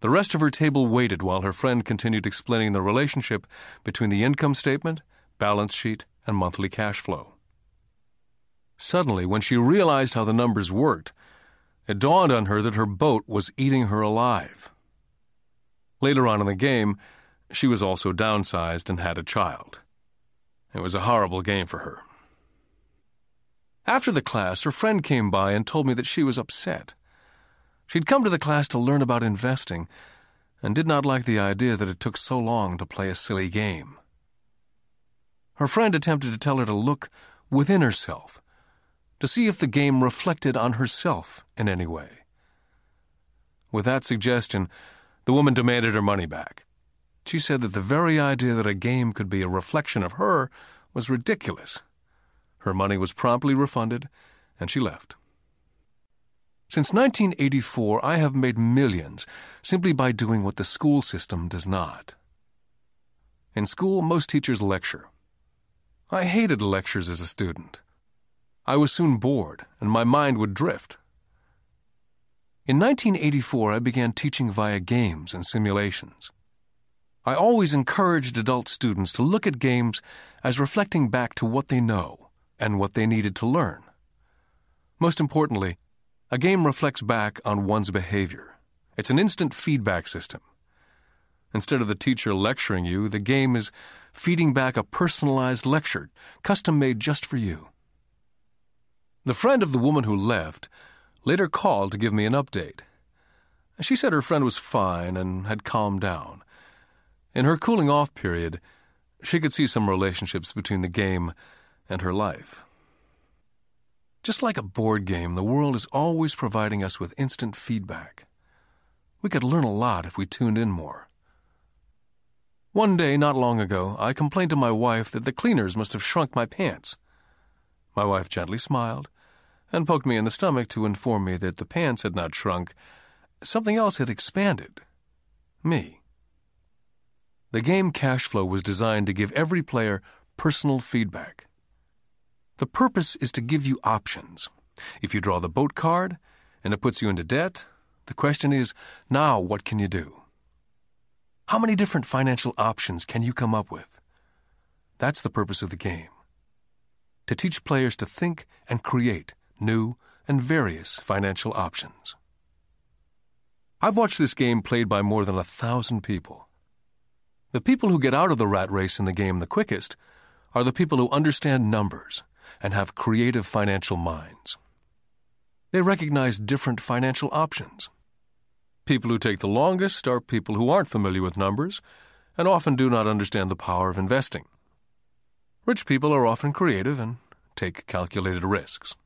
The rest of her table waited while her friend continued explaining the relationship between the income statement, balance sheet, and monthly cash flow. Suddenly, when she realized how the numbers worked, it dawned on her that her boat was eating her alive. Later on in the game, she was also downsized and had a child. It was a horrible game for her. After the class, her friend came by and told me that she was upset. She'd come to the class to learn about investing and did not like the idea that it took so long to play a silly game. Her friend attempted to tell her to look within herself to see if the game reflected on herself in any way. With that suggestion, the woman demanded her money back. She said that the very idea that a game could be a reflection of her was ridiculous. Her money was promptly refunded, and she left. Since 1984, I have made millions simply by doing what the school system does not In school, most teachers lecture. I hated lectures as a student. I was soon bored, and my mind would drift. In 1984, I began teaching via games and simulations. I always encouraged adult students to look at games as reflecting back to what they know and what they needed to learn. Most importantly, a game reflects back on one's behavior. It's an instant feedback system. Instead of the teacher lecturing you, the game is feeding back a personalized lecture, custom made just for you. The friend of the woman who left later called to give me an update. She said her friend was fine and had calmed down. In her cooling off period, she could see some relationships between the game and her life. Just like a board game, the world is always providing us with instant feedback. We could learn a lot if we tuned in more. One day, not long ago, I complained to my wife that the cleaners must have shrunk my pants. My wife gently smiled and poked me in the stomach to inform me that the pants had not shrunk, something else had expanded. Me. The game Cash Flow was designed to give every player personal feedback. The purpose is to give you options. If you draw the boat card and it puts you into debt, the question is now what can you do? How many different financial options can you come up with? That's the purpose of the game. To teach players to think and create new and various financial options. I've watched this game played by more than a thousand people. The people who get out of the rat race in the game the quickest are the people who understand numbers and have creative financial minds. They recognize different financial options People who take the longest are people who aren't familiar with numbers and often do not understand the power of investing. Rich people are often creative and take calculated risks.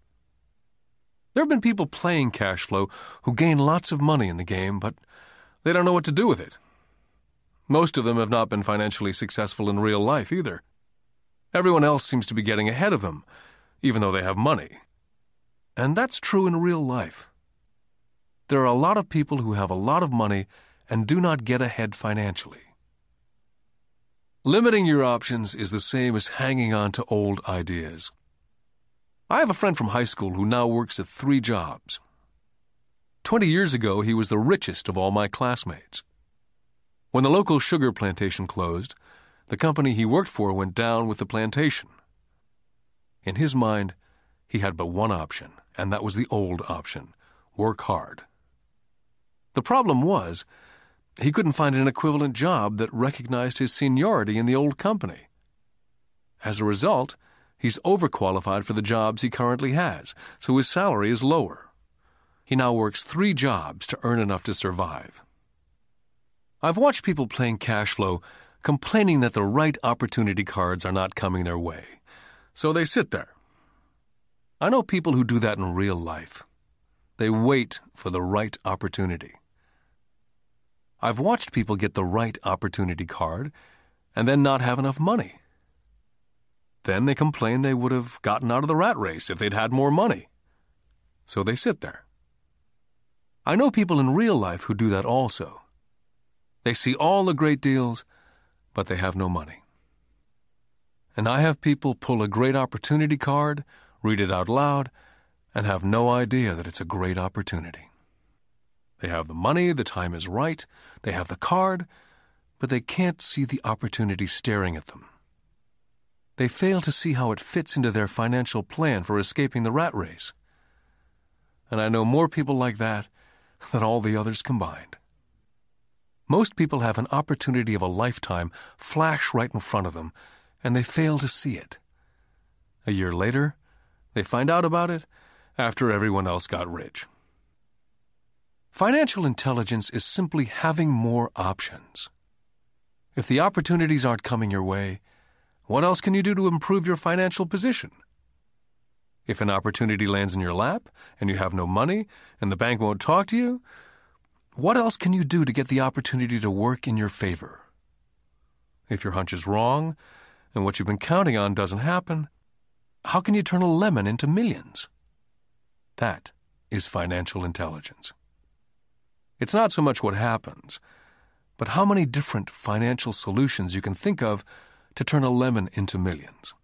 There have been people playing cash flow who gain lots of money in the game, but they don't know what to do with it. Most of them have not been financially successful in real life either. Everyone else seems to be getting ahead of them, even though they have money. And that's true in real life. There are a lot of people who have a lot of money and do not get ahead financially. Limiting your options is the same as hanging on to old ideas. I have a friend from high school who now works at three jobs. Twenty years ago, he was the richest of all my classmates. When the local sugar plantation closed, the company he worked for went down with the plantation. In his mind, he had but one option, and that was the old option work hard. The problem was, he couldn't find an equivalent job that recognized his seniority in the old company. As a result, he's overqualified for the jobs he currently has, so his salary is lower. He now works three jobs to earn enough to survive. I've watched people playing cash flow complaining that the right opportunity cards are not coming their way, so they sit there. I know people who do that in real life. They wait for the right opportunity. I've watched people get the right opportunity card and then not have enough money. Then they complain they would have gotten out of the rat race if they'd had more money. So they sit there. I know people in real life who do that also. They see all the great deals, but they have no money. And I have people pull a great opportunity card, read it out loud, and have no idea that it's a great opportunity. They have the money, the time is right, they have the card, but they can't see the opportunity staring at them. They fail to see how it fits into their financial plan for escaping the rat race. And I know more people like that than all the others combined. Most people have an opportunity of a lifetime flash right in front of them, and they fail to see it. A year later, they find out about it after everyone else got rich. Financial intelligence is simply having more options. If the opportunities aren't coming your way, what else can you do to improve your financial position? If an opportunity lands in your lap and you have no money and the bank won't talk to you, what else can you do to get the opportunity to work in your favor? If your hunch is wrong and what you've been counting on doesn't happen, how can you turn a lemon into millions? That is financial intelligence. It's not so much what happens, but how many different financial solutions you can think of to turn a lemon into millions.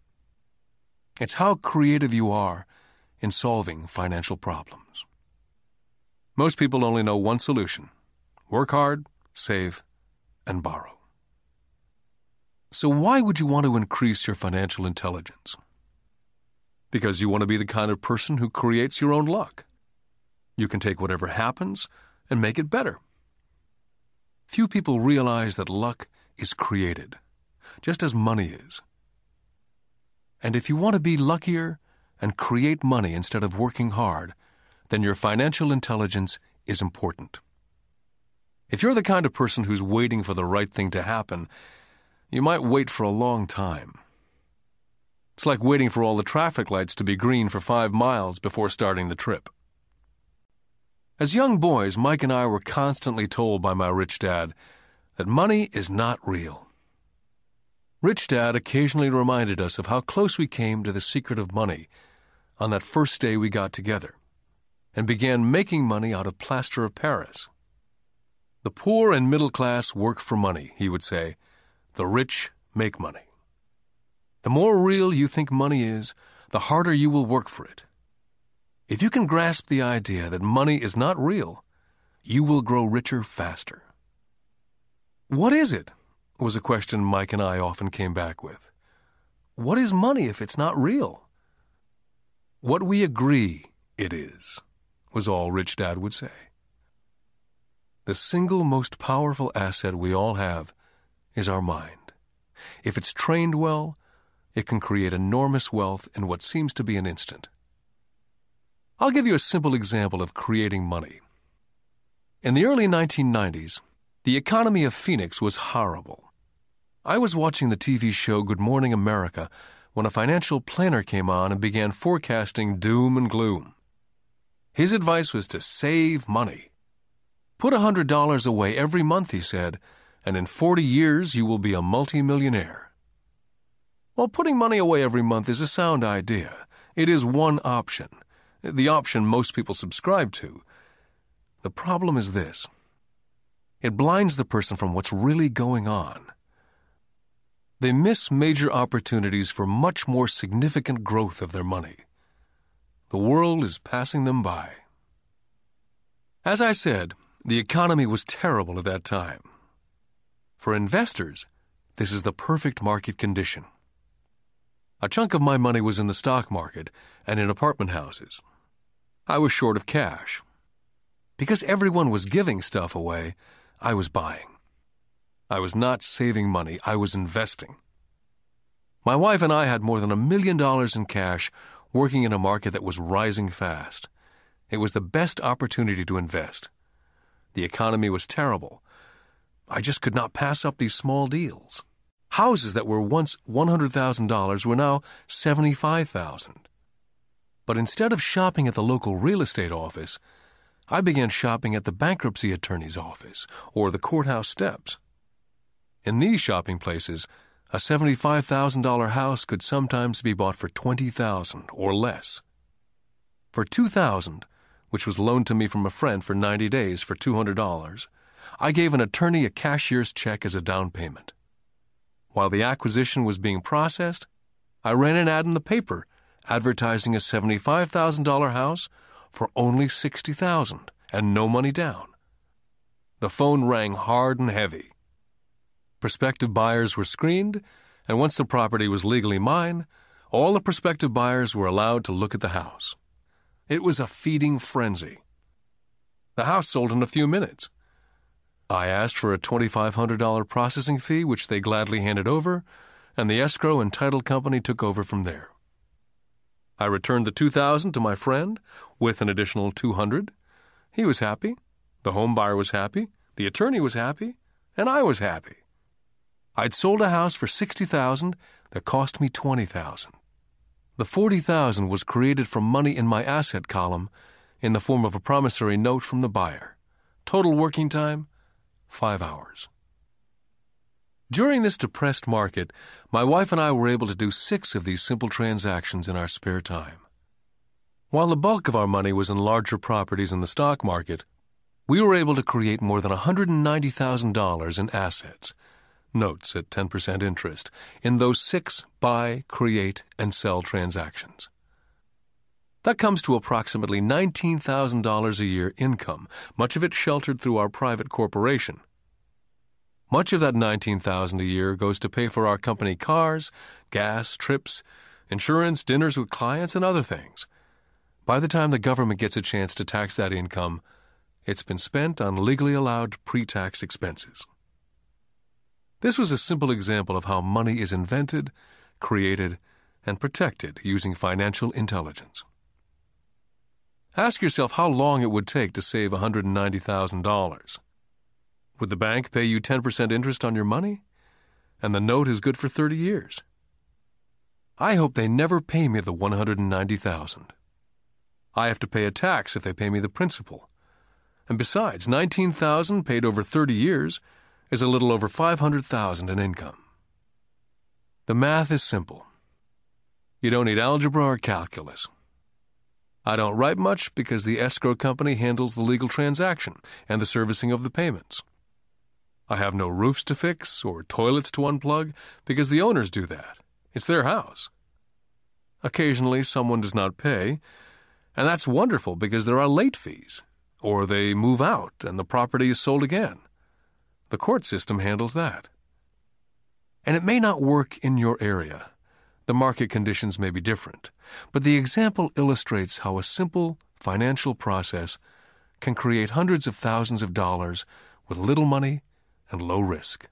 It's how creative you are in solving financial problems. Most people only know one solution work hard, save, and borrow. So, why would you want to increase your financial intelligence? Because you want to be the kind of person who creates your own luck. You can take whatever happens and make it better. Few people realize that luck is created, just as money is. And if you want to be luckier and create money instead of working hard, then your financial intelligence is important. If you're the kind of person who's waiting for the right thing to happen, you might wait for a long time. It's like waiting for all the traffic lights to be green for five miles before starting the trip. As young boys, Mike and I were constantly told by my rich dad that money is not real. Rich Dad occasionally reminded us of how close we came to the secret of money on that first day we got together and began making money out of plaster of Paris. The poor and middle class work for money, he would say. The rich make money. The more real you think money is, the harder you will work for it. If you can grasp the idea that money is not real, you will grow richer faster. What is it? was a question Mike and I often came back with. What is money if it's not real? What we agree it is, was all Rich Dad would say. The single most powerful asset we all have is our mind. If it's trained well, it can create enormous wealth in what seems to be an instant. I'll give you a simple example of creating money. In the early 1990s, the economy of Phoenix was horrible. I was watching the TV show Good Morning America when a financial planner came on and began forecasting doom and gloom. His advice was to save money. Put a $100 away every month, he said, and in 40 years you will be a multimillionaire. While putting money away every month is a sound idea, it is one option, the option most people subscribe to. The problem is this it blinds the person from what's really going on. They miss major opportunities for much more significant growth of their money. The world is passing them by. As I said, the economy was terrible at that time. For investors, this is the perfect market condition. A chunk of my money was in the stock market and in apartment houses. I was short of cash. Because everyone was giving stuff away, I was buying. I was not saving money, I was investing. My wife and I had more than a million dollars in cash working in a market that was rising fast. It was the best opportunity to invest. The economy was terrible. I just could not pass up these small deals. Houses that were once $100,000 were now 75,000. But instead of shopping at the local real estate office, I began shopping at the bankruptcy attorney's office or the courthouse steps. In these shopping places, a $75,000 house could sometimes be bought for 20000 or less. For 2000 which was loaned to me from a friend for 90 days for $200, I gave an attorney a cashier's check as a down payment. While the acquisition was being processed, I ran an ad in the paper advertising a $75,000 house for only 60,000 and no money down. The phone rang hard and heavy. Prospective buyers were screened, and once the property was legally mine, all the prospective buyers were allowed to look at the house. It was a feeding frenzy. The house sold in a few minutes. I asked for a $2,500 processing fee, which they gladly handed over, and the escrow and title company took over from there. I returned the 2000 to my friend with an additional 200. He was happy, the home buyer was happy, the attorney was happy, and I was happy. I'd sold a house for 60,000 that cost me 20,000. The 40,000 was created from money in my asset column in the form of a promissory note from the buyer. Total working time 5 hours. During this depressed market, my wife and I were able to do 6 of these simple transactions in our spare time. While the bulk of our money was in larger properties in the stock market, we were able to create more than $190,000 in assets, notes at 10% interest, in those six buy, create, and sell transactions. That comes to approximately $19,000 a year income, much of it sheltered through our private corporation. Much of that $19,000 a year goes to pay for our company cars, gas, trips, insurance, dinners with clients, and other things. By the time the government gets a chance to tax that income, it's been spent on legally allowed pre tax expenses. This was a simple example of how money is invented, created, and protected using financial intelligence. Ask yourself how long it would take to save $190,000. Would the bank pay you 10% interest on your money? And the note is good for 30 years. I hope they never pay me the 190,000. I have to pay a tax if they pay me the principal. And besides, 19,000 paid over 30 years is a little over 500,000 in income. The math is simple. You don't need algebra or calculus. I don't write much because the escrow company handles the legal transaction and the servicing of the payments. I have no roofs to fix or toilets to unplug because the owners do that. It's their house. Occasionally, someone does not pay, and that's wonderful because there are late fees, or they move out and the property is sold again. The court system handles that. And it may not work in your area. The market conditions may be different, but the example illustrates how a simple financial process can create hundreds of thousands of dollars with little money and low risk.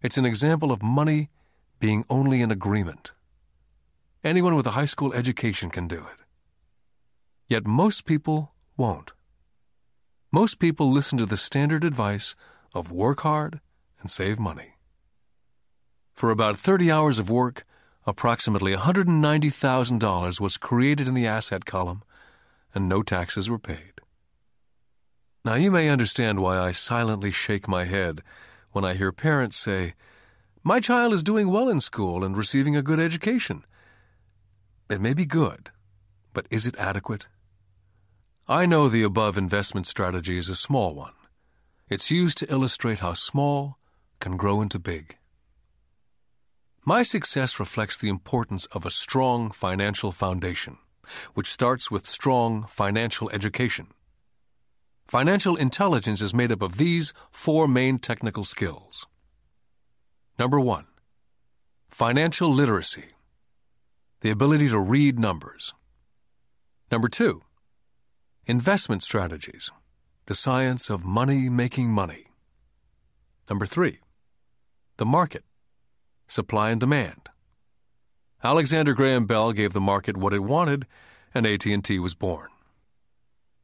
It's an example of money being only an agreement. Anyone with a high school education can do it. Yet most people won't. Most people listen to the standard advice of work hard and save money. For about 30 hours of work, approximately $190,000 was created in the asset column, and no taxes were paid. Now, you may understand why I silently shake my head when I hear parents say, My child is doing well in school and receiving a good education. It may be good, but is it adequate? I know the above investment strategy is a small one. It's used to illustrate how small can grow into big. My success reflects the importance of a strong financial foundation, which starts with strong financial education. Financial intelligence is made up of these four main technical skills. Number one, financial literacy, the ability to read numbers. Number two, investment strategies, the science of money making money. Number three, the market, supply and demand. Alexander Graham Bell gave the market what it wanted, and AT&T was born.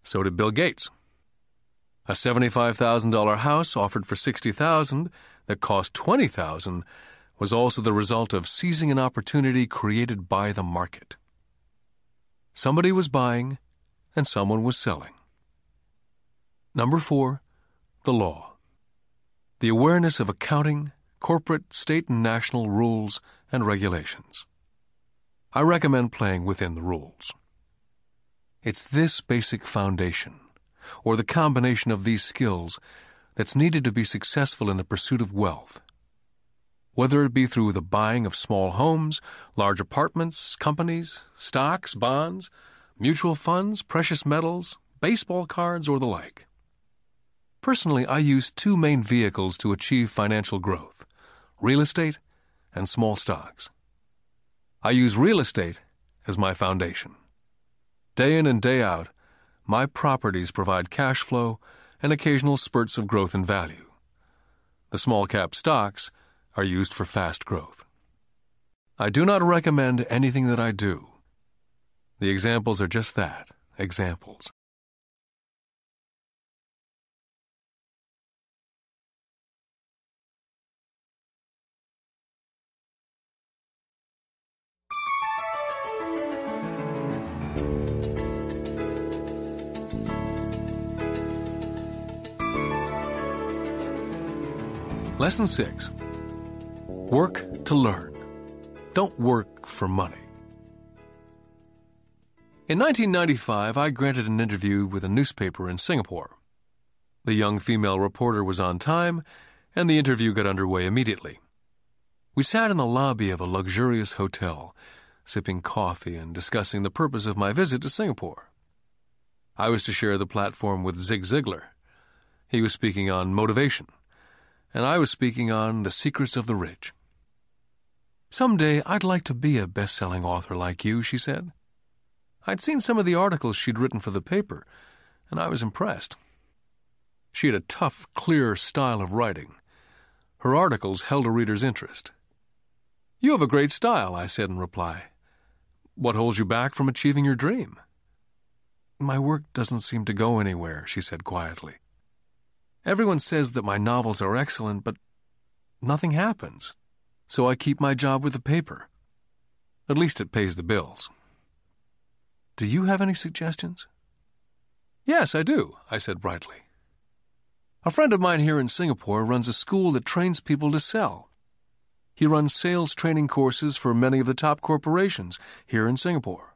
So did Bill Gates. A $75,000 house offered for $60,000 that cost $20,000 was also the result of seizing an opportunity created by the market. Somebody was buying and someone was selling. Number four, the law. The awareness of accounting, corporate, state, and national rules and regulations. I recommend playing within the rules. It's this basic foundation, or the combination of these skills, that's needed to be successful in the pursuit of wealth. Whether it be through the buying of small homes, large apartments, companies, stocks, bonds, mutual funds, precious metals, baseball cards, or the like. Personally, I use two main vehicles to achieve financial growth real estate and small stocks. I use real estate as my foundation. Day in and day out, my properties provide cash flow and occasional spurts of growth in value. The small cap stocks are used for fast growth. I do not recommend anything that I do. The examples are just that examples. Lesson 6 Work to learn. Don't work for money. In 1995, I granted an interview with a newspaper in Singapore. The young female reporter was on time, and the interview got underway immediately. We sat in the lobby of a luxurious hotel, sipping coffee and discussing the purpose of my visit to Singapore. I was to share the platform with Zig Ziglar. He was speaking on motivation, and I was speaking on the secrets of the rich. Someday I'd like to be a best selling author like you, she said. I'd seen some of the articles she'd written for the paper, and I was impressed. She had a tough, clear style of writing. Her articles held a reader's interest. You have a great style, I said in reply. What holds you back from achieving your dream? My work doesn't seem to go anywhere, she said quietly. Everyone says that my novels are excellent, but nothing happens. So I keep my job with the paper. At least it pays the bills. Do you have any suggestions? Yes, I do, I said brightly. A friend of mine here in Singapore runs a school that trains people to sell. He runs sales training courses for many of the top corporations here in Singapore.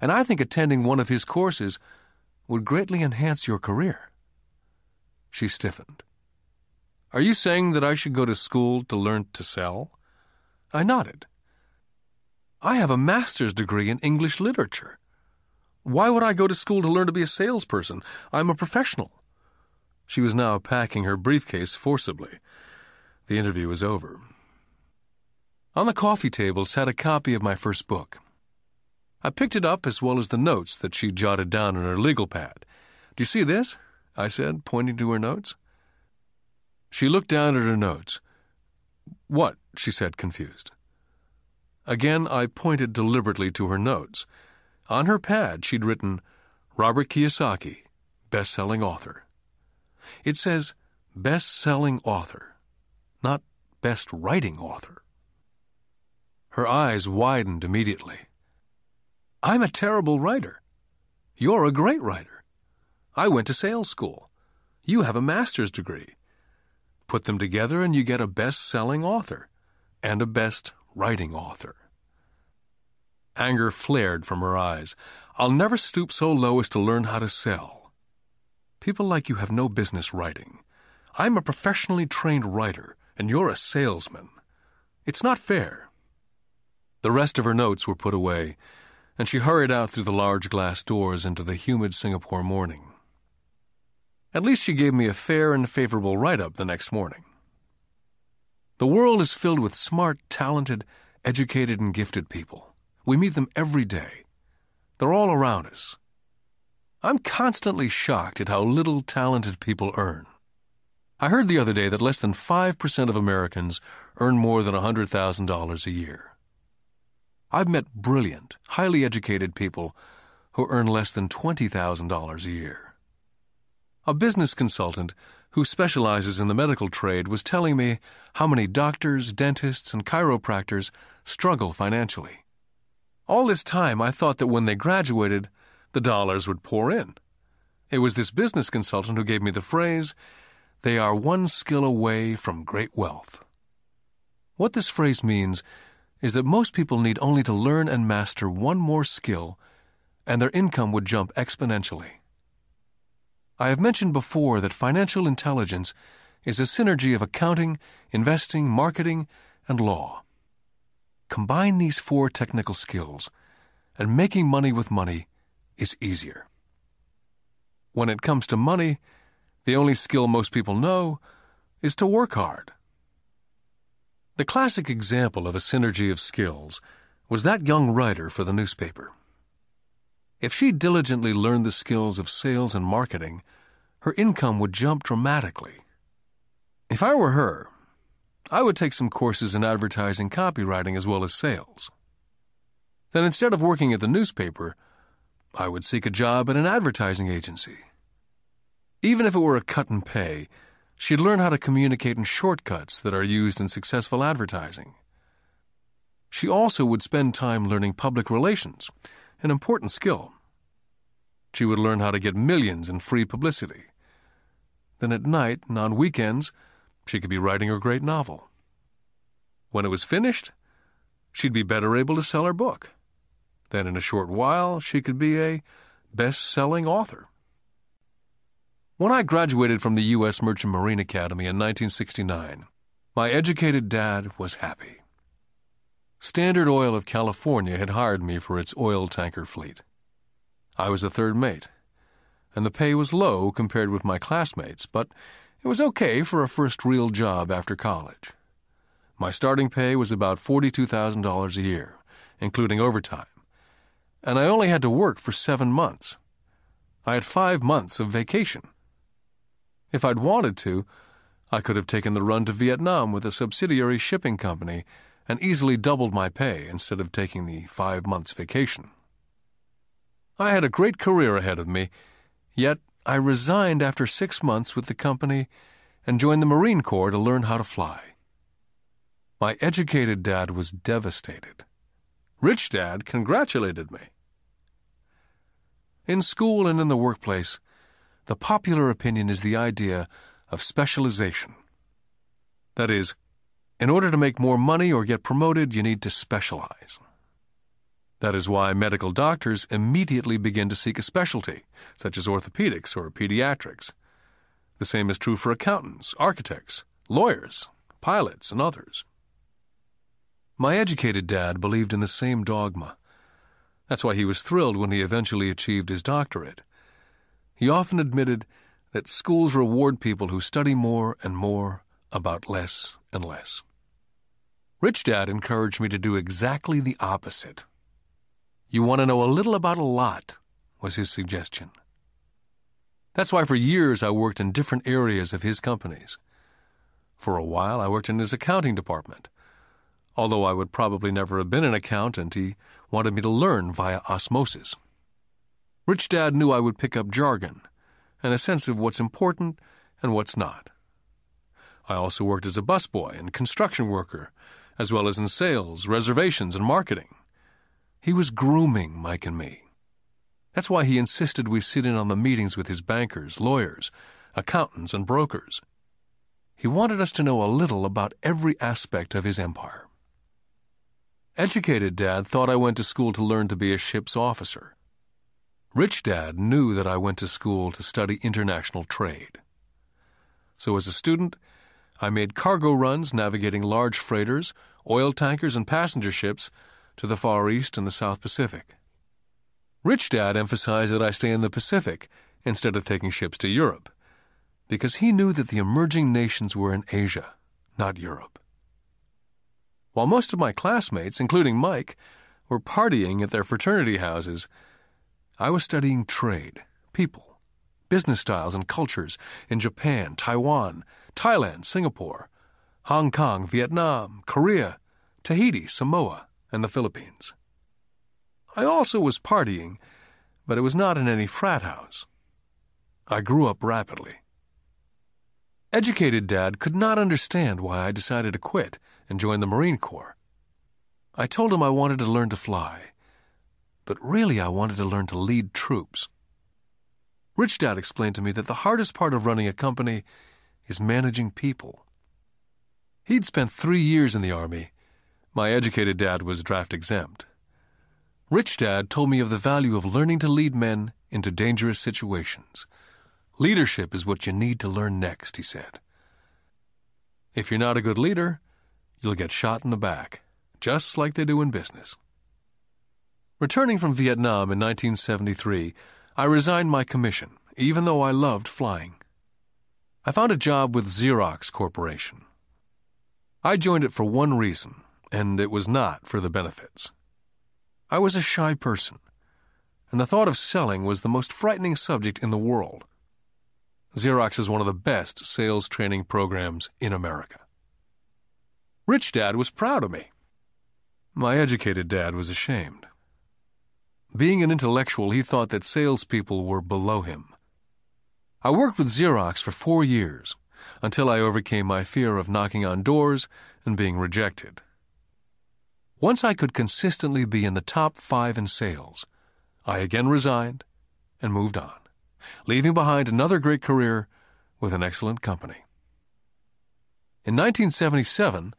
And I think attending one of his courses would greatly enhance your career. She stiffened. Are you saying that I should go to school to learn to sell? I nodded. I have a master's degree in English literature. Why would I go to school to learn to be a salesperson? I'm a professional. She was now packing her briefcase forcibly. The interview was over. On the coffee table sat a copy of my first book. I picked it up as well as the notes that she jotted down on her legal pad. Do you see this? I said, pointing to her notes. She looked down at her notes. What? she said, confused. Again, I pointed deliberately to her notes. On her pad, she'd written, Robert Kiyosaki, best-selling author. It says, best-selling author, not best writing author. Her eyes widened immediately. I'm a terrible writer. You're a great writer. I went to sales school. You have a master's degree. Put them together and you get a best-selling author and a best writing author. Anger flared from her eyes. I'll never stoop so low as to learn how to sell. People like you have no business writing. I'm a professionally trained writer, and you're a salesman. It's not fair. The rest of her notes were put away, and she hurried out through the large glass doors into the humid Singapore morning. At least she gave me a fair and favorable write up the next morning. The world is filled with smart, talented, educated, and gifted people. We meet them every day. They're all around us. I'm constantly shocked at how little talented people earn. I heard the other day that less than 5% of Americans earn more than $100,000 a year. I've met brilliant, highly educated people who earn less than $20,000 a year. A business consultant who specializes in the medical trade was telling me how many doctors, dentists, and chiropractors struggle financially. All this time, I thought that when they graduated, the dollars would pour in. It was this business consultant who gave me the phrase, they are one skill away from great wealth. What this phrase means is that most people need only to learn and master one more skill, and their income would jump exponentially. I have mentioned before that financial intelligence is a synergy of accounting, investing, marketing, and law. Combine these four technical skills, and making money with money is easier. When it comes to money, the only skill most people know is to work hard. The classic example of a synergy of skills was that young writer for the newspaper. If she diligently learned the skills of sales and marketing, her income would jump dramatically. If I were her, I would take some courses in advertising copywriting as well as sales. Then instead of working at the newspaper, I would seek a job at an advertising agency. Even if it were a cut and pay, she'd learn how to communicate in shortcuts that are used in successful advertising. She also would spend time learning public relations, an important skill. She would learn how to get millions in free publicity. Then at night and on weekends, she could be writing her great novel. When it was finished, she'd be better able to sell her book. Then, in a short while, she could be a best selling author. When I graduated from the U.S. Merchant Marine Academy in 1969, my educated dad was happy. Standard Oil of California had hired me for its oil tanker fleet. I was a third mate, and the pay was low compared with my classmates, but it was okay for a first real job after college. My starting pay was about $42,000 a year, including overtime, and I only had to work for seven months. I had five months of vacation. If I'd wanted to, I could have taken the run to Vietnam with a subsidiary shipping company and easily doubled my pay instead of taking the five months vacation. I had a great career ahead of me, yet I resigned after six months with the company and joined the Marine Corps to learn how to fly. My educated dad was devastated. Rich dad congratulated me. In school and in the workplace, the popular opinion is the idea of specialization. That is, in order to make more money or get promoted, you need to specialize. That is why medical doctors immediately begin to seek a specialty, such as orthopedics or pediatrics. The same is true for accountants, architects, lawyers, pilots, and others. My educated dad believed in the same dogma. That's why he was thrilled when he eventually achieved his doctorate. He often admitted that schools reward people who study more and more about less and less. Rich Dad encouraged me to do exactly the opposite. You want to know a little about a lot, was his suggestion. That's why for years I worked in different areas of his companies. For a while I worked in his accounting department. Although I would probably never have been an accountant, he wanted me to learn via osmosis. Rich Dad knew I would pick up jargon and a sense of what's important and what's not. I also worked as a busboy and construction worker, as well as in sales, reservations, and marketing. He was grooming Mike and me. That's why he insisted we sit in on the meetings with his bankers, lawyers, accountants, and brokers. He wanted us to know a little about every aspect of his empire. Educated Dad thought I went to school to learn to be a ship's officer. Rich Dad knew that I went to school to study international trade. So, as a student, I made cargo runs navigating large freighters, oil tankers, and passenger ships to the Far East and the South Pacific. Rich Dad emphasized that I stay in the Pacific instead of taking ships to Europe, because he knew that the emerging nations were in Asia, not Europe. While most of my classmates, including Mike, were partying at their fraternity houses, I was studying trade, people, business styles, and cultures in Japan, Taiwan, Thailand, Singapore, Hong Kong, Vietnam, Korea, Tahiti, Samoa, and the Philippines. I also was partying, but it was not in any frat house. I grew up rapidly. Educated Dad could not understand why I decided to quit and join the Marine Corps. I told him I wanted to learn to fly, but really I wanted to learn to lead troops. Rich Dad explained to me that the hardest part of running a company is managing people. He'd spent three years in the Army. My educated dad was draft exempt. Rich Dad told me of the value of learning to lead men into dangerous situations. Leadership is what you need to learn next, he said. If you're not a good leader, you'll get shot in the back, just like they do in business. Returning from Vietnam in 1973, I resigned my commission, even though I loved flying. I found a job with Xerox Corporation. I joined it for one reason, and it was not for the benefits. I was a shy person, and the thought of selling was the most frightening subject in the world. Xerox is one of the best sales training programs in America. Rich Dad was proud of me. My educated dad was ashamed. Being an intellectual, he thought that salespeople were below him. I worked with Xerox for four years until I overcame my fear of knocking on doors and being rejected. Once I could consistently be in the top five in sales, I again resigned and moved on, leaving behind another great career with an excellent company. In 1977,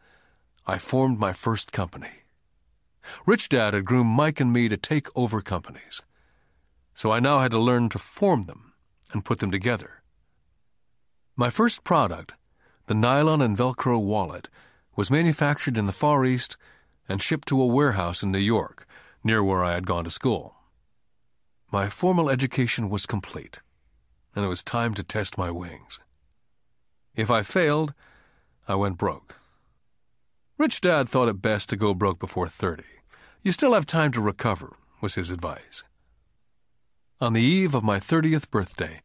I formed my first company. Rich Dad had groomed Mike and me to take over companies. So I now had to learn to form them and put them together. My first product, the nylon and Velcro wallet, was manufactured in the Far East and shipped to a warehouse in New York, near where I had gone to school. My formal education was complete, and it was time to test my wings. If I failed, I went broke. Rich Dad thought it best to go broke before 30. You still have time to recover, was his advice. On the eve of my 30th birthday,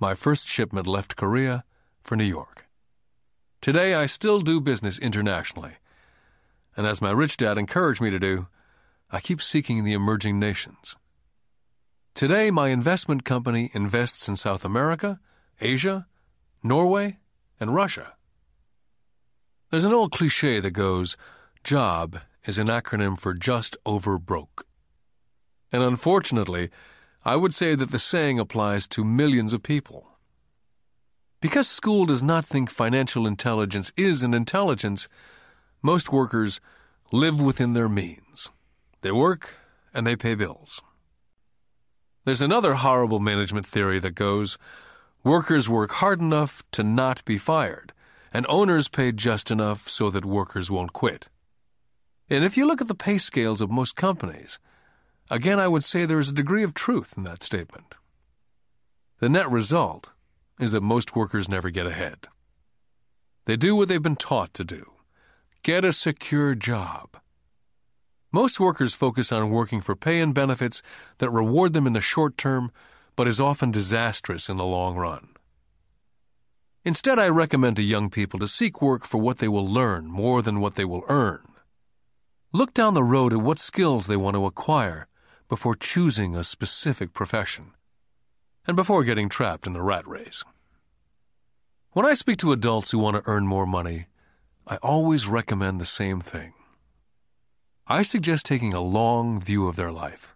my first shipment left Korea for New York. Today, I still do business internationally. And as my rich dad encouraged me to do, I keep seeking the emerging nations. Today, my investment company invests in South America, Asia, Norway, and Russia. There's an old cliche that goes, JOB is an acronym for just over broke. And unfortunately, I would say that the saying applies to millions of people. Because school does not think financial intelligence is an intelligence, most workers live within their means. They work and they pay bills. There's another horrible management theory that goes workers work hard enough to not be fired, and owners pay just enough so that workers won't quit. And if you look at the pay scales of most companies, again, I would say there is a degree of truth in that statement. The net result is that most workers never get ahead. They do what they've been taught to do get a secure job. Most workers focus on working for pay and benefits that reward them in the short term, but is often disastrous in the long run. Instead, I recommend to young people to seek work for what they will learn more than what they will earn. Look down the road at what skills they want to acquire before choosing a specific profession, and before getting trapped in the rat race. When I speak to adults who want to earn more money, I always recommend the same thing I suggest taking a long view of their life.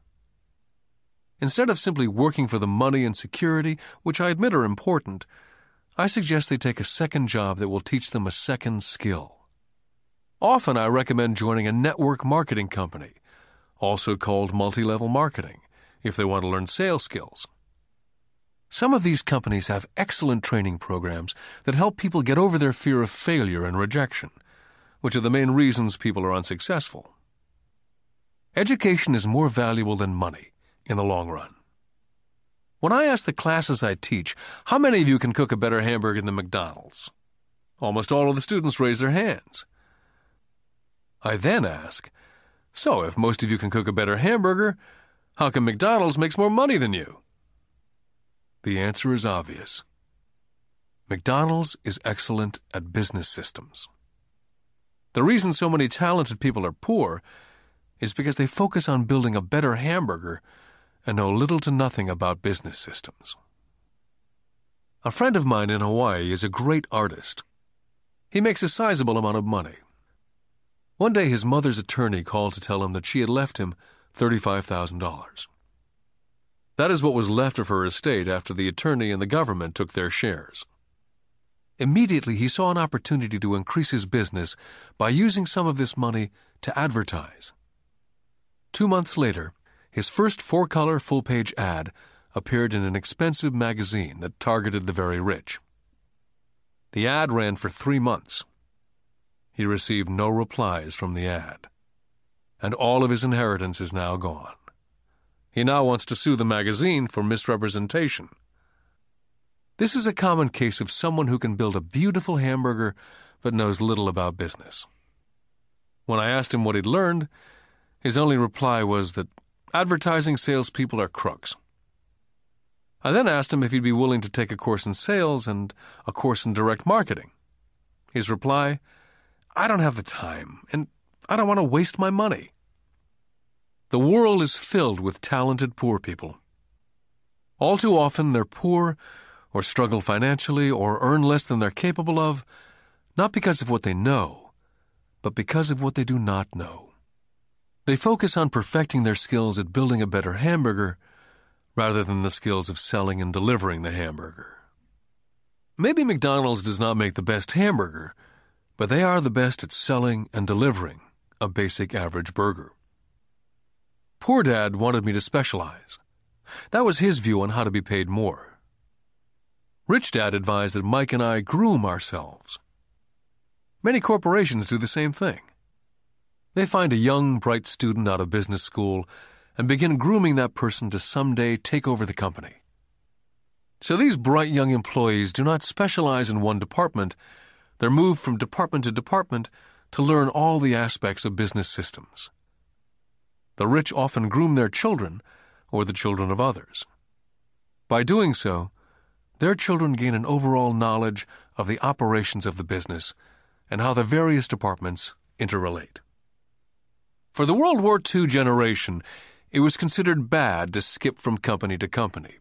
Instead of simply working for the money and security, which I admit are important, I suggest they take a second job that will teach them a second skill. Often I recommend joining a network marketing company, also called multi level marketing, if they want to learn sales skills. Some of these companies have excellent training programs that help people get over their fear of failure and rejection, which are the main reasons people are unsuccessful. Education is more valuable than money in the long run. When I ask the classes I teach, how many of you can cook a better hamburger than McDonald's? Almost all of the students raise their hands. I then ask, so if most of you can cook a better hamburger, how come McDonald's makes more money than you? The answer is obvious. McDonald's is excellent at business systems. The reason so many talented people are poor is because they focus on building a better hamburger and know little to nothing about business systems. A friend of mine in Hawaii is a great artist. He makes a sizable amount of money. One day his mother's attorney called to tell him that she had left him $35,000. That is what was left of her estate after the attorney and the government took their shares. Immediately he saw an opportunity to increase his business by using some of this money to advertise. Two months later, his first four color full page ad appeared in an expensive magazine that targeted the very rich. The ad ran for three months. He received no replies from the ad, and all of his inheritance is now gone. He now wants to sue the magazine for misrepresentation. This is a common case of someone who can build a beautiful hamburger but knows little about business. When I asked him what he'd learned, his only reply was that advertising salespeople are crooks. I then asked him if he'd be willing to take a course in sales and a course in direct marketing. His reply, I don't have the time, and I don't want to waste my money. The world is filled with talented poor people. All too often, they're poor, or struggle financially, or earn less than they're capable of, not because of what they know, but because of what they do not know. They focus on perfecting their skills at building a better hamburger rather than the skills of selling and delivering the hamburger. Maybe McDonald's does not make the best hamburger, but they are the best at selling and delivering a basic average burger. Poor Dad wanted me to specialize. That was his view on how to be paid more. Rich Dad advised that Mike and I groom ourselves. Many corporations do the same thing. They find a young, bright student out of business school and begin grooming that person to someday take over the company. So these bright young employees do not specialize in one department, they're moved from department to department to learn all the aspects of business systems. The rich often groom their children or the children of others. By doing so, their children gain an overall knowledge of the operations of the business and how the various departments interrelate. For the World War II generation, it was considered bad to skip from company to company.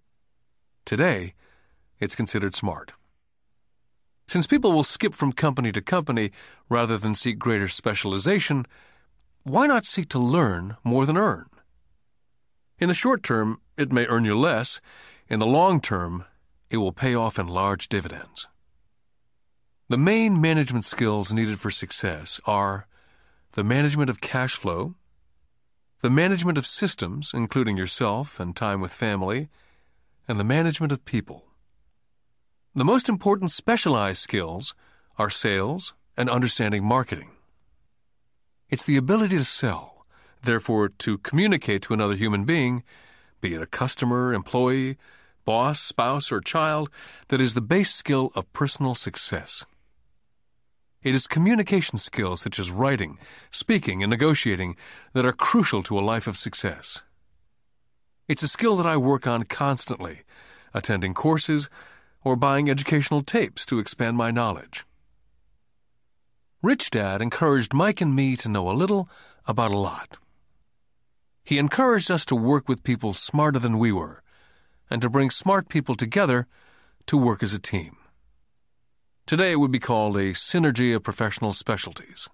Today, it's considered smart. Since people will skip from company to company rather than seek greater specialization, why not seek to learn more than earn? In the short term, it may earn you less. In the long term, it will pay off in large dividends. The main management skills needed for success are the management of cash flow, the management of systems, including yourself and time with family, and the management of people. The most important specialized skills are sales and understanding marketing. It's the ability to sell, therefore, to communicate to another human being, be it a customer, employee, boss, spouse, or child, that is the base skill of personal success. It is communication skills such as writing, speaking, and negotiating that are crucial to a life of success. It's a skill that I work on constantly, attending courses or buying educational tapes to expand my knowledge. Rich Dad encouraged Mike and me to know a little about a lot. He encouraged us to work with people smarter than we were and to bring smart people together to work as a team. Today it would be called a synergy of professional specialties.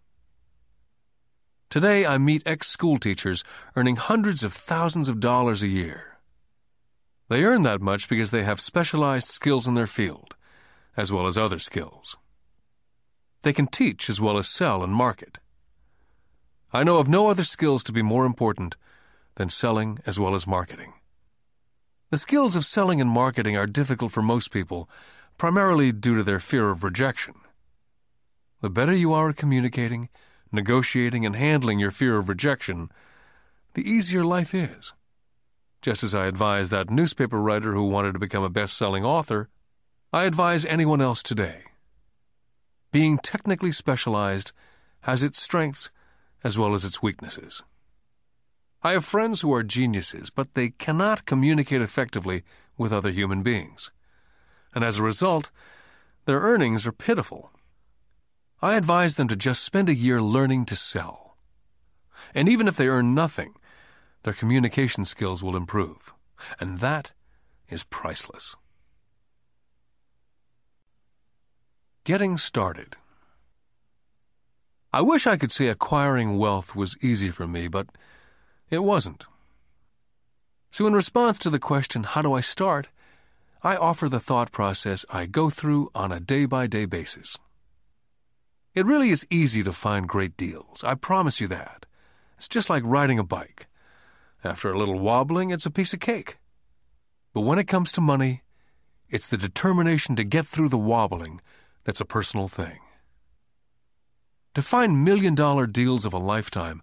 Today I meet ex school teachers earning hundreds of thousands of dollars a year. They earn that much because they have specialized skills in their field, as well as other skills. They can teach as well as sell and market. I know of no other skills to be more important than selling as well as marketing. The skills of selling and marketing are difficult for most people, primarily due to their fear of rejection. The better you are at communicating, negotiating, and handling your fear of rejection, the easier life is. Just as I advise that newspaper writer who wanted to become a best selling author, I advise anyone else today. Being technically specialized has its strengths as well as its weaknesses. I have friends who are geniuses, but they cannot communicate effectively with other human beings. And as a result, their earnings are pitiful. I advise them to just spend a year learning to sell. And even if they earn nothing, their communication skills will improve. And that is priceless. Getting started. I wish I could say acquiring wealth was easy for me, but it wasn't. So, in response to the question, How do I start? I offer the thought process I go through on a day by day basis. It really is easy to find great deals, I promise you that. It's just like riding a bike. After a little wobbling, it's a piece of cake. But when it comes to money, it's the determination to get through the wobbling that's a personal thing. To find million dollar deals of a lifetime,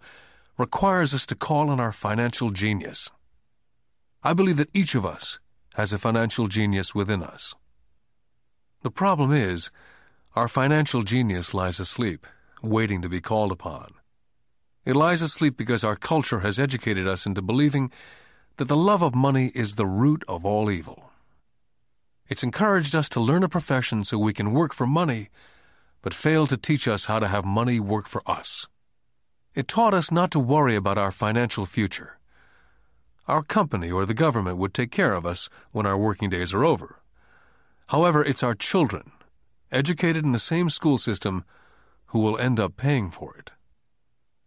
requires us to call on our financial genius. I believe that each of us has a financial genius within us. The problem is, our financial genius lies asleep, waiting to be called upon. It lies asleep because our culture has educated us into believing that the love of money is the root of all evil. It's encouraged us to learn a profession so we can work for money, but failed to teach us how to have money work for us. It taught us not to worry about our financial future. Our company or the government would take care of us when our working days are over. However, it's our children, educated in the same school system, who will end up paying for it.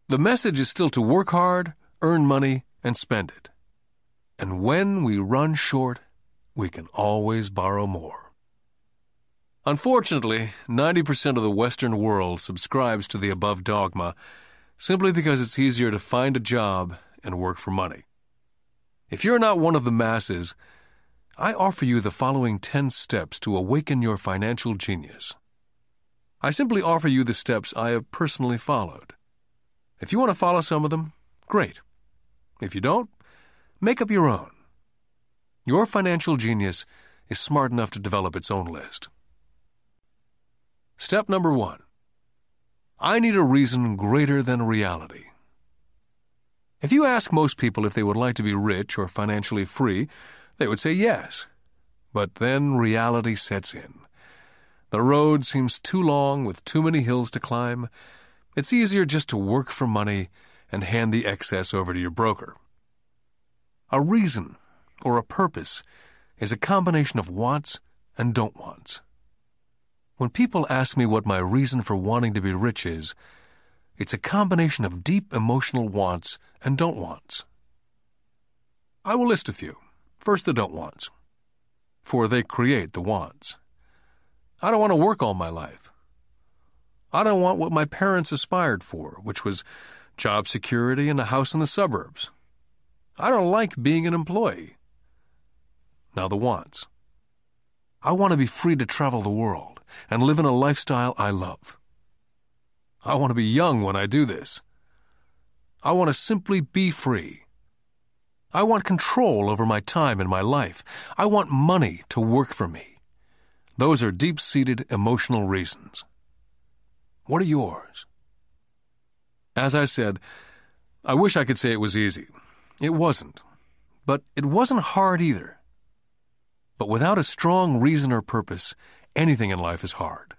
The message is still to work hard, earn money, and spend it. And when we run short, we can always borrow more. Unfortunately, 90% of the Western world subscribes to the above dogma simply because it's easier to find a job and work for money. If you're not one of the masses, I offer you the following 10 steps to awaken your financial genius. I simply offer you the steps I have personally followed. If you want to follow some of them, great. If you don't, make up your own. Your financial genius is smart enough to develop its own list. Step number one I need a reason greater than reality. If you ask most people if they would like to be rich or financially free, they would say yes. But then reality sets in. The road seems too long with too many hills to climb. It's easier just to work for money and hand the excess over to your broker. A reason or a purpose is a combination of wants and don't wants. When people ask me what my reason for wanting to be rich is, it's a combination of deep emotional wants and don't wants. I will list a few. First, the don't wants, for they create the wants. I don't want to work all my life. I don't want what my parents aspired for, which was job security and a house in the suburbs. I don't like being an employee. Now, the wants. I want to be free to travel the world and live in a lifestyle I love. I want to be young when I do this. I want to simply be free. I want control over my time and my life. I want money to work for me. Those are deep seated emotional reasons. What are yours? As I said, I wish I could say it was easy. It wasn't. But it wasn't hard either. But without a strong reason or purpose, anything in life is hard.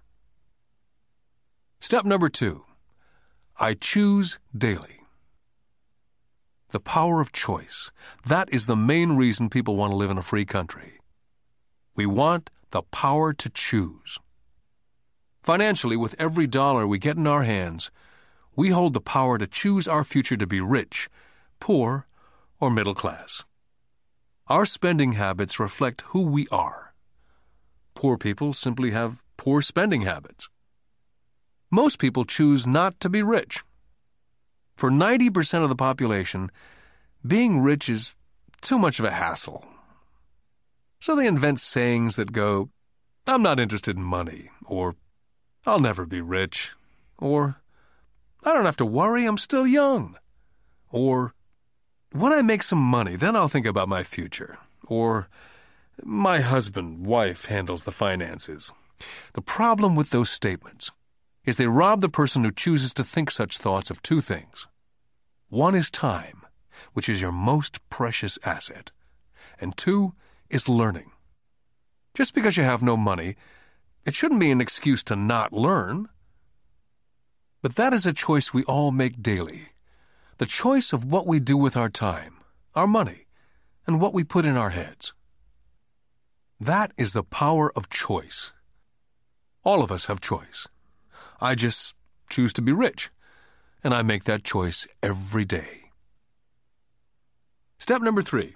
Step number two I choose daily. The power of choice. That is the main reason people want to live in a free country. We want the power to choose. Financially, with every dollar we get in our hands, we hold the power to choose our future to be rich, poor, or middle class. Our spending habits reflect who we are. Poor people simply have poor spending habits. Most people choose not to be rich. For 90% of the population, being rich is too much of a hassle. So they invent sayings that go, I'm not interested in money, or I'll never be rich, or I don't have to worry, I'm still young, or when I make some money, then I'll think about my future, or my husband, wife handles the finances. The problem with those statements is they rob the person who chooses to think such thoughts of two things. One is time, which is your most precious asset, and two is learning. Just because you have no money, it shouldn't be an excuse to not learn. But that is a choice we all make daily the choice of what we do with our time, our money, and what we put in our heads. That is the power of choice. All of us have choice. I just choose to be rich, and I make that choice every day. Step number three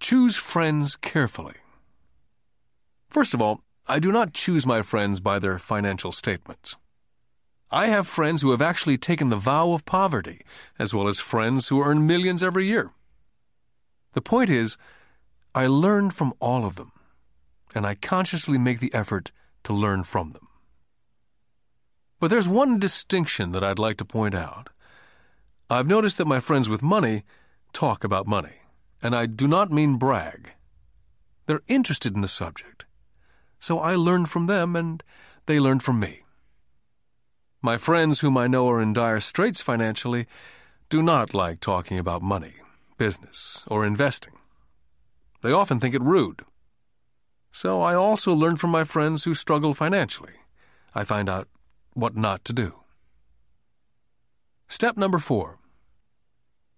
choose friends carefully. First of all, I do not choose my friends by their financial statements. I have friends who have actually taken the vow of poverty, as well as friends who earn millions every year. The point is, I learn from all of them, and I consciously make the effort to learn from them. But there's one distinction that I'd like to point out. I've noticed that my friends with money talk about money, and I do not mean brag. They're interested in the subject, so I learn from them and they learn from me. My friends, whom I know are in dire straits financially, do not like talking about money, business, or investing. They often think it rude. So I also learn from my friends who struggle financially. I find out what not to do. Step number four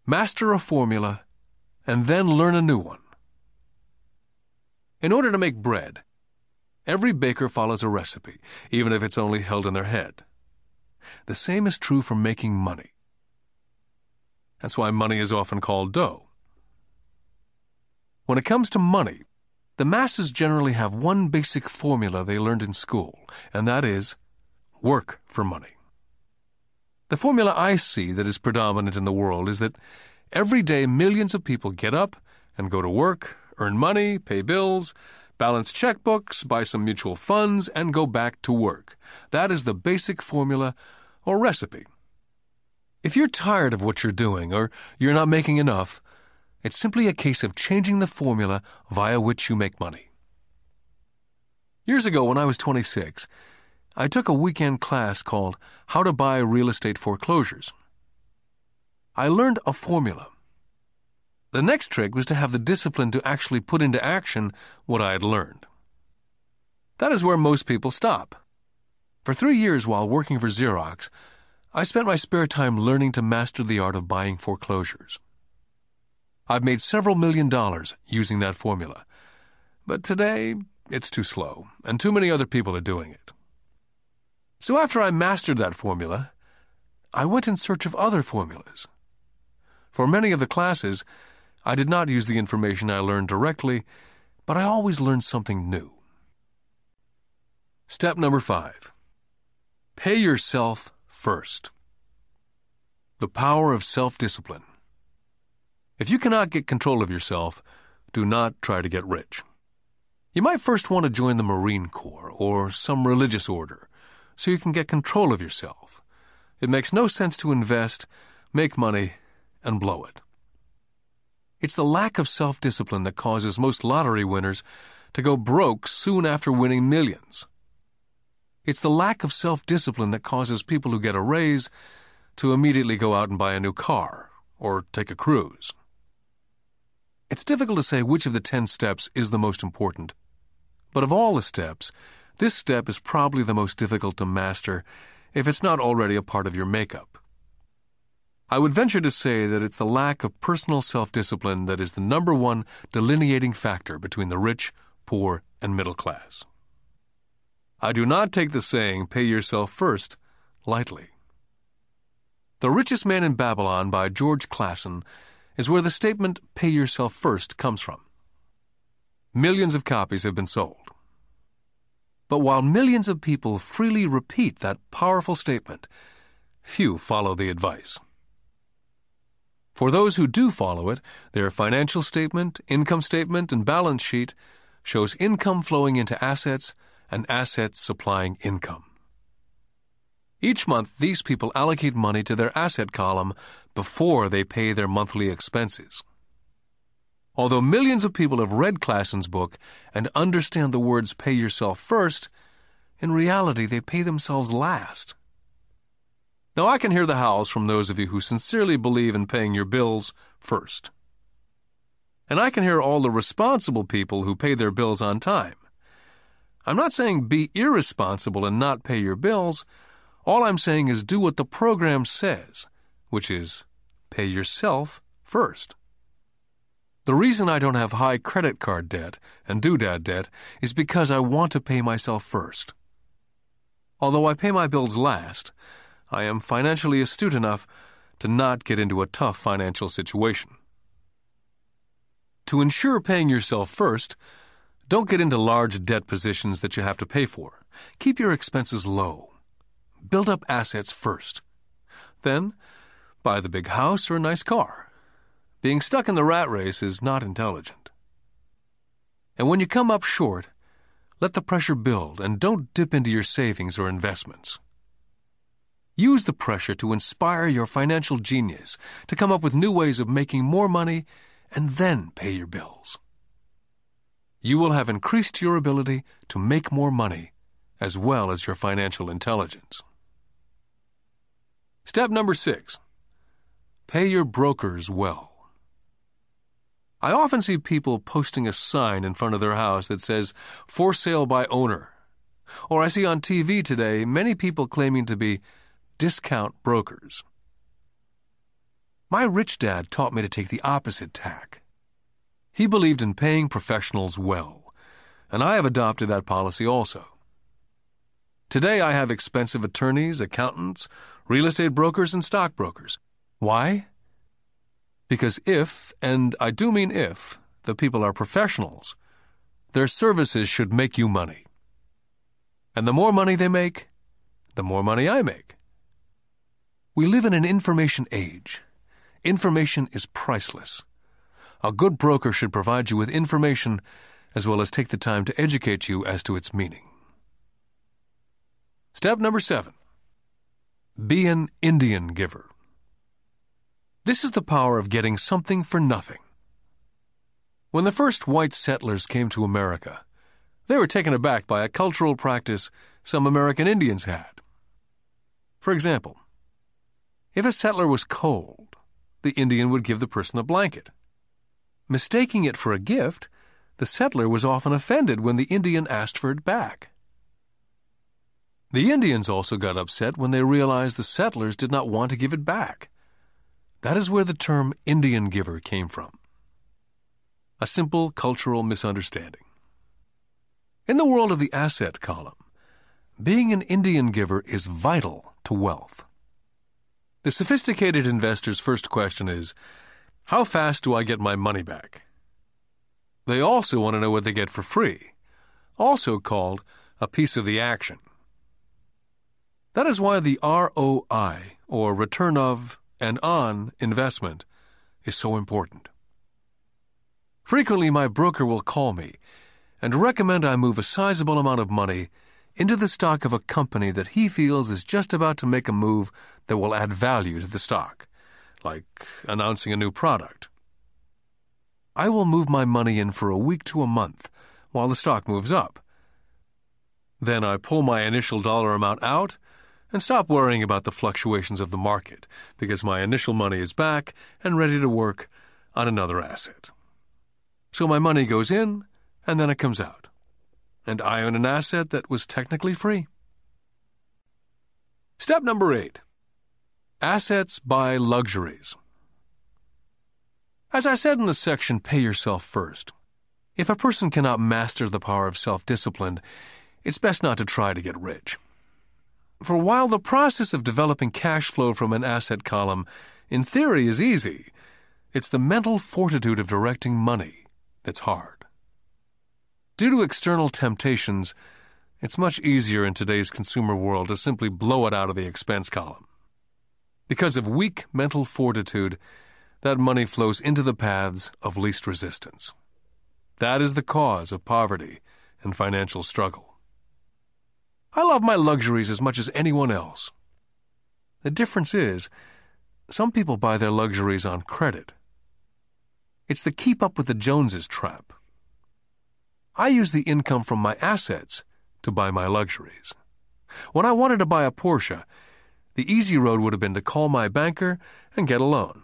master a formula and then learn a new one. In order to make bread, every baker follows a recipe, even if it's only held in their head. The same is true for making money. That's why money is often called dough. When it comes to money, the masses generally have one basic formula they learned in school, and that is work for money. The formula I see that is predominant in the world is that every day millions of people get up and go to work, earn money, pay bills, balance checkbooks, buy some mutual funds, and go back to work. That is the basic formula or recipe. If you're tired of what you're doing or you're not making enough, it's simply a case of changing the formula via which you make money. Years ago, when I was 26, I took a weekend class called How to Buy Real Estate Foreclosures. I learned a formula. The next trick was to have the discipline to actually put into action what I had learned. That is where most people stop. For three years while working for Xerox, I spent my spare time learning to master the art of buying foreclosures. I've made several million dollars using that formula. But today, it's too slow, and too many other people are doing it. So after I mastered that formula, I went in search of other formulas. For many of the classes, I did not use the information I learned directly, but I always learned something new. Step number five Pay yourself first. The power of self discipline. If you cannot get control of yourself, do not try to get rich. You might first want to join the Marine Corps or some religious order so you can get control of yourself. It makes no sense to invest, make money, and blow it. It's the lack of self discipline that causes most lottery winners to go broke soon after winning millions. It's the lack of self discipline that causes people who get a raise to immediately go out and buy a new car or take a cruise. It's difficult to say which of the 10 steps is the most important. But of all the steps, this step is probably the most difficult to master if it's not already a part of your makeup. I would venture to say that it's the lack of personal self discipline that is the number one delineating factor between the rich, poor, and middle class. I do not take the saying, pay yourself first, lightly. The Richest Man in Babylon by George Clason is where the statement, pay yourself first, comes from. Millions of copies have been sold. But while millions of people freely repeat that powerful statement, few follow the advice. For those who do follow it, their financial statement, income statement, and balance sheet shows income flowing into assets and assets supplying income. Each month, these people allocate money to their asset column before they pay their monthly expenses. Although millions of people have read Clason's book and understand the words pay yourself first, in reality they pay themselves last. Now, I can hear the howls from those of you who sincerely believe in paying your bills first. And I can hear all the responsible people who pay their bills on time. I'm not saying be irresponsible and not pay your bills. All I'm saying is do what the program says, which is pay yourself first. The reason I don't have high credit card debt and doodad debt is because I want to pay myself first. Although I pay my bills last, I am financially astute enough to not get into a tough financial situation. To ensure paying yourself first, don't get into large debt positions that you have to pay for. Keep your expenses low. Build up assets first. Then, buy the big house or a nice car. Being stuck in the rat race is not intelligent. And when you come up short, let the pressure build and don't dip into your savings or investments. Use the pressure to inspire your financial genius to come up with new ways of making more money and then pay your bills. You will have increased your ability to make more money as well as your financial intelligence. Step number six pay your brokers well. I often see people posting a sign in front of their house that says, For sale by owner. Or I see on TV today many people claiming to be discount brokers. My rich dad taught me to take the opposite tack. He believed in paying professionals well, and I have adopted that policy also. Today I have expensive attorneys, accountants, real estate brokers, and stockbrokers. Why? Because if, and I do mean if, the people are professionals, their services should make you money. And the more money they make, the more money I make. We live in an information age. Information is priceless. a good broker should provide you with information as well as take the time to educate you as to its meaning. Step number seven be an Indian giver. This is the power of getting something for nothing. When the first white settlers came to America, they were taken aback by a cultural practice some American Indians had. For example, if a settler was cold, the Indian would give the person a blanket. Mistaking it for a gift, the settler was often offended when the Indian asked for it back. The Indians also got upset when they realized the settlers did not want to give it back. That is where the term Indian giver came from. A simple cultural misunderstanding. In the world of the asset column, being an Indian giver is vital to wealth. The sophisticated investor's first question is How fast do I get my money back? They also want to know what they get for free, also called a piece of the action. That is why the ROI, or return of and on investment, is so important. Frequently, my broker will call me and recommend I move a sizable amount of money into the stock of a company that he feels is just about to make a move that will add value to the stock, like announcing a new product. I will move my money in for a week to a month while the stock moves up. Then I pull my initial dollar amount out and stop worrying about the fluctuations of the market because my initial money is back and ready to work on another asset. So my money goes in and then it comes out. And I own an asset that was technically free. Step number eight Assets buy luxuries. As I said in the section Pay Yourself First, if a person cannot master the power of self discipline, it's best not to try to get rich. For while the process of developing cash flow from an asset column, in theory, is easy, it's the mental fortitude of directing money that's hard. Due to external temptations, it's much easier in today's consumer world to simply blow it out of the expense column. Because of weak mental fortitude, that money flows into the paths of least resistance. That is the cause of poverty and financial struggle. I love my luxuries as much as anyone else. The difference is, some people buy their luxuries on credit. It's the keep up with the Joneses trap. I use the income from my assets to buy my luxuries. When I wanted to buy a Porsche, the easy road would have been to call my banker and get a loan.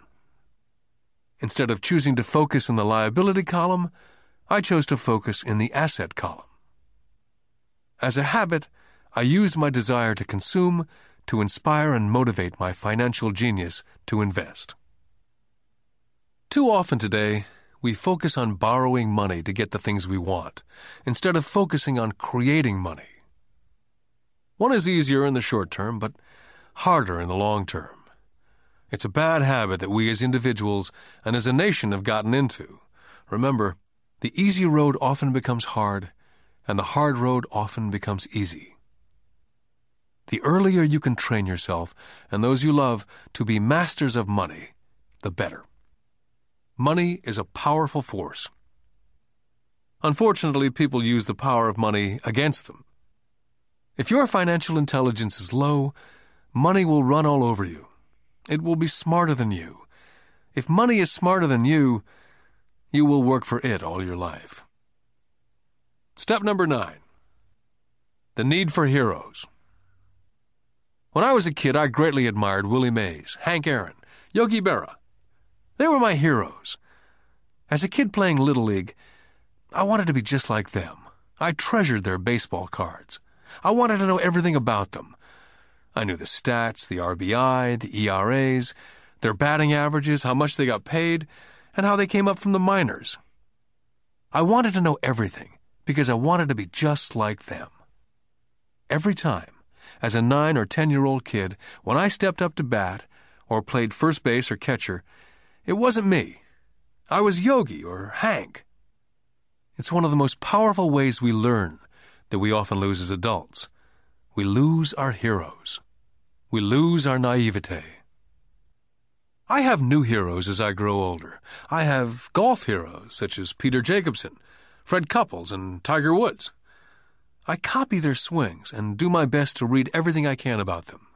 Instead of choosing to focus in the liability column, I chose to focus in the asset column. As a habit, I used my desire to consume to inspire and motivate my financial genius to invest. Too often today, we focus on borrowing money to get the things we want, instead of focusing on creating money. One is easier in the short term, but harder in the long term. It's a bad habit that we as individuals and as a nation have gotten into. Remember, the easy road often becomes hard, and the hard road often becomes easy. The earlier you can train yourself and those you love to be masters of money, the better. Money is a powerful force. Unfortunately, people use the power of money against them. If your financial intelligence is low, money will run all over you. It will be smarter than you. If money is smarter than you, you will work for it all your life. Step number nine the need for heroes. When I was a kid, I greatly admired Willie Mays, Hank Aaron, Yogi Berra. They were my heroes. As a kid playing Little League, I wanted to be just like them. I treasured their baseball cards. I wanted to know everything about them. I knew the stats, the RBI, the ERAs, their batting averages, how much they got paid, and how they came up from the minors. I wanted to know everything because I wanted to be just like them. Every time, as a nine or ten year old kid, when I stepped up to bat, or played first base or catcher, it wasn't me. I was Yogi or Hank. It's one of the most powerful ways we learn that we often lose as adults. We lose our heroes. We lose our naivete. I have new heroes as I grow older. I have golf heroes such as Peter Jacobsen, Fred Couples, and Tiger Woods. I copy their swings and do my best to read everything I can about them.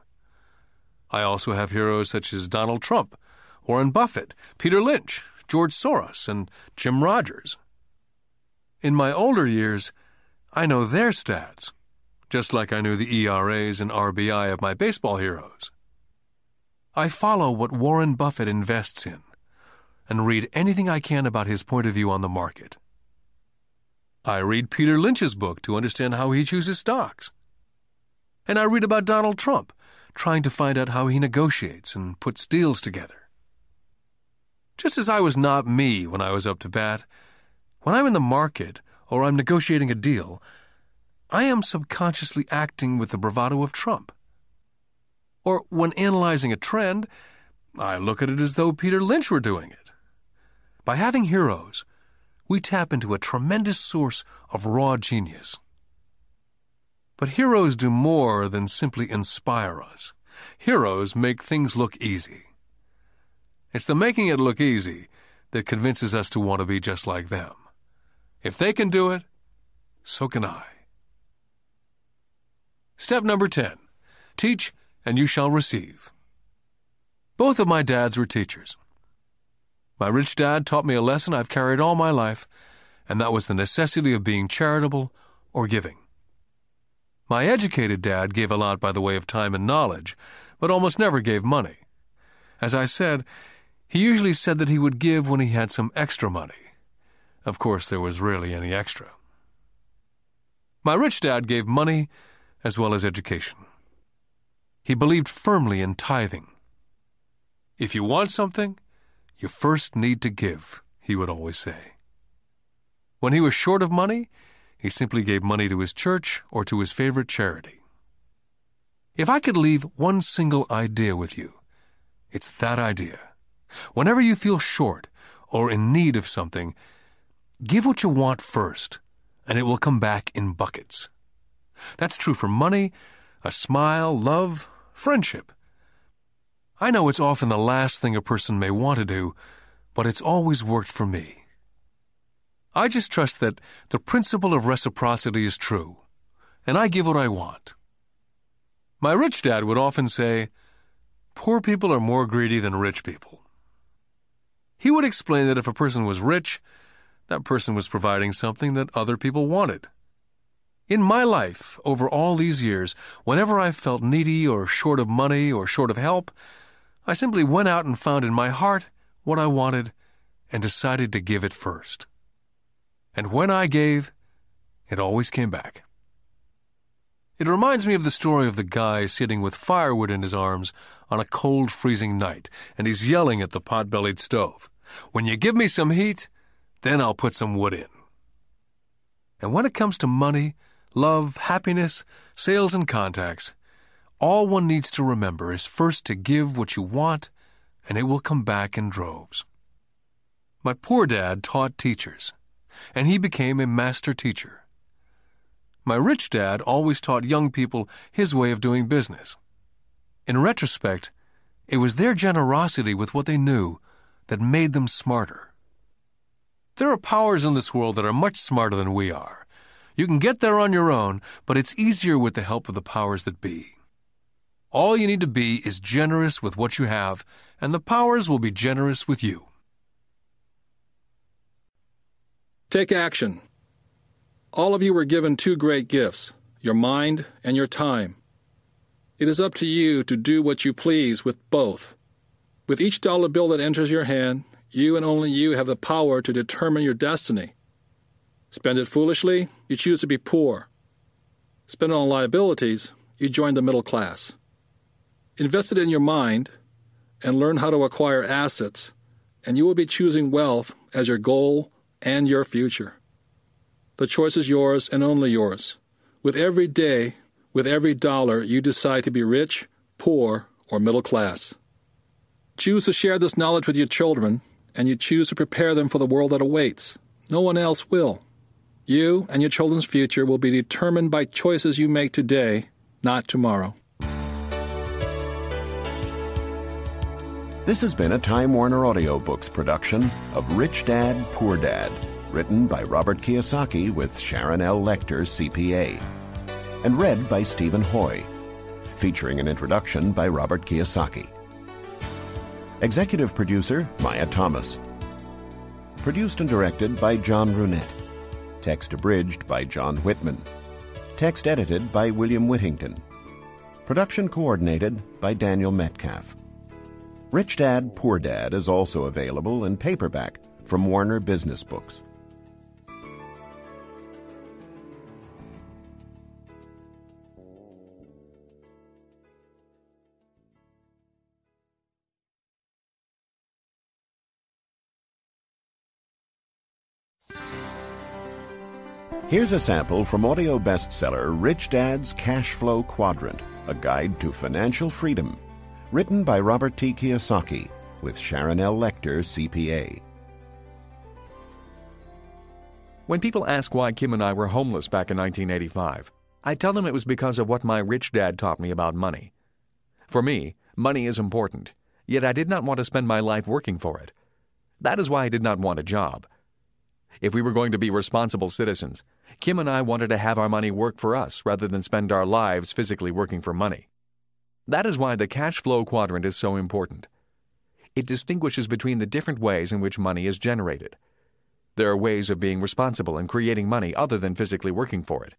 I also have heroes such as Donald Trump, Warren Buffett, Peter Lynch, George Soros, and Jim Rogers. In my older years, I know their stats, just like I knew the ERAs and RBI of my baseball heroes. I follow what Warren Buffett invests in and read anything I can about his point of view on the market. I read Peter Lynch's book to understand how he chooses stocks. And I read about Donald Trump, trying to find out how he negotiates and puts deals together. Just as I was not me when I was up to bat, when I'm in the market or I'm negotiating a deal, I am subconsciously acting with the bravado of Trump. Or when analyzing a trend, I look at it as though Peter Lynch were doing it. By having heroes, we tap into a tremendous source of raw genius. But heroes do more than simply inspire us. Heroes make things look easy. It's the making it look easy that convinces us to want to be just like them. If they can do it, so can I. Step number 10 Teach and you shall receive. Both of my dads were teachers. My rich dad taught me a lesson I've carried all my life, and that was the necessity of being charitable or giving. My educated dad gave a lot by the way of time and knowledge, but almost never gave money. As I said, he usually said that he would give when he had some extra money. Of course, there was rarely any extra. My rich dad gave money as well as education. He believed firmly in tithing. If you want something, you first need to give, he would always say. When he was short of money, he simply gave money to his church or to his favorite charity. If I could leave one single idea with you, it's that idea. Whenever you feel short or in need of something, give what you want first, and it will come back in buckets. That's true for money, a smile, love, friendship. I know it's often the last thing a person may want to do, but it's always worked for me. I just trust that the principle of reciprocity is true, and I give what I want. My rich dad would often say, Poor people are more greedy than rich people. He would explain that if a person was rich, that person was providing something that other people wanted. In my life, over all these years, whenever I felt needy or short of money or short of help, I simply went out and found in my heart what I wanted and decided to give it first. And when I gave, it always came back. It reminds me of the story of the guy sitting with firewood in his arms on a cold, freezing night, and he's yelling at the pot bellied stove, When you give me some heat, then I'll put some wood in. And when it comes to money, love, happiness, sales, and contacts, all one needs to remember is first to give what you want, and it will come back in droves. My poor dad taught teachers, and he became a master teacher. My rich dad always taught young people his way of doing business. In retrospect, it was their generosity with what they knew that made them smarter. There are powers in this world that are much smarter than we are you can get there on your own, but it's easier with the help of the powers that be. All you need to be is generous with what you have, and the powers will be generous with you. Take action. All of you were given two great gifts your mind and your time. It is up to you to do what you please with both. With each dollar bill that enters your hand, you and only you have the power to determine your destiny. Spend it foolishly, you choose to be poor. Spend it on liabilities, you join the middle class. Invest it in your mind and learn how to acquire assets, and you will be choosing wealth as your goal and your future. The choice is yours and only yours. With every day, with every dollar, you decide to be rich, poor, or middle class. Choose to share this knowledge with your children, and you choose to prepare them for the world that awaits. No one else will. You and your children's future will be determined by choices you make today, not tomorrow. This has been a Time Warner Audiobooks production of Rich Dad, Poor Dad, written by Robert Kiyosaki with Sharon L. Lechter, CPA, and read by Stephen Hoy, featuring an introduction by Robert Kiyosaki. Executive producer Maya Thomas. Produced and directed by John Brunette. Text abridged by John Whitman. Text edited by William Whittington. Production coordinated by Daniel Metcalf. Rich Dad, Poor Dad is also available in paperback from Warner Business Books. Here's a sample from audio bestseller Rich Dad's Cash Flow Quadrant, a guide to financial freedom, written by Robert T. Kiyosaki with Sharon L. Lechter, CPA. When people ask why Kim and I were homeless back in 1985, I tell them it was because of what my rich dad taught me about money. For me, money is important, yet I did not want to spend my life working for it. That is why I did not want a job. If we were going to be responsible citizens, Kim and I wanted to have our money work for us rather than spend our lives physically working for money. That is why the cash flow quadrant is so important. It distinguishes between the different ways in which money is generated. There are ways of being responsible and creating money other than physically working for it.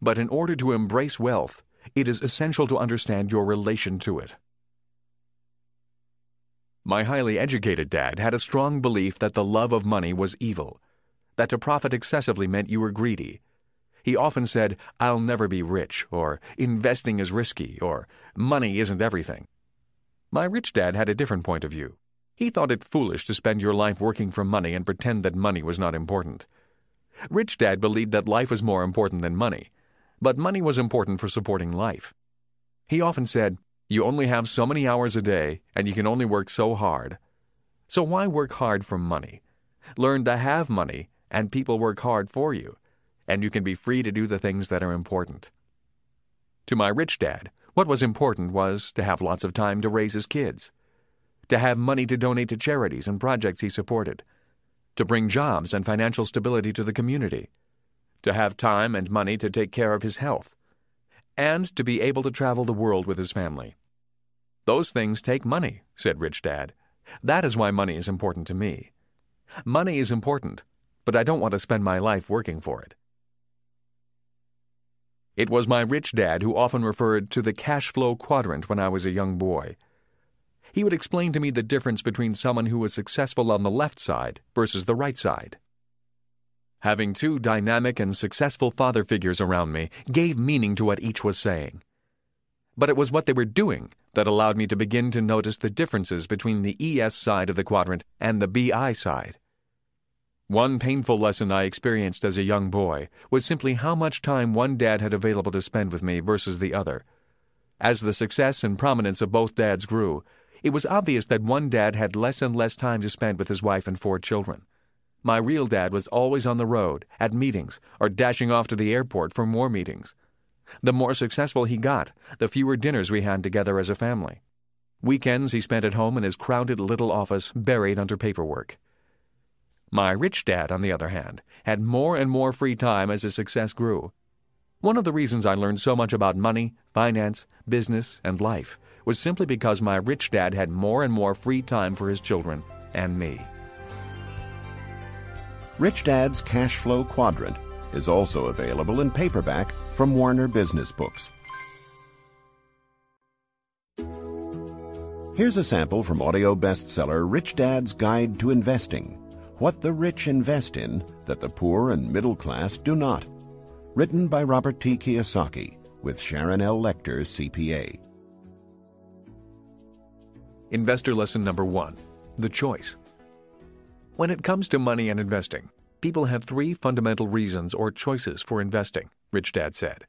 But in order to embrace wealth, it is essential to understand your relation to it. My highly educated dad had a strong belief that the love of money was evil that to profit excessively meant you were greedy. He often said, I'll never be rich, or investing is risky, or money isn't everything. My rich dad had a different point of view. He thought it foolish to spend your life working for money and pretend that money was not important. Rich Dad believed that life was more important than money, but money was important for supporting life. He often said, You only have so many hours a day, and you can only work so hard. So why work hard for money? Learn to have money and people work hard for you, and you can be free to do the things that are important. To my rich dad, what was important was to have lots of time to raise his kids, to have money to donate to charities and projects he supported, to bring jobs and financial stability to the community, to have time and money to take care of his health, and to be able to travel the world with his family. Those things take money, said Rich Dad. That is why money is important to me. Money is important but I don't want to spend my life working for it. It was my rich dad who often referred to the cash flow quadrant when I was a young boy. He would explain to me the difference between someone who was successful on the left side versus the right side. Having two dynamic and successful father figures around me gave meaning to what each was saying. But it was what they were doing that allowed me to begin to notice the differences between the ES side of the quadrant and the BI side. One painful lesson I experienced as a young boy was simply how much time one dad had available to spend with me versus the other. As the success and prominence of both dads grew, it was obvious that one dad had less and less time to spend with his wife and four children. My real dad was always on the road, at meetings, or dashing off to the airport for more meetings. The more successful he got, the fewer dinners we had together as a family. Weekends he spent at home in his crowded little office, buried under paperwork. My rich dad, on the other hand, had more and more free time as his success grew. One of the reasons I learned so much about money, finance, business, and life was simply because my rich dad had more and more free time for his children and me. Rich Dad's Cash Flow Quadrant is also available in paperback from Warner Business Books. Here's a sample from audio bestseller Rich Dad's Guide to Investing what the Rich Invest in That the Poor and Middle Class Do Not. Written by Robert T. Kiyosaki with Sharon L. Lechter, CPA. Investor lesson number one The choice. When it comes to money and investing, people have three fundamental reasons or choices for investing, Rich Dad said.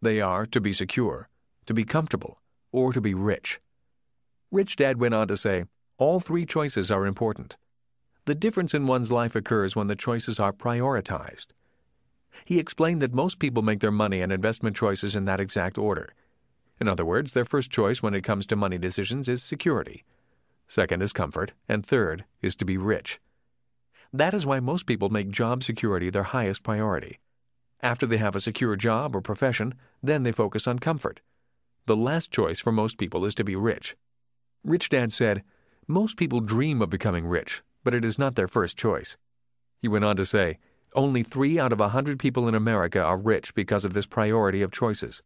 They are to be secure, to be comfortable, or to be rich. Rich Dad went on to say, all three choices are important. The difference in one's life occurs when the choices are prioritized. He explained that most people make their money and investment choices in that exact order. In other words, their first choice when it comes to money decisions is security. second is comfort, and third is to be rich. That is why most people make job security their highest priority. After they have a secure job or profession, then they focus on comfort. The last choice for most people is to be rich. Rich Dad said, Most people dream of becoming rich, but it is not their first choice. He went on to say, Only three out of a hundred people in America are rich because of this priority of choices.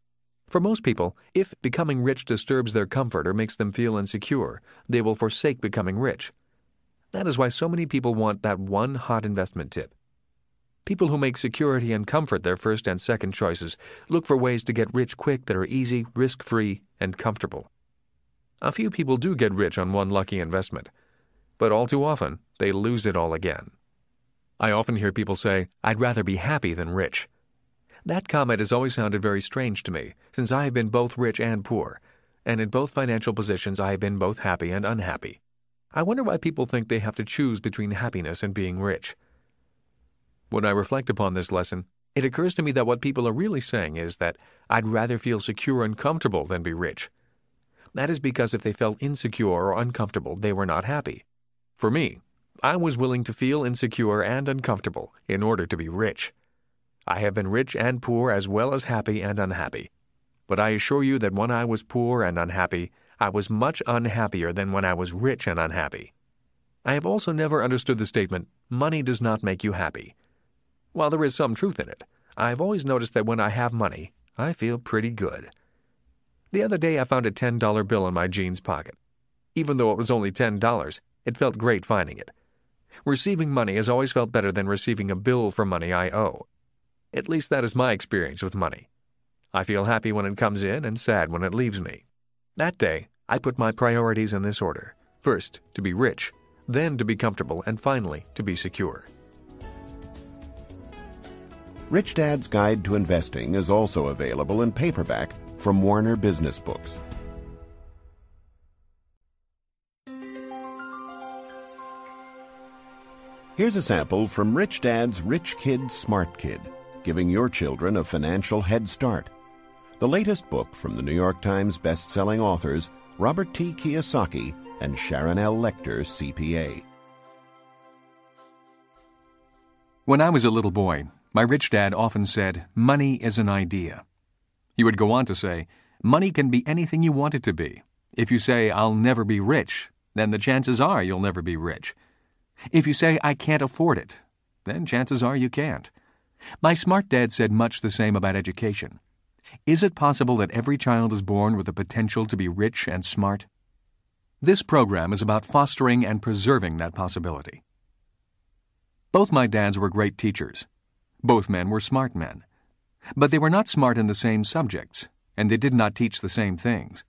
For most people, if becoming rich disturbs their comfort or makes them feel insecure, they will forsake becoming rich. That is why so many people want that one hot investment tip. People who make security and comfort their first and second choices look for ways to get rich quick that are easy, risk free, and comfortable. A few people do get rich on one lucky investment, but all too often they lose it all again. I often hear people say, I'd rather be happy than rich. That comment has always sounded very strange to me, since I have been both rich and poor, and in both financial positions I have been both happy and unhappy. I wonder why people think they have to choose between happiness and being rich. When I reflect upon this lesson, it occurs to me that what people are really saying is that I'd rather feel secure and comfortable than be rich. That is because if they felt insecure or uncomfortable, they were not happy. For me, I was willing to feel insecure and uncomfortable in order to be rich. I have been rich and poor as well as happy and unhappy. But I assure you that when I was poor and unhappy, I was much unhappier than when I was rich and unhappy. I have also never understood the statement, money does not make you happy. While there is some truth in it, I have always noticed that when I have money, I feel pretty good. The other day I found a $10 bill in my jeans pocket. Even though it was only $10, it felt great finding it. Receiving money has always felt better than receiving a bill for money I owe. At least that is my experience with money. I feel happy when it comes in and sad when it leaves me. That day, I put my priorities in this order. First, to be rich, then to be comfortable, and finally, to be secure. Rich Dad's Guide to Investing is also available in paperback from Warner Business Books. Here's a sample from Rich Dad's Rich Kid, Smart Kid giving your children a financial head start. The latest book from the New York Times best-selling authors Robert T. Kiyosaki and Sharon L. Lechter, CPA. When I was a little boy, my rich dad often said, Money is an idea. He would go on to say, Money can be anything you want it to be. If you say, I'll never be rich, then the chances are you'll never be rich. If you say, I can't afford it, then chances are you can't. My smart dad said much the same about education. Is it possible that every child is born with the potential to be rich and smart? This program is about fostering and preserving that possibility. Both my dads were great teachers. Both men were smart men. But they were not smart in the same subjects, and they did not teach the same things.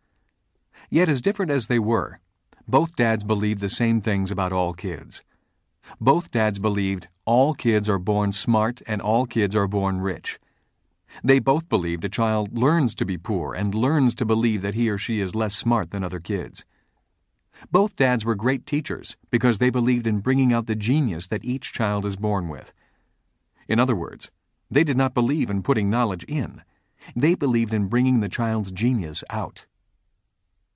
Yet, as different as they were, both dads believed the same things about all kids. Both dads believed all kids are born smart and all kids are born rich. They both believed a child learns to be poor and learns to believe that he or she is less smart than other kids. Both dads were great teachers because they believed in bringing out the genius that each child is born with. In other words, they did not believe in putting knowledge in. They believed in bringing the child's genius out.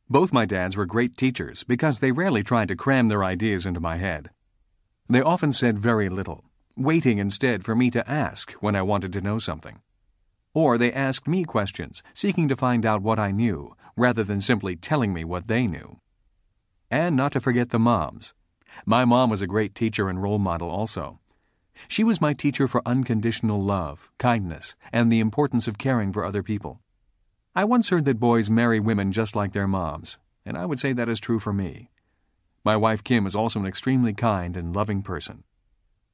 Both my dads were great teachers because they rarely tried to cram their ideas into my head. They often said very little, waiting instead for me to ask when I wanted to know something. Or they asked me questions, seeking to find out what I knew, rather than simply telling me what they knew. And not to forget the moms. My mom was a great teacher and role model also. She was my teacher for unconditional love, kindness, and the importance of caring for other people. I once heard that boys marry women just like their moms, and I would say that is true for me. My wife Kim is also an extremely kind and loving person.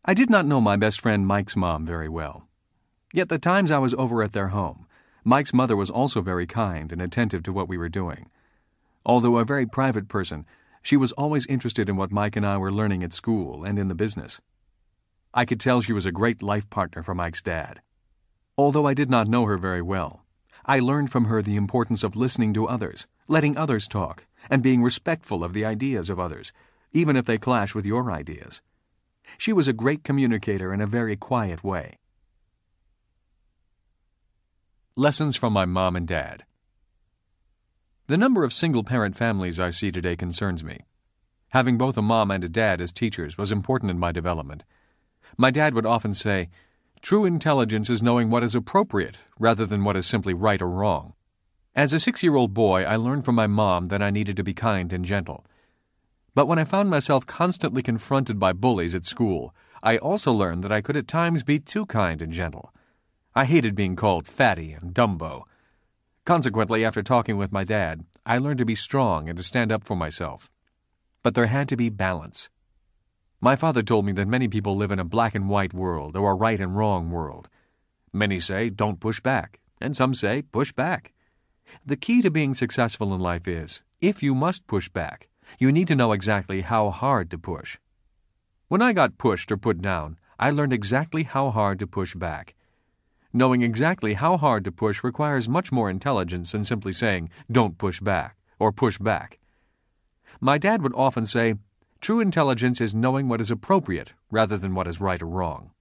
I did not know my best friend Mike's mom very well. Yet the times I was over at their home, Mike's mother was also very kind and attentive to what we were doing. Although a very private person, she was always interested in what Mike and I were learning at school and in the business. I could tell she was a great life partner for Mike's dad. Although I did not know her very well, I learned from her the importance of listening to others, letting others talk, and being respectful of the ideas of others, even if they clash with your ideas. She was a great communicator in a very quiet way. Lessons from my mom and dad. The number of single parent families I see today concerns me. Having both a mom and a dad as teachers was important in my development. My dad would often say, True intelligence is knowing what is appropriate rather than what is simply right or wrong. As a six year old boy, I learned from my mom that I needed to be kind and gentle. But when I found myself constantly confronted by bullies at school, I also learned that I could at times be too kind and gentle. I hated being called fatty and dumbo. Consequently, after talking with my dad, I learned to be strong and to stand up for myself. But there had to be balance. My father told me that many people live in a black and white world or a right and wrong world. Many say, don't push back, and some say, push back. The key to being successful in life is, if you must push back, you need to know exactly how hard to push. When I got pushed or put down, I learned exactly how hard to push back. Knowing exactly how hard to push requires much more intelligence than simply saying, don't push back, or push back. My dad would often say, True intelligence is knowing what is appropriate rather than what is right or wrong.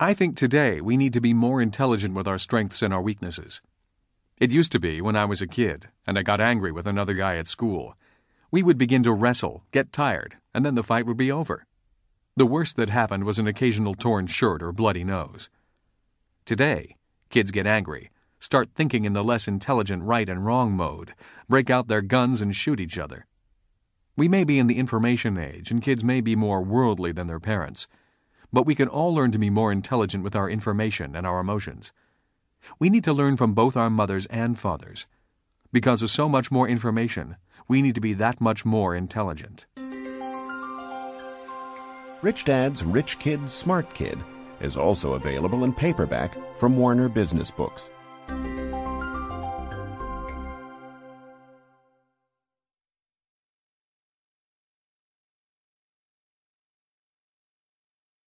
I think today we need to be more intelligent with our strengths and our weaknesses. It used to be when I was a kid and I got angry with another guy at school. We would begin to wrestle, get tired, and then the fight would be over. The worst that happened was an occasional torn shirt or bloody nose. Today, kids get angry, start thinking in the less intelligent right and wrong mode, break out their guns and shoot each other. We may be in the information age, and kids may be more worldly than their parents, but we can all learn to be more intelligent with our information and our emotions. We need to learn from both our mothers and fathers. Because of so much more information, we need to be that much more intelligent. Rich Dad's Rich Kid, Smart Kid is also available in paperback from Warner Business Books.